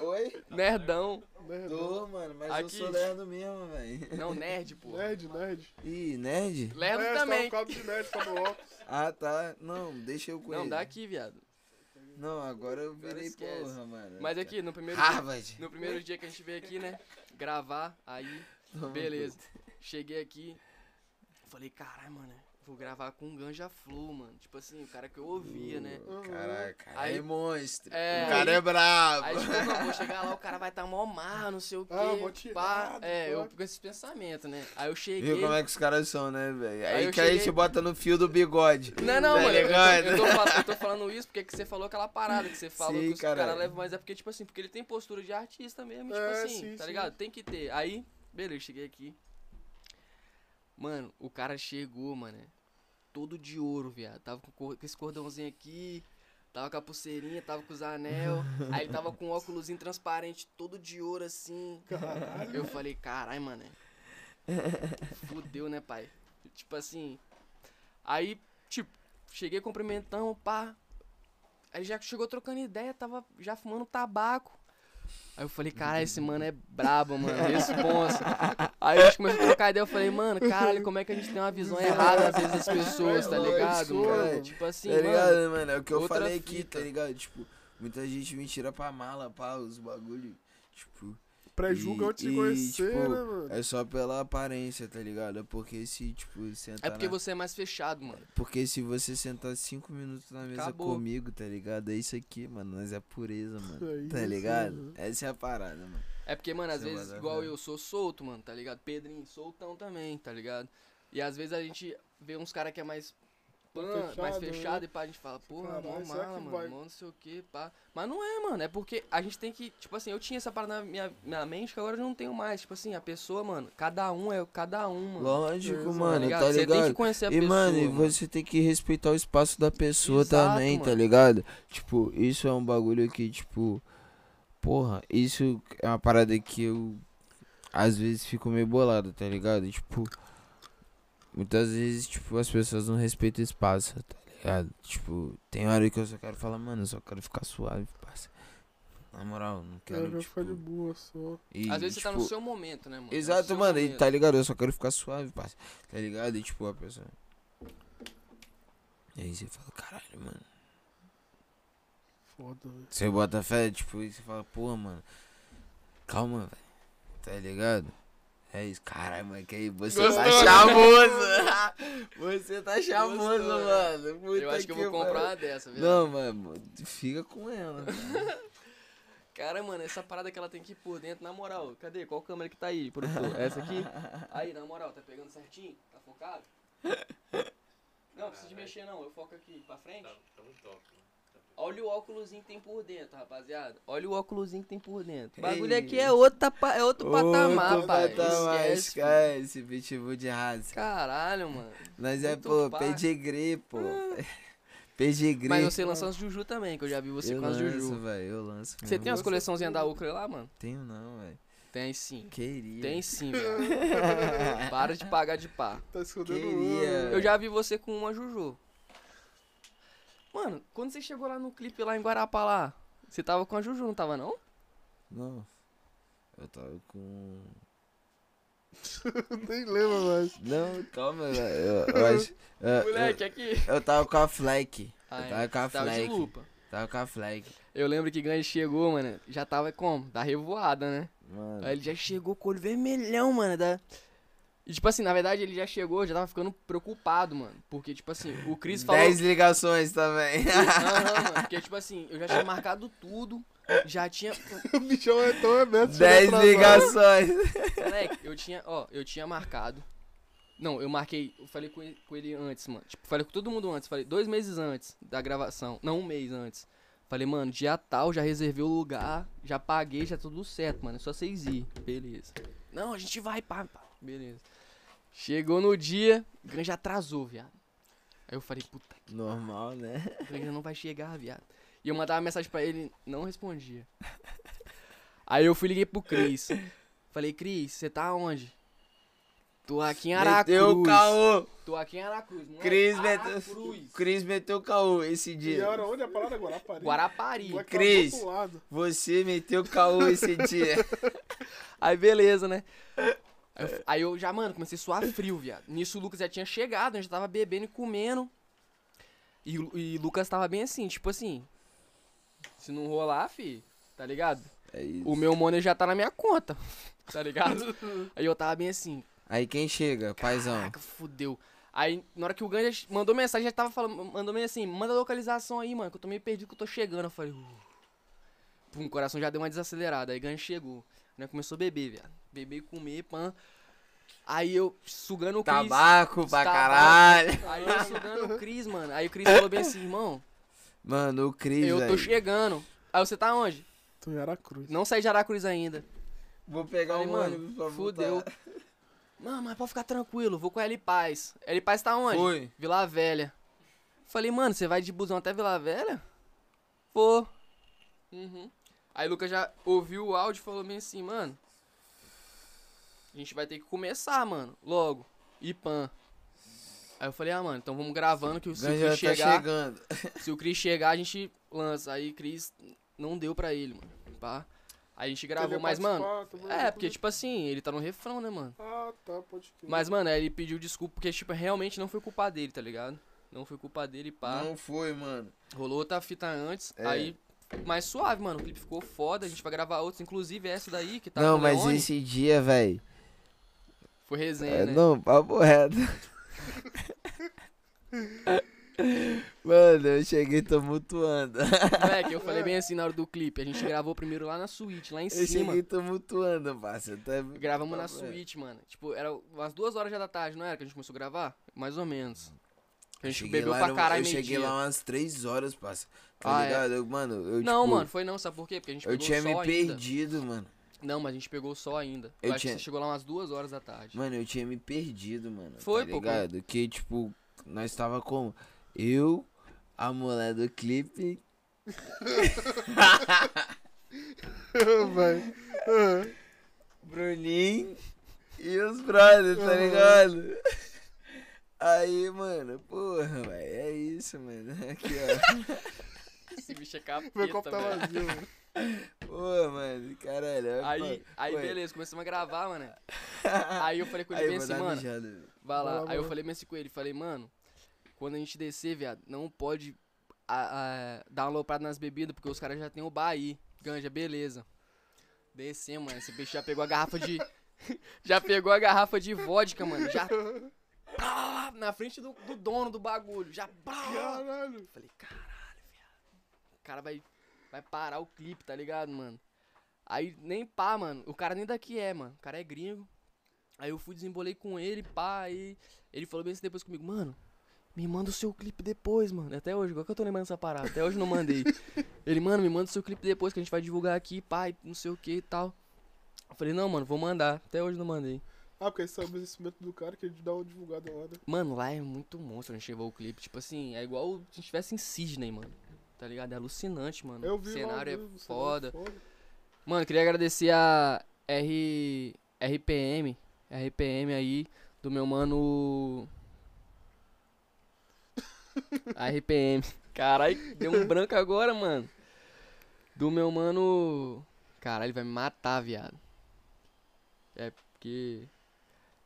Oi? Nerdão. Nerdão. Tô, mano, mas Aqui. eu sou lerdo mesmo, velho. Não, nerd, pô. Nerd, nerd. Ih, nerd? Lerdo É, também. Tá um de nerd, tá no óculos. Ah, tá. Não, deixa eu com Não, ele. dá aqui, viado. Não, agora eu virei esquece. porra, mano. Mas aqui, no primeiro dia, Harvard. no primeiro dia que a gente veio aqui, né? Gravar, aí, beleza. Cheguei aqui, falei, caralho, mano, vou gravar com um Ganja Flow, mano. Tipo assim, o cara que eu ouvia, né? Caraca, Aí- é monstro. É, o cara aí- é brabo. Aí, tipo, não, vou chegar lá, o cara vai estar tá mó mar, não sei o quê. Ah, pá. tirado, É, eu com esse pensamento, né? Aí eu cheguei. Viu como é que os caras são, né, velho? Aí Aí, que a cheguei- gente bota no fio do bigode. Não, não, Tá mano. Eu tô, eu, tô falando, eu tô falando isso porque que você falou aquela parada que você falou Sim, que os caras levam, mas é porque, tipo assim, porque ele tem postura de artista mesmo, tipo É, assim, sim, tá sim. ligado? Tem que ter. Aí, beleza, cheguei aqui. Mano, o cara chegou, mano, todo de ouro, viado. Tava com, esse cordãozinho aqui, tava com a pulseirinha, tava com os anel. aí ele tava com um óculos transparente, todo de ouro assim. Caralho. Eu falei, carai, mano. Fudeu, né, pai? Tipo assim. Aí, tipo, cheguei cumprimentando, pá. Aí já chegou trocando ideia, tava já fumando tabaco. Aí eu falei, cara, esse mano é brabo, mano, responsa. Aí a gente começou a trocar ideia, eu falei, mano, caralho, como é que a gente tem uma visão errada às vezes das pessoas, tá ligado? mano? mano. Tipo assim, tá mano. ligado, mano? É o que eu falei aqui, fita. tá ligado? Tipo, muita gente me tira pra mala, pá, os bagulho. Tipo, Pré-julga antes de e, conhecer, tipo, né, mano? é só pela aparência, tá ligado? É porque se, tipo, sentar É porque na- você é mais fechado, mano. Porque se você sentar cinco minutos na mesa Acabou. comigo, tá ligado? É isso aqui, mano. Nós é pureza, mano. É tá isso, ligado? uhum. Essa é a parada, mano. É porque, mano, às Você vezes, igual eu sou solto, mano, tá ligado? Pedrinho, soltão também, tá ligado? E às vezes a gente vê uns caras que é mais pan, Fechado, mais né? fechado e pá, a gente fala, porra, Caralho, mó mala, que mano, vai- mó não sei o que, pá. Mas não é, mano, é porque a gente tem que, tipo assim, eu tinha essa parada na minha, minha mente que agora eu não tenho mais. Tipo assim, a pessoa, mano, cada um é cada um, mano. Lógico, Exato. mano, ligado? tá Você ligado? tem que conhecer a e, pessoa. mano, e mano. você tem que respeitar o espaço da pessoa Exato, também, tá mano. ligado? Tipo, isso é um bagulho que, tipo, porra, isso é uma parada que eu às vezes fico meio bolado, tá ligado? Tipo, muitas vezes, tipo, as pessoas não respeitam o espaço, tá ligado? Tipo, tem hora que eu só quero falar, mano, eu só quero ficar suave, parça. Na moral, não Eu quero, já tipo... ficar de boa só. e, Às vezes você tá no tipo, seu momento, né, mano? Tá Exato, mano, e tá ligado? Eu só quero ficar suave, parça. Tá ligado? E tipo, a pessoa. E aí você fala, caralho, mano. Foda, velho. Você bota fé, tipo, e você fala, porra, mano. Calma, velho. Tá ligado? É isso. Caralho, mano, que aí você Gostou, tá né? chamoso. você tá chamoso, Gostou, né? mano. Puta Eu acho que eu vou comprar uma dessa, viu? Não, mano, fica com ela. mano. Cara, mano, essa parada que ela tem que ir por dentro, na moral. Cadê? Qual câmera que tá aí, produtor? Essa aqui? Aí, na moral, tá pegando certinho? Tá focado? Não, precisa de mexer não, eu foco aqui, pra frente. Tá, tá muito top. Olha o óculosinho que tem por dentro, rapaziada. Olha o óculosinho que tem por dentro. O bagulho Ei. aqui é, outra, pa- é outro patamar, Outro pai. patamar, Esquece, esquece, pitbull de raça. Caralho, mano. Nós é, pô, pedigree, pô. Pedigree. Mas você lança as Juju também, que eu já vi você eu com as lanço, Juju. velho, eu lanço. Você mesmo. tem umas coleçãozinhas da Ucra lá, mano? Tenho não, velho. Tem sim. Queria. Tem sim, velho. Para de pagar de pá. Tá escondendo Queria. Eu já vi você com uma Juju. Mano, quando você chegou lá no clipe lá em Guarapá lá, você tava com a Juju, não tava não? Não. Eu tava com. Nem lembro mais. Não, calma, velho. Eu, eu acho. eu- Moleque, aqui. eu, eu tava com a Fleck. Ah, eu tava com a tava de Fleck. lupa. Tava com a Fleck. Eu lembro que Ganji chegou, mano, já tava como? Da revoada, né? Mano. Aí ele já chegou com o olho vermelhão, mano. Da... E tipo assim, na verdade ele já chegou, já tava ficando preocupado, mano. Porque, tipo assim, o Chris falou. 10 ligações também. Aham, mano. Porque, tipo assim, eu já tinha marcado tudo. Já tinha. O bichão é tão aberto. 10 ligações. Moleque, eu tinha, ó, eu tinha marcado. Não, eu marquei, eu falei com ele, com ele antes, mano. Tipo, falei com todo mundo antes, falei dois meses antes da gravação. Não, um mês antes. Falei, mano, dia tal, já reservei o lugar, já paguei, já tudo certo, mano. É só vocês ir. Beleza. Não, a gente vai, pá, pá. Beleza. Chegou no dia, o Gran já atrasou, viado. Aí eu falei, puta que Normal, né? o Gran não vai chegar, viado. E eu mandava mensagem pra ele, não respondia. Aí eu fui liguei pro Cris. Falei, Cris, você tá onde? Tô aqui em Aracruz. Meteu o caô. Tô aqui em Aracruz. Cris é? meteu. Aracruz. Cris meteu o caô esse E dia. era onde a parada? Guarapari. Guarapari. Cris. Você meteu o caô esse dia. Aí beleza, né? Aí eu, aí eu já, mano, comecei a suar frio, viado. Nisso o Lucas já tinha chegado, a gente tava bebendo e comendo. E, o- e Lucas tava bem assim, tipo assim. Se não rolar, fi, tá ligado? É isso. O meu money já tá na minha conta, tá ligado? Aí eu tava bem assim, Aí quem chega? Paizão. Caraca, fudeu. Aí, na hora que o Ganja mandou mensagem, já tava falando, mandou meio assim, manda a localização aí, mano, que eu tô meio perdido que eu tô chegando. Eu falei, uh. Pum, o coração já deu uma desacelerada. Aí o Ganja chegou, né, começou a beber, viado. Beber e comer, pã. Aí eu sugando o Cris. Tabaco pra Tabaco. caralho. Aí eu sugando o Cris, mano. Aí o Cris falou bem assim, irmão, Mano, o Cris, eu tô chegando. Aí você tá onde? Tô em Aracruz. Não saí de Aracruz ainda. Vou pegar Falei, um mano, ônibus pra fudeu. voltar. Não, mas pode ficar tranquilo, vou com a L Paz. L Paz tá onde? Foi. Vila Velha. Falei, mano, você vai de busão até Vila Velha? Vou. Uhum. Aí o Lucas já ouviu o áudio e falou bem assim, mano. A gente vai ter que começar, mano. Logo. E pan. Aí eu falei, ah, mano, então vamos gravando que se o Cris tá chegar. chegando. Se o Cris chegar, a gente lança. Aí Cris não deu pra ele, mano. Pá. Aí a gente gravou, mas, mano. É, porque, tipo assim, ele tá no refrão, né, mano? Ah, tá, pode crer. Mas, mano, aí ele pediu desculpa porque, tipo, realmente não foi culpa dele, tá ligado? Não foi culpa dele, pá. Não foi, mano. Rolou outra fita antes, É. aí mais suave, mano. O clipe ficou foda, a gente vai gravar outros, inclusive essa daí que tá não, mas Leone, esse dia, velho. Foi resenha, É, né? não, papo reto. Mano, eu cheguei tumultuando. Moleque, eu falei bem assim na hora do clipe. A gente gravou primeiro lá na suíte, lá em Eu cima. cheguei tumultuando, parça. Tá... Gravamos na suíte, mano. Tipo, era umas duas horas já da tarde, não era que a gente começou a gravar? Mais ou menos. A Eu gente bebeu lá pra caralho Eu cheguei dia. lá umas três horas, parça. Tá Ah, é? ligado? Eu, mano, eu Não, tipo, mano, foi não, sabe por quê? Porque a gente Eu pegou tinha o me ainda. perdido, mano. Não, mas a gente pegou sol ainda. Eu, Eu acho tinha- que você chegou lá umas duas horas da tarde. Mano, eu tinha me perdido, mano. Foi, tá pô, ligado? Que, tipo, nós tava como? Eu, a mulher do clipe, Vai. Bruninho e os brothers, tá ligado? Aí, mano, porra, velho, é isso, mano. Aqui, ó. Esse bicho é capeta, Meu copo tá velho. vazio, mano. Pô, mano, caralho. Aí, aí beleza, começamos a gravar, mano. Aí eu falei com ele Aí, bem assim, mano, mijada, vai lá. Lá, Aí eu falei bem assim com ele, falei, mano, quando a gente descer, viado, não pode a- a- dar uma aloprada nas bebidas, porque os caras já tem o bar aí. Ganja, beleza. Descemos, mano. Esse bicho já pegou a garrafa de. já pegou a garrafa de vodka, mano. Já. Na frente do, do dono do bagulho. Já. Caralho. Falei, caralho, cara vai, vai parar o clipe, tá ligado, mano? Aí nem pá, mano. O cara nem daqui é, mano. O cara é gringo. Aí eu fui desembolei com ele, pá, aí ele falou bem assim depois comigo, mano, me manda o seu clipe depois, mano. Até hoje, igual que eu tô lembrando dessa parada, até hoje não mandei. ele, mano, me manda o seu clipe depois que a gente vai divulgar aqui, pá, e não sei o que e tal. Eu falei, não, mano, vou mandar. Até hoje não mandei. Ah, porque esse é o merecimento do cara que ele dá uma divulgada lá, né? Mano, lá é muito monstro a gente levou o clipe. Tipo assim, é igual se a gente estivesse em Sydney, mano. Tá ligado? É alucinante, mano. Eu o vi cenário lá, é vi, o cenário foda. foda. Mano, queria agradecer a R... RPM, RPM aí, do meu mano... A RPM. Caralho, deu um branco agora, mano. Do meu mano... Caralho, ele vai me matar, viado. É porque...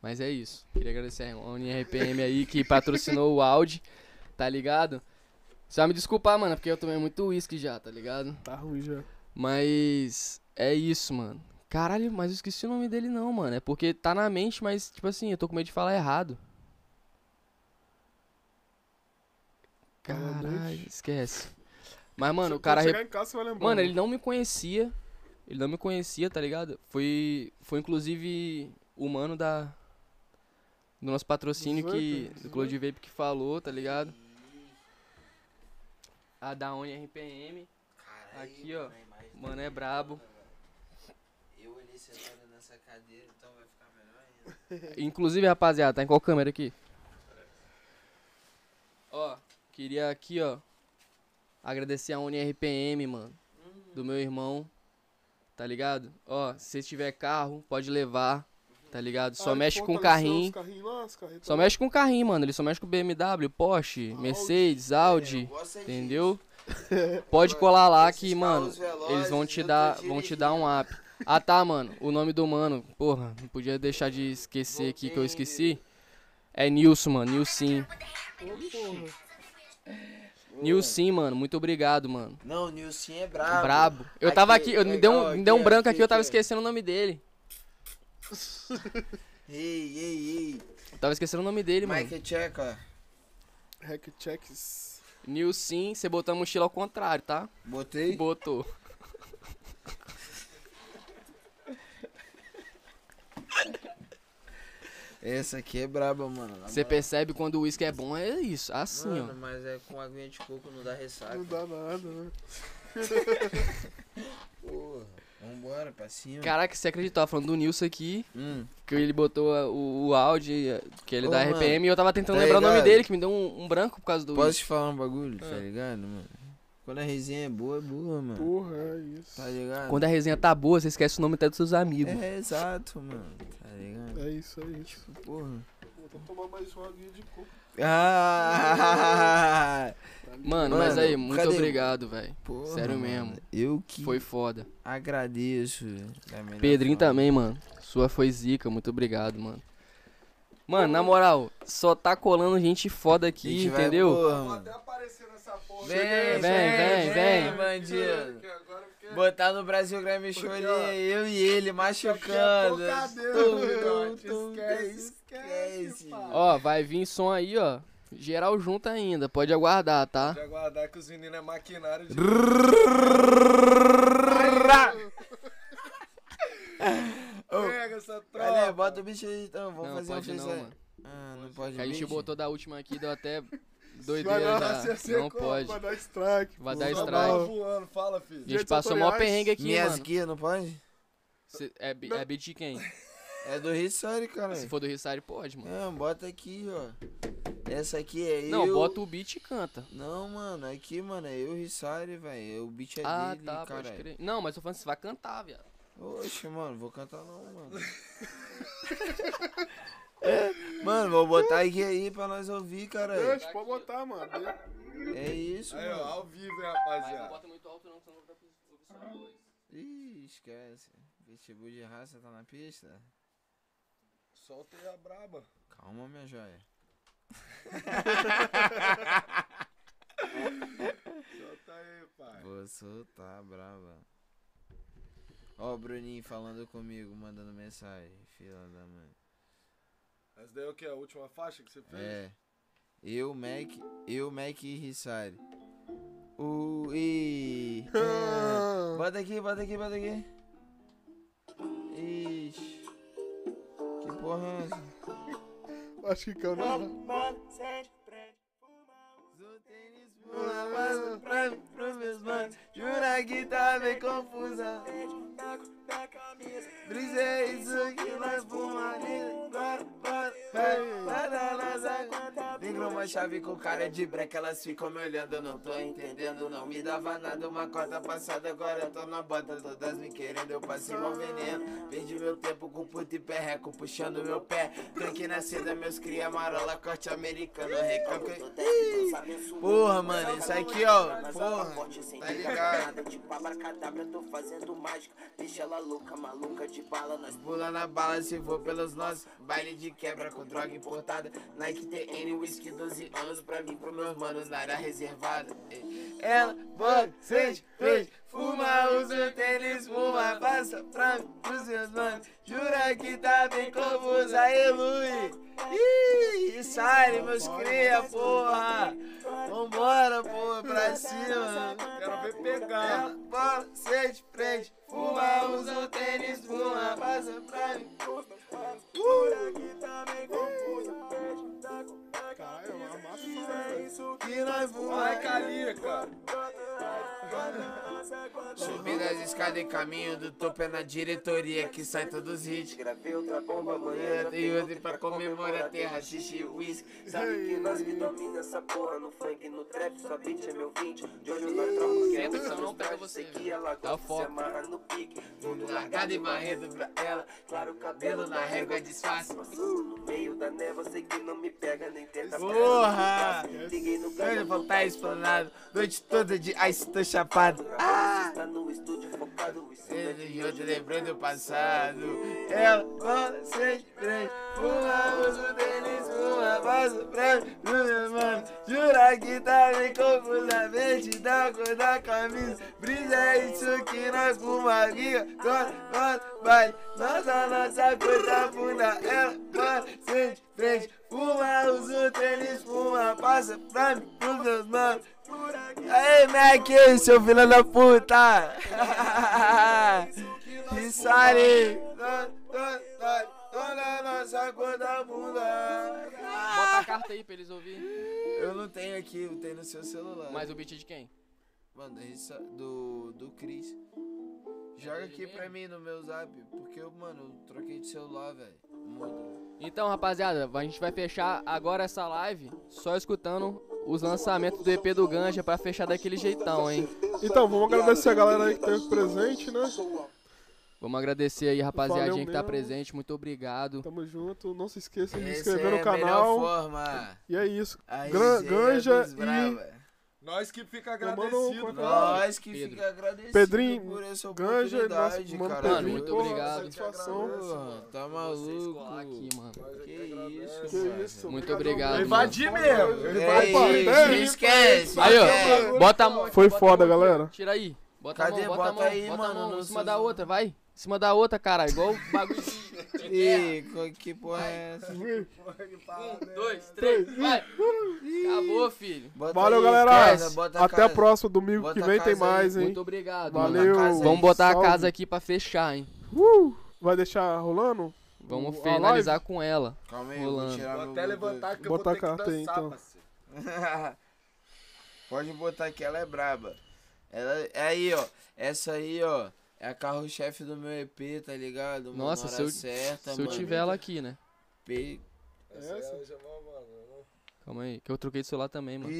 Mas é isso. Queria agradecer a UniRPM aí que patrocinou o Audi, tá ligado? Você vai me desculpar, mano, porque eu tomei muito uísque já, tá ligado? Tá ruim já. Mas é isso, mano. Caralho, mas eu esqueci o nome dele não, mano. É porque tá na mente, mas, tipo assim, eu tô com medo de falar errado. Caralho, esquece. Mas, mano, o cara. rep- casa. Mano, ele não me conhecia. Ele não me conhecia, tá ligado? Foi. Foi inclusive o mano da. Do nosso patrocínio Dos que. Vape, Do dos Cloud Vape que falou, tá ligado? A da Oni RPM. Aqui, ó. Mano, é brabo. Eu ali sentado nessa cadeira, então vai ficar melhor ainda. Inclusive, rapaziada, tá em qual câmera aqui? Ó, queria aqui, ó, agradecer a UniRPM, mano, do meu irmão, tá ligado? Ó, se você tiver carro, pode levar, tá ligado? Só Ah, mexe com fortaleceu carrinho, os carrinhos lá, só mexe com carrinho, mano, ele só mexe com BMW, Porsche, Audi. Mercedes, É, Audi, entendeu? Pode colar lá que, mano, eles vão te dar, vão te dar um up. Ah tá, mano. O nome do mano, porra, não podia deixar de esquecer aqui que eu esqueci. É Nilson, mano, Nilson. Nilson, mano, muito obrigado, mano. Não, Nilson é brabo. Brabo. Eu tava aqui, eu, me deu, um- ó, me deu um branco aqui, eu tava esquecendo o nome dele. Ei, ei, Eu tava esquecendo o nome dele, ei. mano. Mike check, ó. Hack checks. Nilson, você botou a mochila ao contrário, tá? Botei. Botou. Essa aqui é braba, mano. Você percebe quando o uísque é bom, é isso, assim, Mano, ó. mas é com aguinha de coco não dá ressaca. Não dá nada, né? Porra. Vambora, pra cima. Caraca, você acreditou? Falando do Nilson aqui, Hum. que ele botou a- o, o áudio, que ele é Ô, da mano, RPM, e eu tava tentando tá lembrar o nome ligado? dele, que me deu um, um branco por causa do Posso te falar um bagulho, tá Ah. ligado, mano? Quando a resenha é boa, é boa, mano. Porra, é isso. Tá ligado? Quando a resenha tá boa, você esquece o nome até dos seus amigos. É, exato, mano. Tá ligado? É isso, é isso. Porra. Vou tomar mais uma aguinha de coco. Ah! Mano, mas Mano, aí, muito cadê? obrigado, velho. Porra, Sério mano. mesmo. Eu que Foi foda. agradeço. Pedrinho forma. também, mano. Sua foi zica, muito obrigado, mano. Mano, na moral, só tá colando gente foda aqui, gente vai entendeu? Vou mano. até aparecer nessa porra. Vem, vem, vem, vem, vem. bandido. Botar no Brasil Grime Show ali, eu e ele machucando. Esquece, esquece. esquece, pai. Ó, vai vir som aí, ó. Geral junto ainda, pode aguardar, tá? De aguardar que os meninos é maquinário de. Pega essa tropa. Cadê? Bota o bicho aí então, vamos Não, fazer um pode não. Ah, não pode a gente botou da última aqui, deu até Vai doideira dar- já. Não como? pode. Vai dar strike. Vai dar Tá strike. voando, fala, filho. A gente Gente, passou tutoriais. perrengue aqui, Minhas mano. guias, não pode? Cê- é, bi- é beat de quem? É do Rissori, cara. Se for do Rissari, pode, mano. Não, bota aqui, ó. Essa aqui é Não, eu. bota o beat e canta. Não, mano, aqui, mano, é eu o Rissari, velho. O beat é ah, dele, tá, pode cara. crer. Não, mas tô falando que você vai cantar, viado. Oxe, mano, vou cantar não, mano. mano, vou botar aqui aí pra nós ouvir, cara. Deixa, pode botar, mano. É isso, Aí, ó, mano. ao vivo, hein, Mas não rapaziada. bota muito alto não, senão vai ouvir só a voz. Ih, esquece. Pitbull de raça tá na pista? Solta aí a braba. Calma, minha joia. Solta aí, pai. Vou soltar, brava. Ó, o Bruninho falando comigo, mandando mensagem. Fila da mãe. Essa daí é o que? A última faixa que você fez? É. Eu, Mac, eu, Mac e Rissari. O. E. É. Bota aqui, bota aqui, bota aqui. Ixi. Porra é essa? Acho que caiu na. Pula mais pra mim, pros meus manos. Jura que tá bem confusa. Brisei isso que nós fuma Bora, bora, hey, nada, nada. Liga uma chave com cara de breca, elas ficam me olhando, eu não tô entendendo. Não me dava nada, uma cota passada, agora eu tô na bota. Todas me querendo, eu passei mal veneno. Perdi meu tempo com puto e perreco, puxando meu pé. Tanque na seda, meus cria marola, corte americano, recalque. Porra, mano, isso aqui, ó. Porra, tá ligado? Tipo abracadabra, tô fazendo mágica. Deixa ela louca, maluca de bala. Nós Pula na bala se for pelos nossos. Baile de quebra com droga importada. Nike TN, whisky 12 anos pra mim, pros meus manos na área reservada. Ela, você, fez, fuma, usa tênis, fuma, passa pra mim, pros meus manos. Jura que tá bem confusa, aí, Lui. Ih, sai, meus cria, porra. Vambora, porra, pra cima. Quero ver pegar. Ela, bola, cê de frente, fuma, usa o tênis, fuma, passa pra mim. Caralho, uma massa. Que nós fuma, Vai, Calica. Subindo as escadas em caminho do topo é na diretoria que sai todos os hits. gravei outra bomba, Amanhã tem outro pra comemorar terra, xixi e whisky. Sabe que nós que domina essa porra no funk, no trap, sua beat é meu 20 De hoje nós trocamos que é senão não pega você, que ela Dá gosta de se foco. amarra no pique Tudo largado e marrendo pra ela. Claro, Cabelo na régua é disfarce. Passando no meio da névoa, sei que não me pega, nem tenta Porra! Olha, vou tá explanado. Noite toda de ice, tô chapado. Ah! É de E outro lembrando o passado. Ela, você de frente. Fuma, usa o tênis, fuma, passa pra mim, pro meu mano. Jura que tá bem confusamente da cor da camisa. Brisa é isso que nós fuma aqui, agora, agora, vai. Nossa, nossa cor da bunda. Ela, você de frente. Fuma, usa o tênis, fuma, passa pra mim, pros meus manos. Aê, Mac, seu filho da puta! Rissari! Toda nossa cor da bunda! Bota a carta aí pra eles ouvirem. Eu não tenho aqui, eu tenho no seu celular. Mas o beat de quem? Mano, Rissa, do, do Cris. Joga aqui pra mim no meu zap, porque eu, mano, eu troquei de celular, velho. Então, rapaziada, a gente vai fechar agora essa live só escutando os lançamentos do EP do Ganja pra fechar daquele jeitão, hein? Então, vamos agradecer a galera aí que teve presente, né? Vamos agradecer aí, rapaziadinha Valeu que tá mesmo. presente. Muito obrigado. Tamo junto. Não se esqueça de se inscrever é no a melhor canal. forma. E é isso. Aí, Gran- Zé Ganja e- Brava. Nós que fica um agradecido, cara. Nós que Pedro. fica agradecido Pedrinho, por essa Ganja, oportunidade, nosso mano caralho. Pedrinho, muito obrigado. Satisfação. Porra, tá maluco? aqui, mano. Que isso, Que mano. isso. Muito obrigado, mano. Invadir mesmo. Ei, Opa, ei, é. não esquece. Aí, ó. Bota a mão. aqui, Foi foda, galera. Tira aí. Bota Cadê? a mão, bota a Bota mão. aí, bota mano, a mão em cima da outra, vai. Em cima da outra, cara. Igual o bagulho de... Ih, que porra é essa? Um, dois, três, vai. Acabou, filho. Bota Valeu, aí, galera. casa, bota Até a casa. próxima. Domingo Bota que a vem tem aí. mais, hein? Muito obrigado, Valeu. Vamos botar a Salve. casa aqui pra fechar, hein. Uh, vai deixar rolando? Vamos O- a finalizar com ela. Calma aí, eu vou Rolando. tirar Vou até levantar que eu vou a ter que carta aí, dançar, então. Pode botar que ela é braba. Ela é aí, ó. Essa aí, ó. É a carro-chefe do meu EP, tá ligado? Mano, Nossa, se eu- certa, Se eu mano. tiver ela aqui, né? P... Essa Essa? é, vou, mano. Calma aí, que eu troquei de celular também, mano.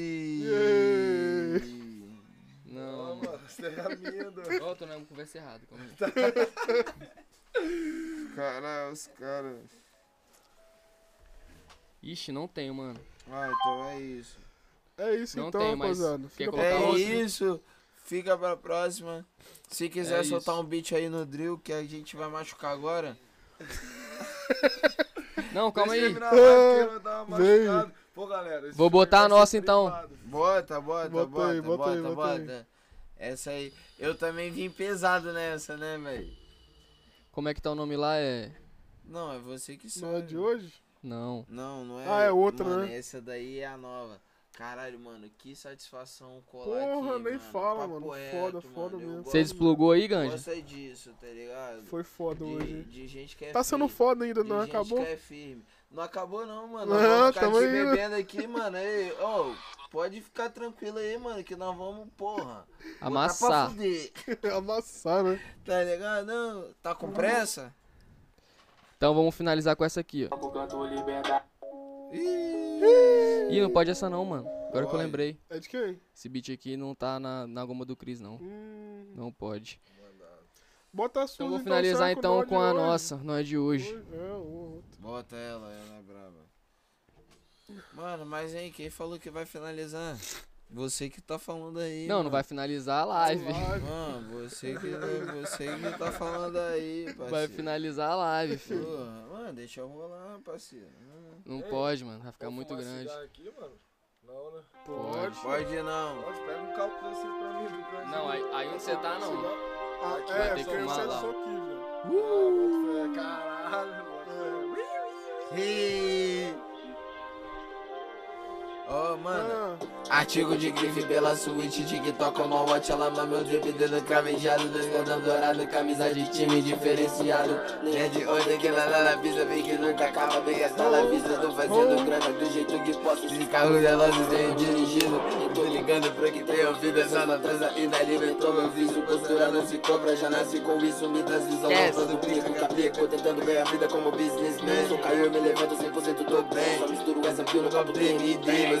Não, Não, mano. você é amigo. Ó, eu tô na conversa errada, calma aí. Cara, os caras. Ixi, não tenho, mano. Ah, então é isso. É isso Não então, rapaziada. quer É outro? isso. Fica pra próxima. Se quiser É soltar isso. um beat aí no drill que a gente vai machucar agora. Não, calma aí. live machucada. Pô, galera. Vou botar a nossa, então. Bota, bota, Bota bota, aí, bota, bota aí, bota, bota. Essa aí. Eu também vim pesado nessa, né, velho? Como é que tá o nome lá? É. Não, é você que sabe. Não é de hoje? Não. Não, não é. Ah, é outra, mano, né? Essa daí é a nova. Caralho, mano, que satisfação colar Porra, aqui, nem mano. fala, Papo mano. reto, Foda, mano, foda mesmo. gosto- Você desplugou aí, Ganja? Gosta disso, tá ligado? Foi foda de, hoje. de gente que é Tá sendo firme. foda ainda, de não gente acabou? que é firme. Não acabou não, mano. Não, Nós vamos ficar tamo aqui aí, bebendo aqui, mano. Aí, ó, pode ficar tranquilo aí, mano, que nós vamos, porra. Amassar. fuder, Amassar, né? tá ligado? Não, tá com pressa? Então vamos finalizar com essa aqui, ó. Ih, não pode essa não, mano. Agora que eu lembrei. É de quem? Esse beat aqui não tá na, na goma do Cris, não. Hum, Não pode. bota a sua. Então vou finalizar então com a nossa, não é de hoje. É. Bota ela, ela é brava. Mano, mas hein, quem falou que vai finalizar? Você que tá falando aí. Não, não mano. vai finalizar a live. Mano, você que, você que tá falando aí, parceiro. Vai finalizar a live, filho. Porra, mano, deixa eu rolar, parceiro. Não Ei, pode, mano. Vai ficar muito grande. aqui, mano? Não, né? Pode. Pode não. Pode, pega um cálculo assim pra mim. Brasil. Não, aí, aí onde você tá, não. Ah, Aqui é, vai ter que fumar lá. aqui, velho. Ah, bota fé, caralho, mano. Ih. Ó, mano. Ah, Artigo de grife pela suíte, TikTok, uma watch, ela ama meu drip, dedo cravejado, dois cordão dourado, camisa de time diferenciado. É de onde que lá na pista, vem que nunca acaba, vem essa na vista, tô fazendo grana do jeito que posso. Esse carro relógio tenho dirigido, e tô ligando pro que tem ouvido, essa natureza ainda alimentou meu vício, postura não se compra, já nasci com isso, me das visão, todo pico, caplico, tentando ganhar vida como businessman. Sou caiu, me levanto 100% tô bem, só misturo essa pio no copo DMD,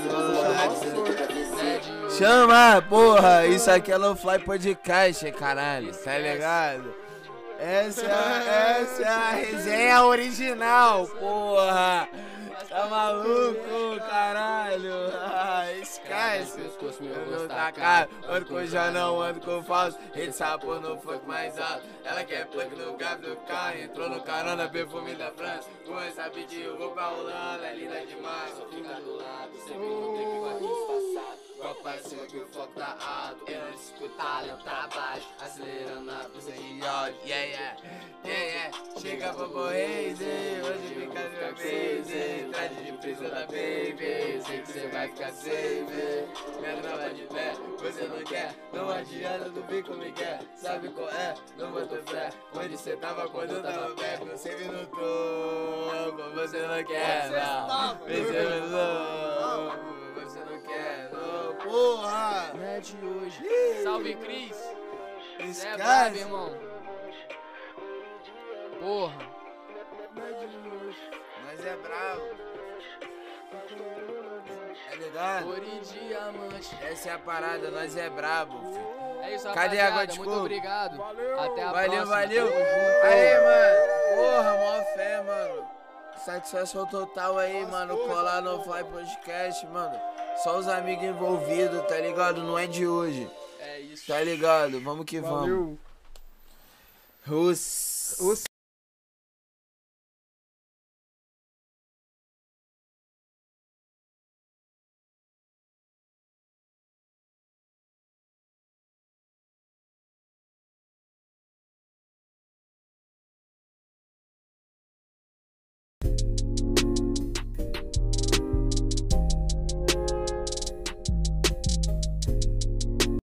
Chama, porra, isso aqui é Low Fly Podcast, caralho, tá ligado? Essa, é- essa é a resenha original, porra! Tá maluco, caralho? Ah, esquece. Eu não tá caro. ando com já não ando com falso. Rede sapor no funk mais alto. Ela quer plug no gap do carro. Entrou no carona, perfume da França. Com essa beat eu vou pra Holanda, é linda demais. Só fica do lado, sempre trip com a disfarçado. Cima que o foco tá alto. Eu não escuto talento baixo. Acelerando na pista de áudio. Yeah, yeah, yeah, yeah. Chega pra morrer, hoje fica meu beijo. Traje de presa da baby. Sei que cê vai ficar safe. Minha trava de pé, você não quer. Não adianta, não vem como quer. Sabe qual é? Não botou fé. Onde cê tava quando eu tava perto? Você me notou. Você não quer. Você não não. Você não não. Porra! Não é de hoje. Salve, Cris. Cê é brabo, irmão. Porra. Nós é bravo. É ligado? Ouro e diamante. Essa é a parada, nós é brabo. filho. É isso, Cadê a de Muito coco? obrigado. Valeu. Até a Valeu, próxima. valeu. Tamo junto. Aí, mano. Porra, mó fé, mano. Satisfação total aí, mano. Colar no Fly Podcast, mano. Só os amigos envolvidos, tá ligado? Não é de hoje. É isso. Tá ligado? Vamos que vamos. Valeu. Os... Os